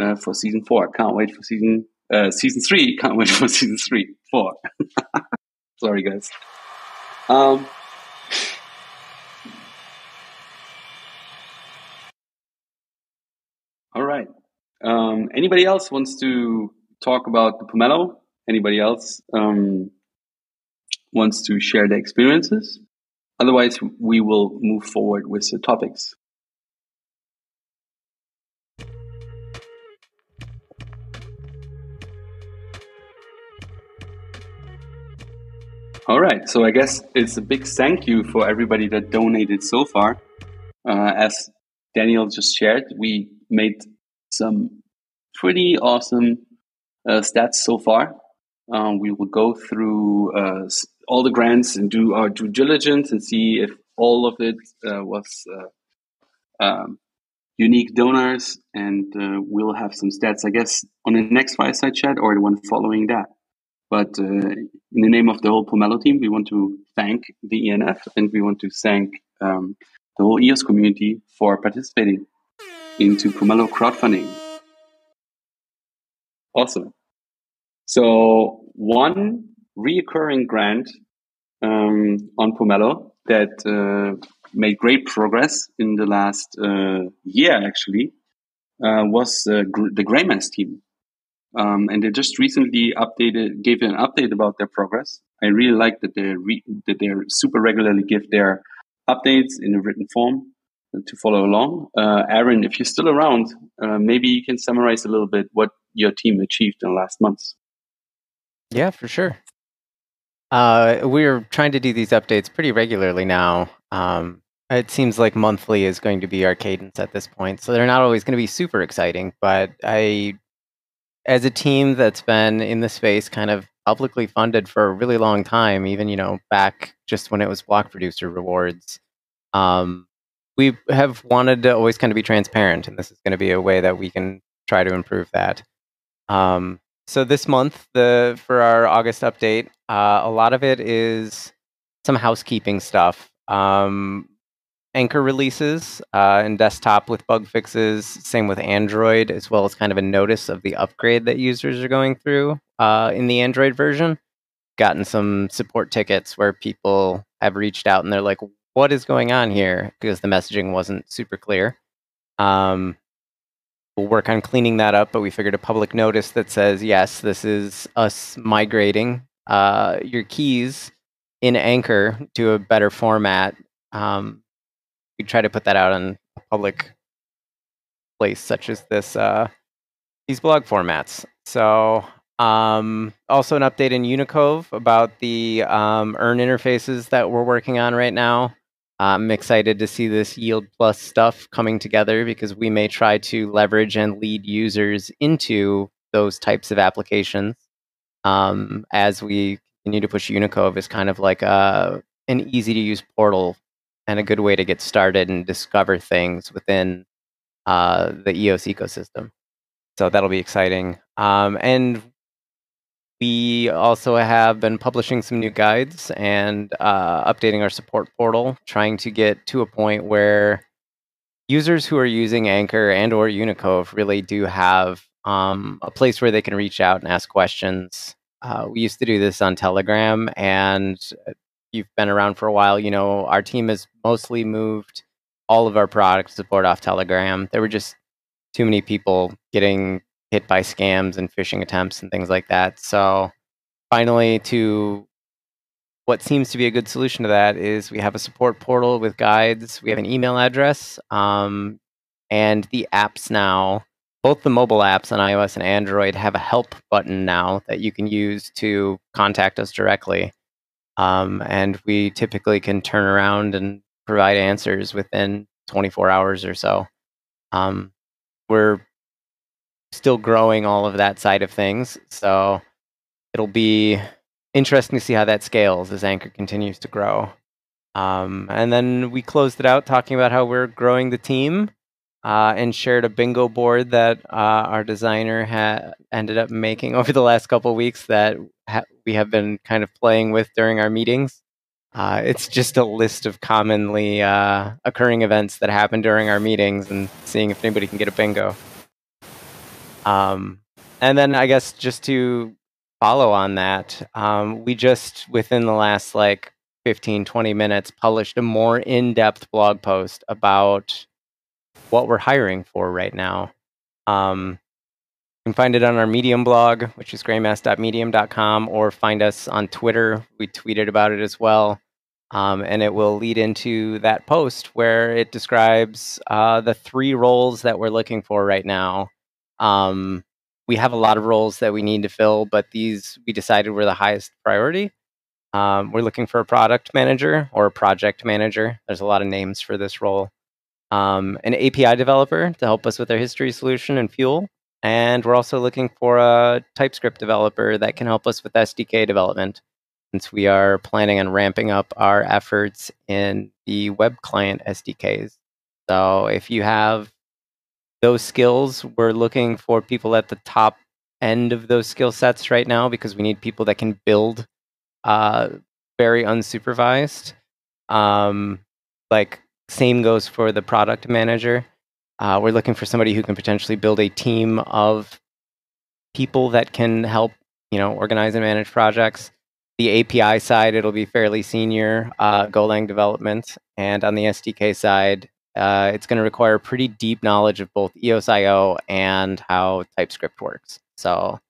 uh, for season four. Can't wait for season uh, season three. Can't wait for season three, four. Sorry, guys. Um, all right. Um, anybody else wants to talk about the pomelo? Anybody else um, wants to share their experiences? Otherwise, we will move forward with the topics. All right, so I guess it's a big thank you for everybody that donated so far. Uh, as Daniel just shared, we made some pretty awesome uh, stats so far. Um, we will go through uh, all the grants and do our due diligence and see if all of it uh, was uh, um, unique donors, and uh, we'll have some stats, I guess, on the next fireside chat or the one following that. But uh, in the name of the whole Pomelo team, we want to thank the ENF and we want to thank um, the whole EOS community for participating into Pomelo crowdfunding. Awesome. So one reoccurring grant um, on Pomelo that uh, made great progress in the last uh, year, actually, uh, was gr- the Greymass team. Um, and they just recently updated, gave an update about their progress. I really like that they that they super regularly give their updates in a written form. To follow along. Uh, Aaron, if you're still around, uh, maybe you can summarize a little bit what your team achieved in the last months.
Yeah, for sure. Uh, we're trying to do these updates pretty regularly now. Um, it seems like monthly is going to be our cadence at this point, so they're not always going to be super exciting. But I, as a team that's been in the space, kind of publicly funded for a really long time, even you know back just when it was block producer rewards, um, we have wanted to always kind of be transparent, and this is going to be a way that we can try to improve that. Um, so this month, the for our August update, uh, a lot of it is some housekeeping stuff. Um, Anchor releases uh, and desktop with bug fixes. Same with Android, as well as kind of a notice of the upgrade that users are going through uh, in the Android version. Gotten some support tickets where people have reached out and they're like, "What is going on here?" Because the messaging wasn't super clear. Um, we'll work on cleaning that up, but we figured a public notice that says, "Yes, this is us migrating uh, your keys in Anchor to a better format." Um, we try to put that out on a public place such as this uh, these blog formats. So um, also an update in Unicove about the um, earn interfaces that we're working on right now. I'm excited to see this yield plus stuff coming together because we may try to leverage and lead users into those types of applications um, as we continue to push Unicove as kind of like a, an easy to use portal and a good way to get started and discover things within uh, the EOS ecosystem. So that'll be exciting. Um, and we also have been publishing some new guides and uh, updating our support portal, trying to get to a point where users who are using Anchor and or Unicove really do have um, a place where they can reach out and ask questions. Uh, we used to do this on Telegram, and you've been around for a while, you know, our team has mostly moved all of our product support off Telegram. There were just too many people getting hit by scams and phishing attempts and things like that. So finally, to what seems to be a good solution to that is we have a support portal with guides. We have an email address, um, and the apps now. Both the mobile apps on iOS and Android have a help button now that you can use to contact us directly. Um, and we typically can turn around and provide answers within 24 hours or so. Um, we're still growing all of that side of things. So it'll be interesting to see how that scales as Anchor continues to grow. Um, and then we closed it out talking about how we're growing the team uh, and shared a bingo board that uh, our designer had ended up making over the last couple weeks that ha- we have been kind of playing with during our meetings. Uh, it's just a list of commonly uh, occurring events that happen during our meetings and seeing if anybody can get a bingo. Um, and then I guess just to follow on that, um, we just within the last like 15, 20 minutes published a more in depth blog post about what we're hiring for right now. Um, you can find it on our Medium blog, which is greymass.medium.com, or find us on Twitter. We tweeted about it as well. Um, and it will lead into that post where it describes uh, the three roles that we're looking for right now. Um, we have a lot of roles that we need to fill, but these we decided were the highest priority. Um, we're looking for a product manager or a project manager. There's a lot of names for this role um, an API developer to help us with our history solution and fuel. And we're also looking for a TypeScript developer that can help us with SDK development, since we are planning on ramping up our efforts in the web client SDKs. So if you have those skills, we're looking for people at the top end of those skill sets right now because we need people that can build uh, very unsupervised. Um, like same goes for the product manager. Uh, we're looking for somebody who can potentially build a team of people that can help, you know, organize and manage projects. The API side, it'll be fairly senior uh, Golang development, and on the SDK side, uh, it's going to require pretty deep knowledge of both EOS.io and how TypeScript works. So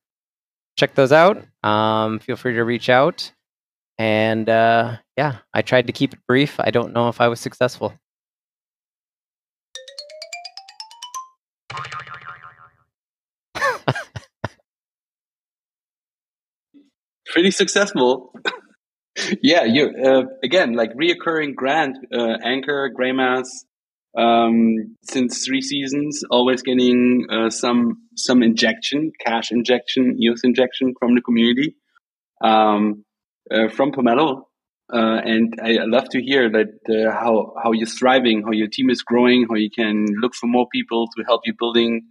check those out. Um, feel free to reach out. And uh, yeah, I tried to keep it brief. I don't know if I was successful.
Pretty successful. yeah, you uh, again like reoccurring grant uh, anchor, Greymass, um, since three seasons, always getting uh, some some injection, cash injection, youth injection from the community, um, uh, from Pomelo. Uh, and I, love to hear that uh, how how you're thriving, how your team is growing, how you can look for more people to help you building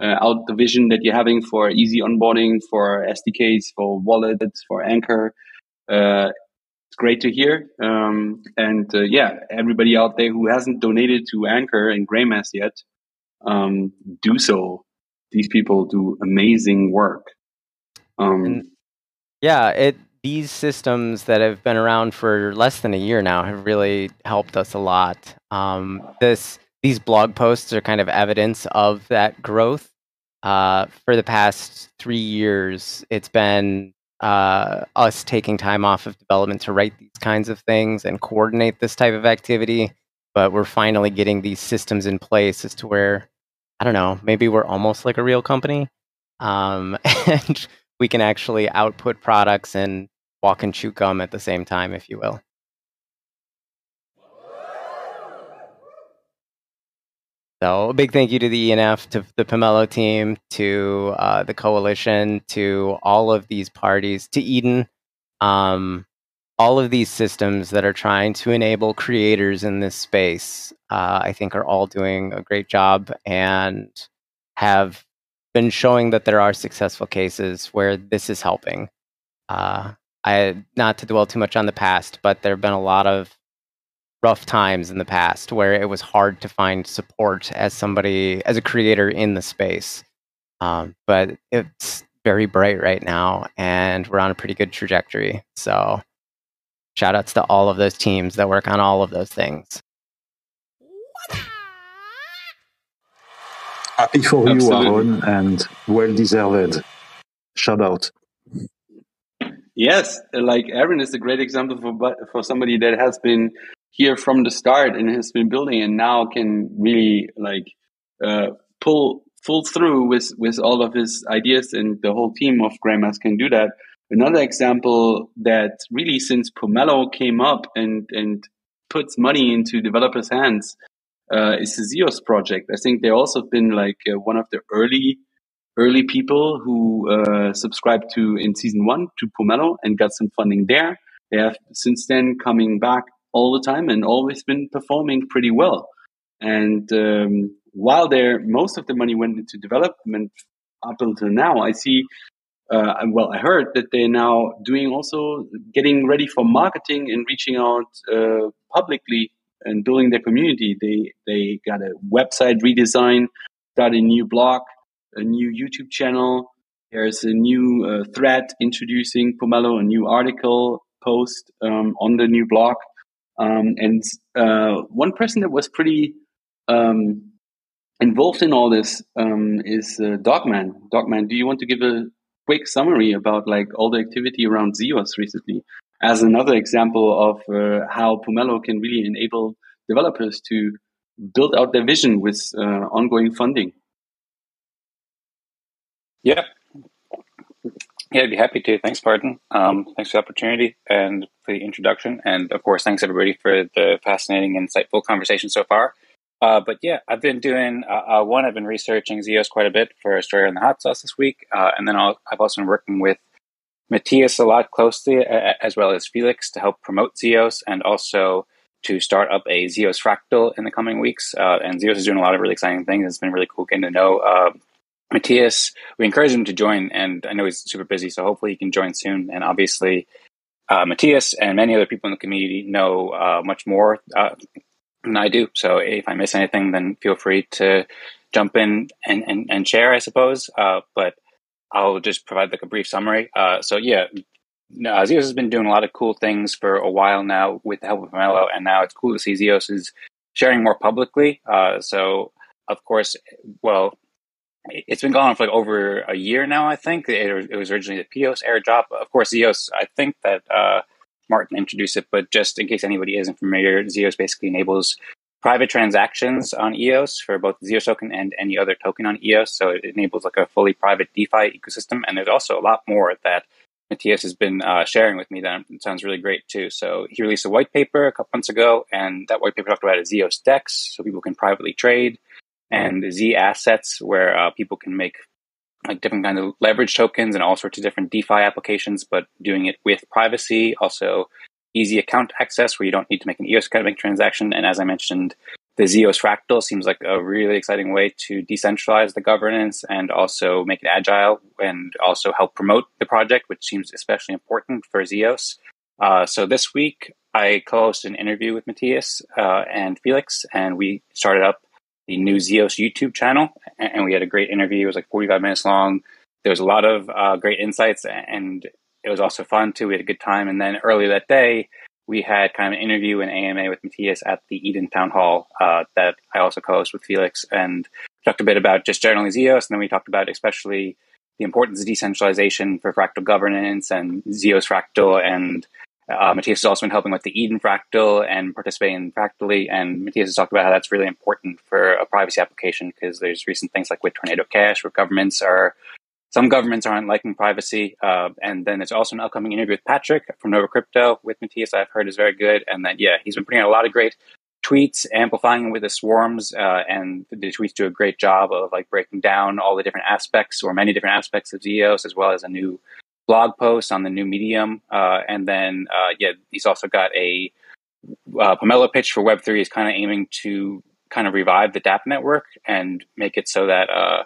uh, out the vision that you're having for easy onboarding, for SDKs, for wallets, for Anchor. It's great to hear. Um, and uh, yeah, everybody out there who hasn't donated to Anchor and Greymass yet, um, do so. These people do amazing work. Um,
yeah, it these systems that have been around for less than a year now have really helped us a lot. Um, this these blog posts are kind of evidence of that growth. Uh, for the past three years, it's been uh, us taking time off of development to write these kinds of things and coordinate this type of activity. But we're finally getting these systems in place as to where, I don't know, maybe we're almost like a real company. Um, and we can actually output products and walk and chew gum at the same time, if you will. So a big thank you to the ENF, to the Pomelo team, to uh, the coalition, to all of these parties, to Eden, um, all of these systems that are trying to enable creators in this space. Uh, I think are all doing a great job and have been showing that there are successful cases where this is helping. Uh, I not to dwell too much on the past, but there have been a lot of rough times in the past where it was hard to find support as somebody as a creator in the space. Um, but it's very bright right now, and we're on a pretty good trajectory. So, shout outs to all of those teams that work on all of those things.
Happy for you, Aaron, and well deserved. Shout out.
Yes, like Aaron is a great example for for somebody that has been here from the start and has been building and now can really like uh, pull pull through with with all of his ideas and the whole team of Greymass can do that. Another example that really since Pomelo came up and and puts money into developers' hands uh, is the Zeos project. I think they also been like uh, one of the early early people who uh, subscribed to in season one to Pomelo and got some funding there. They have since then coming back all the time and always been performing pretty well. And um, while there, most of the money went into development up until now, I see. Uh, well, I heard that they're now doing also getting ready for marketing and reaching out uh, publicly and building their community. They they got a website redesign, got a new blog, a new YouTube channel. There's a new uh, thread introducing Pomelo, a new article post um, on the new blog. Um, and uh, one person that was pretty um, involved in all this um, is uh, Dogman. Dogman, do you want to give a quick summary about like all the activity around Zeos recently, as another example of uh, how Pomelo can really enable developers to build out their vision with uh, ongoing funding?
Yeah, yeah, I'd be happy to. Thanks, Martin. Um, thanks for the opportunity and for the introduction. And of course, thanks everybody for the fascinating, insightful conversation so far. Uh, but yeah, I've been doing uh, uh, one. I've been researching Zeos quite a bit for Story in the Hot Sauce this week, uh, and then i have also been working with Matthias a lot closely, as well as Felix, to help promote Zeos and also to start up a Zeos Fractal in the coming weeks. Uh, and Zeos is doing a lot of really exciting things. It's been really cool getting to know Matthias, we encourage him to join, and I know he's super busy, so hopefully he can join soon. And obviously, uh, Matthias and many other people in the community know uh, much more uh, than I do. So if I miss anything, then feel free to jump in and, and, and share, I suppose. Uh, but I'll just provide like a brief summary. Uh, so yeah, no, Zeos has been doing a lot of cool things for a while now with the help of Pomelo, and now it's cool to see Zeos is sharing more publicly. Uh, so of course, well, it's been going on for like over a year now. I think it, it was originally the Pios airdrop. Of course, EOS, I think that uh, Martin introduced it, but just in case anybody isn't familiar, Zeos basically enables private transactions on EOS for both the Zeos token and any other token on EOS. So it enables like a fully private DeFi ecosystem, and there's also a lot more that Matthias has been uh, sharing with me that sounds really great too. So he released a white paper a couple months ago, and that white paper talked about a ZEOS DEX, so people can privately trade, and Z assets, where uh, people can make like different kinds of leverage tokens and all sorts of different DeFi applications, but doing it with privacy. Also, easy account access where you don't need to make an EOS of transaction. And as I mentioned, the ZEOS Fractal seems like a really exciting way to decentralize the governance and also make it agile and also help promote the project, which seems especially important for ZEOS. Uh, so this week, I co-hosted an interview with Matthias uh, and Felix, and we started up the new ZEOS YouTube channel, and we had a great interview. It was like 45 minutes long. There was a lot of uh, great insights, and it was also fun too. We had a good time. And then earlier that day, we had kind of an interview and AMA with Matthias at the Eden Town Hall uh, that I also co-host with Felix, and talked a bit about just generally ZEOS, and then we talked about especially the importance of decentralization for fractal governance and ZEOS Fractal and uh, Matthias has also been helping with the Eden Fractal and participating in Fractally. And Matthias has talked about how that's really important for a privacy application because there's recent things like with Tornado Cash where governments are, some governments aren't liking privacy. Uh, and then there's also an upcoming interview with Patrick from Nova Crypto with Matthias I've heard is very good. And then, yeah, he's been putting out a lot of great tweets, amplifying with the swarms, uh, and the tweets do a great job of like breaking down all the different aspects or many different aspects of ZEOS, as well as a new blog post on the new Medium, uh, and then uh, yeah, he's also got a uh, Pomelo pitch for Web three. Is kind of aiming to kind of revive the DAPP network and make it so that uh,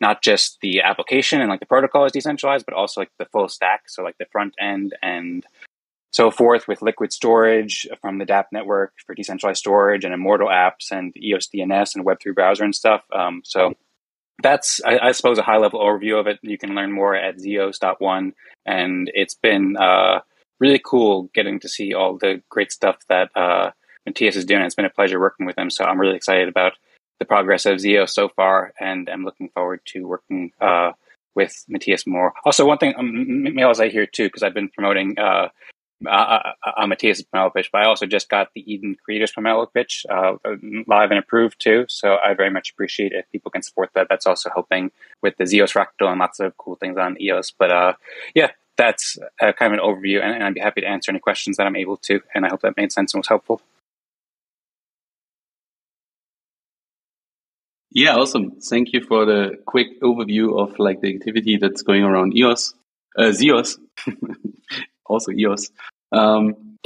not just the application and like the protocol is decentralized, but also like the full stack, so like the front end and so forth with liquid storage from the DAPP network for decentralized storage and immortal apps and EOS DNS and Web3 browser and stuff. Um, so that's, I, I, suppose, a high level overview of it. You can learn more at zeos.one. And it's been uh, really cool getting to see all the great stuff that uh, Matthias is doing. It's been a pleasure working with him. So I'm really excited about the progress of Zeo so far. And I'm looking forward to working uh, with Matthias more. Also, one thing, um, mails I hear too, because I've been promoting uh, uh, Pomelo pitch, but I also just got the Eden Creators pitch uh, live and approved too. So I very much appreciate if people can support that. That's also helping with the Zeos Fractal and lots of cool things on EOS. But uh, yeah, that's uh, kind of an overview, and, and, I'd be happy to answer any questions that I'm able to. And I hope that made sense and was helpful.
Yeah, awesome. Thank you for the quick overview of like the activity that's going around EOS, uh, Zeos, also EOS. Um,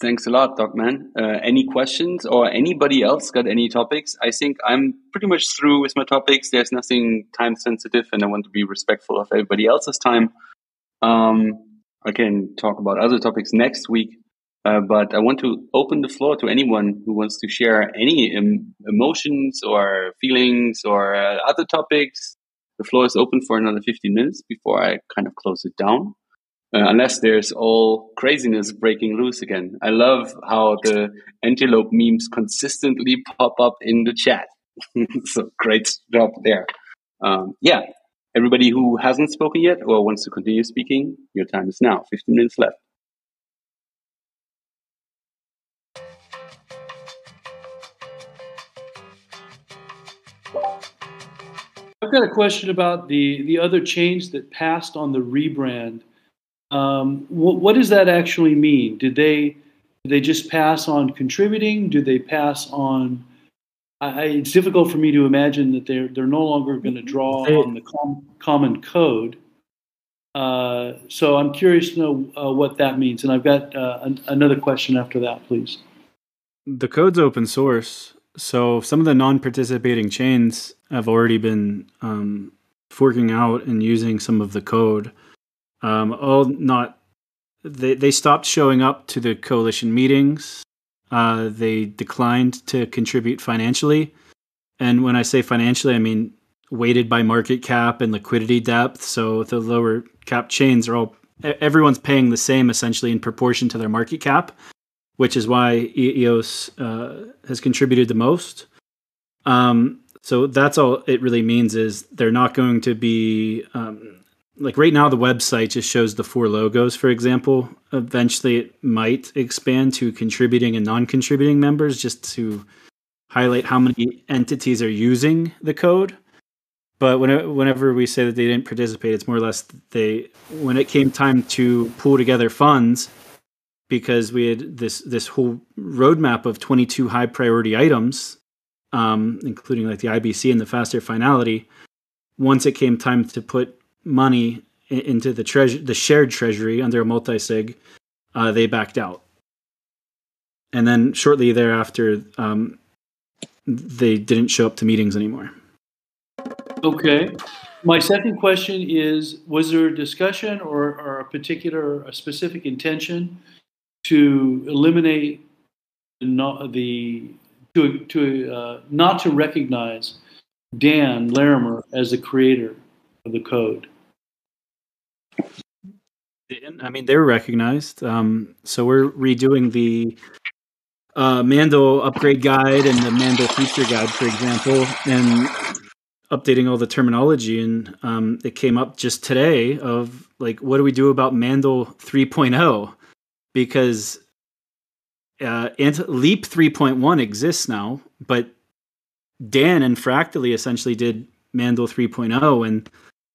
thanks a lot, Dogman. Uh, any questions or anybody else got any topics? I think I'm pretty much through with my topics. There's nothing time sensitive, and I want to be respectful of everybody else's time. Um, I can talk about other topics next week, uh, but I want to open the floor to anyone who wants to share any em- emotions or feelings or uh, other topics. The floor is open for another 15 minutes before I kind of close it down uh, unless there's all craziness breaking loose again. I love how the antelope memes consistently pop up in the chat. so great job there. Um, yeah, everybody who hasn't spoken yet or wants to continue speaking, your time is now. 15 minutes left.
I've got a question about the, the other change that passed on the rebrand um, what, what, does that actually mean? Did they did they just pass on contributing? Do they pass on? I, it's difficult for me to imagine that they're they're no longer going to draw on the com, common code. Uh, so I'm curious to know uh, what that means, and I've got uh, an, another question after that, please.
The code's open source, so some of the non-participating chains have already been um, forking out and using some of the code. Um, all not they they stopped showing up to the coalition meetings. Uh, they declined to contribute financially, and when I say financially, I mean weighted by market cap and liquidity depth. So the lower cap chains are all everyone's paying the same essentially in proportion to their market cap, which is why EOS uh, has contributed the most. Um, so that's all it really means is they're not going to be um, like right now the website just shows the four logos for example eventually it might expand to contributing and non-contributing members just to highlight how many entities are using the code but whenever we say that they didn't participate, it's more or less they when it came time to pull together funds because we had this this whole roadmap of 22 high priority items, um, including like the IBC and the faster finality. Once it came time to put money into the treasure, the shared treasury under a multi sig, uh, they backed out. And then shortly thereafter, um, they didn't show up to meetings anymore.
Okay. My second question is: Was there a discussion or, or a particular, a specific intention to eliminate not the to to uh, not to recognize Dan Larimer as the creator of the code?
I mean, they're recognized. Um, so we're redoing the uh, Mandel upgrade guide and the Mandel feature guide, for example, and updating all the terminology. And um, it came up just today of like, what do we do about Mandel 3.0? Because uh, Leap 3.1 exists now, but Dan and Fractally essentially did Mandel 3.0, and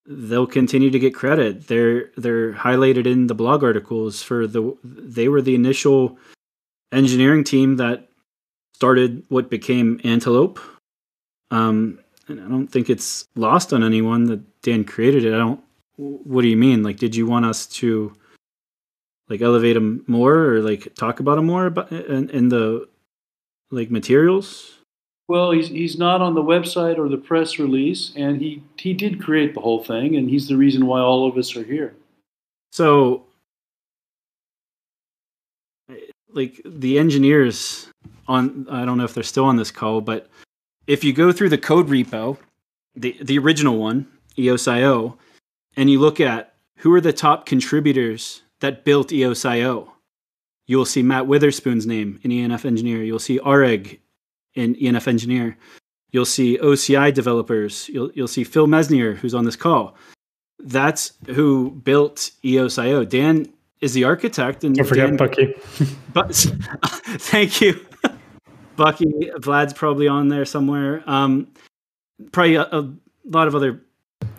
they'll continue to get credit. They're they're highlighted in the blog articles for the they were the initial engineering team that started what became Antelope. Um, and I don't think it's lost on anyone that Dan created it. I don't. What do you mean? Like, did you want us to like elevate him more or like talk about him more about in, in the like materials?
Well, he's he's not on the website or the press release, and he he did create the whole thing, and he's the reason why all of us are here.
So, like the engineers on, I don't know if they're still on this call, but if you go through the code repo, the the original one, EOSIO, and you look at who are the top contributors that built EOSIO, you'll see Matt Witherspoon's name in ENF Engineer. You'll see Areg in ENF Engineer. You'll see OCI developers. You'll you'll see Phil Mesnier, who's on this call. That's who built EOSIO. Dan is the architect, and
don't forget
Dan,
Bucky.
but thank you, Bucky. Vlad's probably on there somewhere. Um, probably a, a lot of other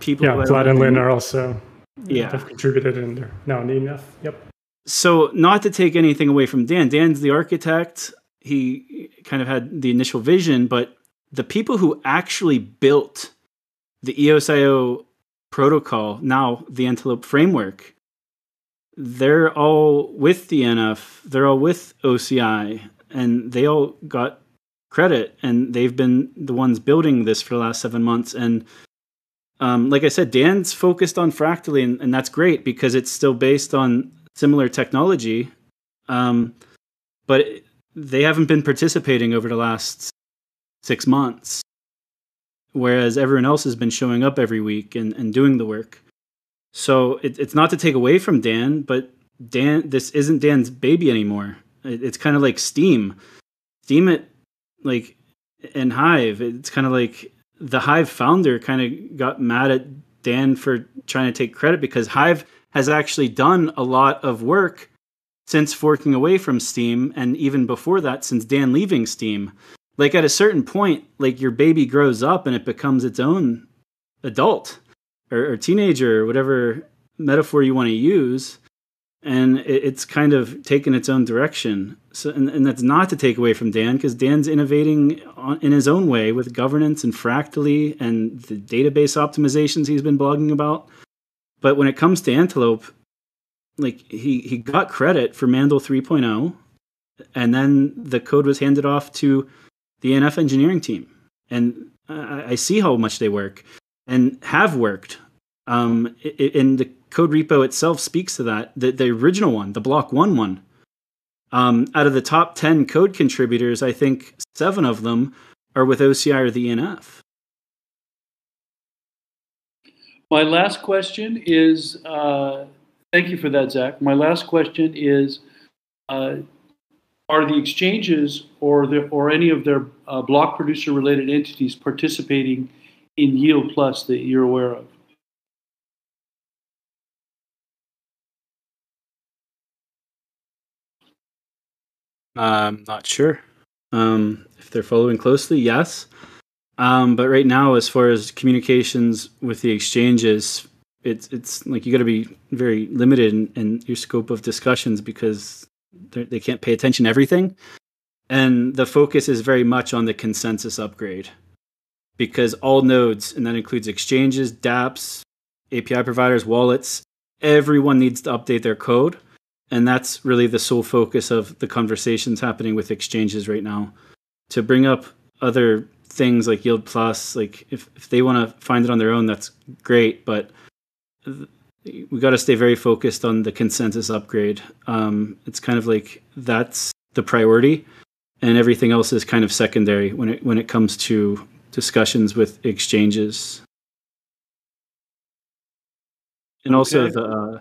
people.
Yeah, Vlad and Lynn are also
yeah
have contributed and they're now in ENF. Yep.
So, not to take anything away from Dan, Dan's the architect he kind of had the initial vision, but the people who actually built the EOSIO protocol, now the Antelope framework, they're all with the ENF, they're all with OCI, and they all got credit, and they've been the ones building this for the last seven months. And um, like I said, Dan's focused on Fractally, and, and, that's great because it's still based on similar technology. Um, but they haven't been participating over the last six months, whereas everyone else has been showing up every week and, and doing the work. So it, it's not to take away from Dan, but Dan, this isn't Dan's baby anymore. It, it's kind of like Steem, Steam it like and Hive. It's kind of like the Hive founder kind of got mad at Dan for trying to take credit because Hive has actually done a lot of work since forking away from Steem, and even before that, since Dan leaving Steem. Like at a certain point, like your baby grows up and it becomes its own adult or, or teenager or whatever metaphor you want to use, and it, it's kind of taken its own direction. So, and, and that's not to take away from Dan because Dan's innovating on, in his own way with governance and fractally and the database optimizations he's been blogging about. But when it comes to Antelope, like he he got credit for Mandel 3.0 and then the code was handed off to the ENF engineering team. And I, I see how much they work and have worked. Um, in the code repo itself speaks to that the, the original one the block one one. Um, out of the top 10 code contributors i think seven of them are with oci or the enf
my last question is uh, Thank you for that, Zach. My last question is uh, Are the exchanges or, the, or any of their uh, block producer related entities participating in Yield Plus that you're aware of?
I'm not sure. Um, if they're following closely, yes. Um, but right now, as far as communications with the exchanges, it's it's like you got to be very limited in, in, your scope of discussions because they can't pay attention to everything, and the focus is very much on the consensus upgrade because all nodes, and that includes exchanges, DApps, API providers, wallets, everyone needs to update their code. And that's really the sole focus of the conversations happening with exchanges right now. To bring up other things like Yield Plus, like if, if they want to find it on their own, that's great. But we got to stay very focused on the consensus upgrade. Um, it's kind of like that's the priority, and everything else is kind of secondary when it when it comes to discussions with exchanges and also the uh,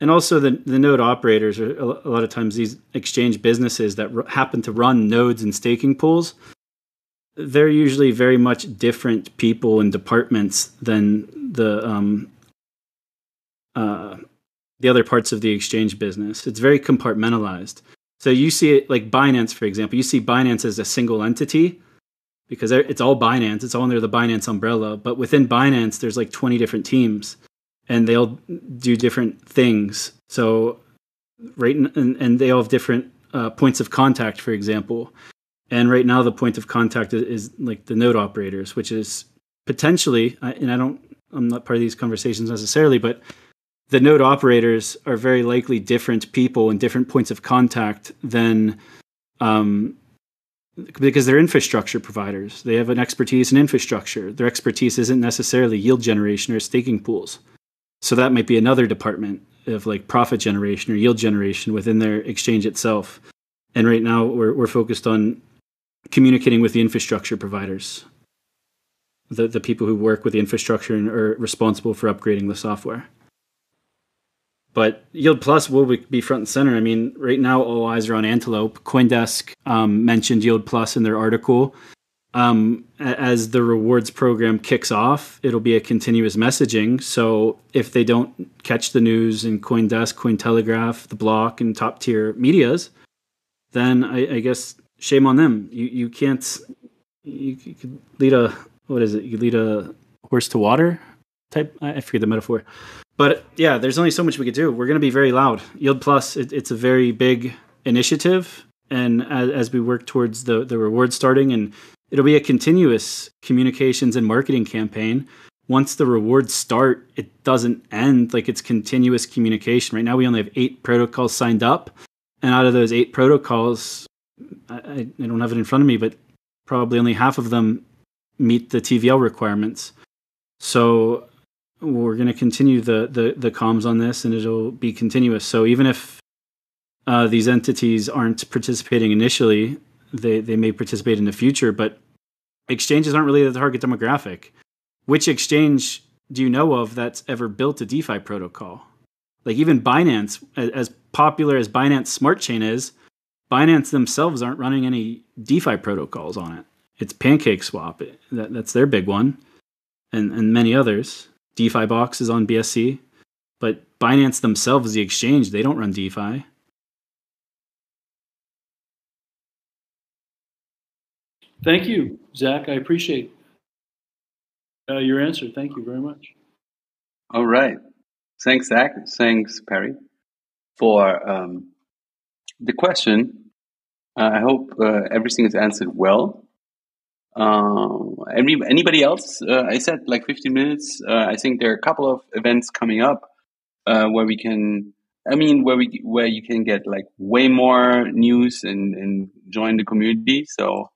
and also the the node operators are a lot of times these exchange businesses that r- happen to run nodes and staking pools they're usually very much different people and departments than the um, uh, the other parts of the exchange business it's very compartmentalized so you see it like binance for example you see binance as a single entity because it's all Binance. It's all under the Binance umbrella. But within Binance, there's like 20 different teams, and they'll do different things. So, right, and, and they all have different uh, points of contact, for example. And right now, the point of contact is, is like the node operators, which is potentially, and I don't, I'm not part of these conversations necessarily, but the node operators are very likely different people and different points of contact than um, because they're infrastructure providers. They have an expertise in infrastructure. Their expertise isn't necessarily yield generation or staking pools. So that might be another department of like profit generation or yield generation within their exchange itself. And right now we're we're focused on communicating with the infrastructure providers. The the people who work with the infrastructure and are responsible for upgrading the software. But Yield Plus will be front and center. I mean, right now all eyes are on Antelope. CoinDesk um, mentioned Yield Plus in their article. Um, as the rewards program kicks off, it'll be a continuous messaging. So if they don't catch the news in CoinDesk, Cointelegraph, the Block, and top tier medias, then I, I guess shame on them. You you can't you, you could lead a what is it? You lead a horse to water type. I forget the metaphor. But yeah, there's only so much we could do. We're going to be very loud. Yield Plus, it, it's a very big initiative, and as, as, we work towards the the reward starting, and it'll be a continuous communications and marketing campaign. Once the rewards start, it doesn't end. Like it's continuous communication. Right now, we only have eight protocols signed up, and out of those eight protocols, I, I don't have it in front of me, but probably only half of them meet the TVL requirements. So we're going to continue the, the the comms on this, and it'll be continuous. So even if uh, these entities aren't participating initially, they they may participate in the future. But exchanges aren't really the target demographic. Which exchange do you know of that's ever built a DeFi protocol? Like even Binance, as popular as Binance Smart Chain is, Binance themselves aren't running any DeFi protocols on it. It's PancakeSwap. That, that's their big one, and and many others. Defibox is on BSC, but Binance themselves, is the exchange, they don't run DeFi.
Thank you, Zach. I appreciate uh, your answer. Thank you very much.
All right. Thanks, Zach. Thanks, Perry, for um, the question. Uh, I hope uh, everything is answered well. Uh, any, anybody else? Uh, I said like 15 minutes. Uh, I think there are a couple of events coming up uh, where we can. I mean, where we where you can get like way more news and and join the community. So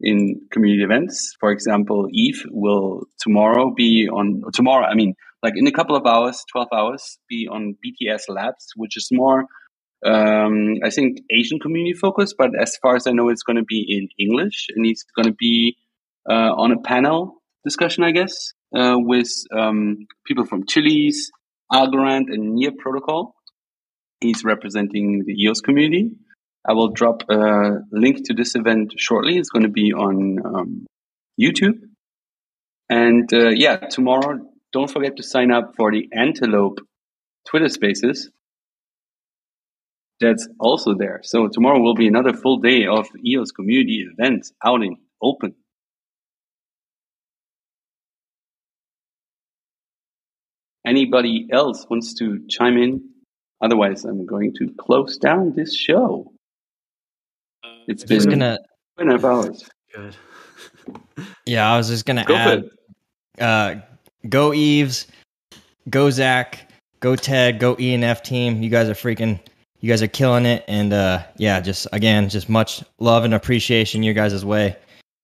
in community events, for example, Yves will tomorrow be on tomorrow. I mean, like in a couple of hours, 12 hours, be on BTS Labs, which is more um, I think Asian community focused, but as far as I know, it's going to be in English and it's going to be on a panel discussion, I guess, uh, with um, people from Chiliz, Algorand, and Near Protocol. He's representing the EOS community. I will drop a link to this event shortly. It's going to be on um, YouTube. And uh, yeah, tomorrow, don't forget to sign up for the Antelope Twitter Spaces. That's also there. So tomorrow will be another full day of EOS community events out in open. Anybody else wants to chime in, otherwise, I'm going to close down this show. It's
Uh, Just
been
gonna
two and a half hours.
Good.
Yeah, I was just gonna
Go
add. Uh, go Yves, go Zach, go Ted, go E and F team. You guys are freaking. You guys are killing it, and uh, yeah, just again, just much love and appreciation your guys' way.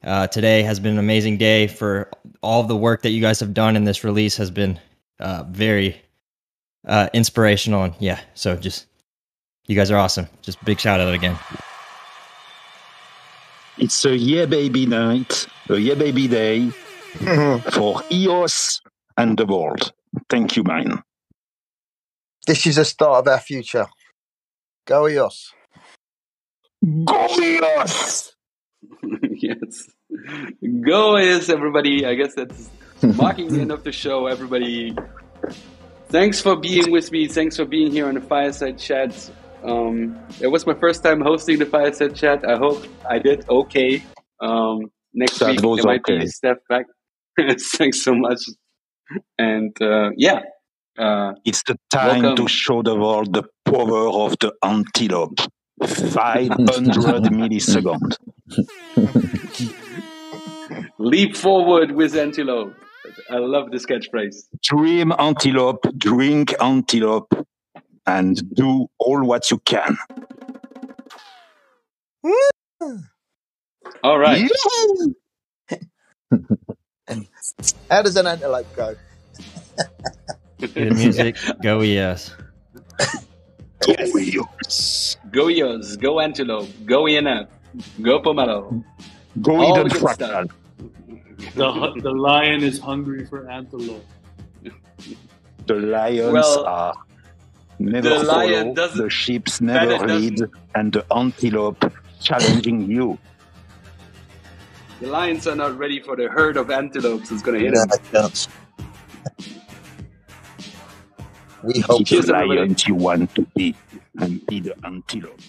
Uh, today has been an amazing day for all of the work that you guys have done, and this release has been uh, very uh, inspirational. And yeah, so just you guys are awesome. Just big shout out again.
It's a yeah baby night, a yeah baby day for EOS and the world. Thank you, mine.
This is the start of our future. Go EOS.
Go EOS!
yes. Go is everybody. I guess that's marking the end of the show. Everybody, thanks for being with me. Thanks for being here on the Fireside Chat. Um, it was my first time hosting the Fireside Chat. I hope I did okay. Um, next
That
week there might be
okay.
a step back. thanks so much. And uh, yeah, uh,
It's the time
Welcome.
to show the world the power of the antelope. 500 milliseconds.
leap forward with antelope. I love this catchphrase.
Dream antelope, drink antelope, and do all what you can.
All right.
How does an antelope go?
Good music. Go yes. ES.
Go EOS.
Go Eos, go Antelope, go ENF, go Pomelo.
Go
All
Eden
the good
Fractal.
The the lion is hungry for antelope.
The lions
Well,
are never
the lion
follow,
doesn't-
the sheeps never lead,
doesn't-
and the antelope challenging you.
The lions are not ready for the herd of antelopes that's going to hit
No
them.
chance. We hope
Be the
everybody.
lion you want to be, and be the antelope.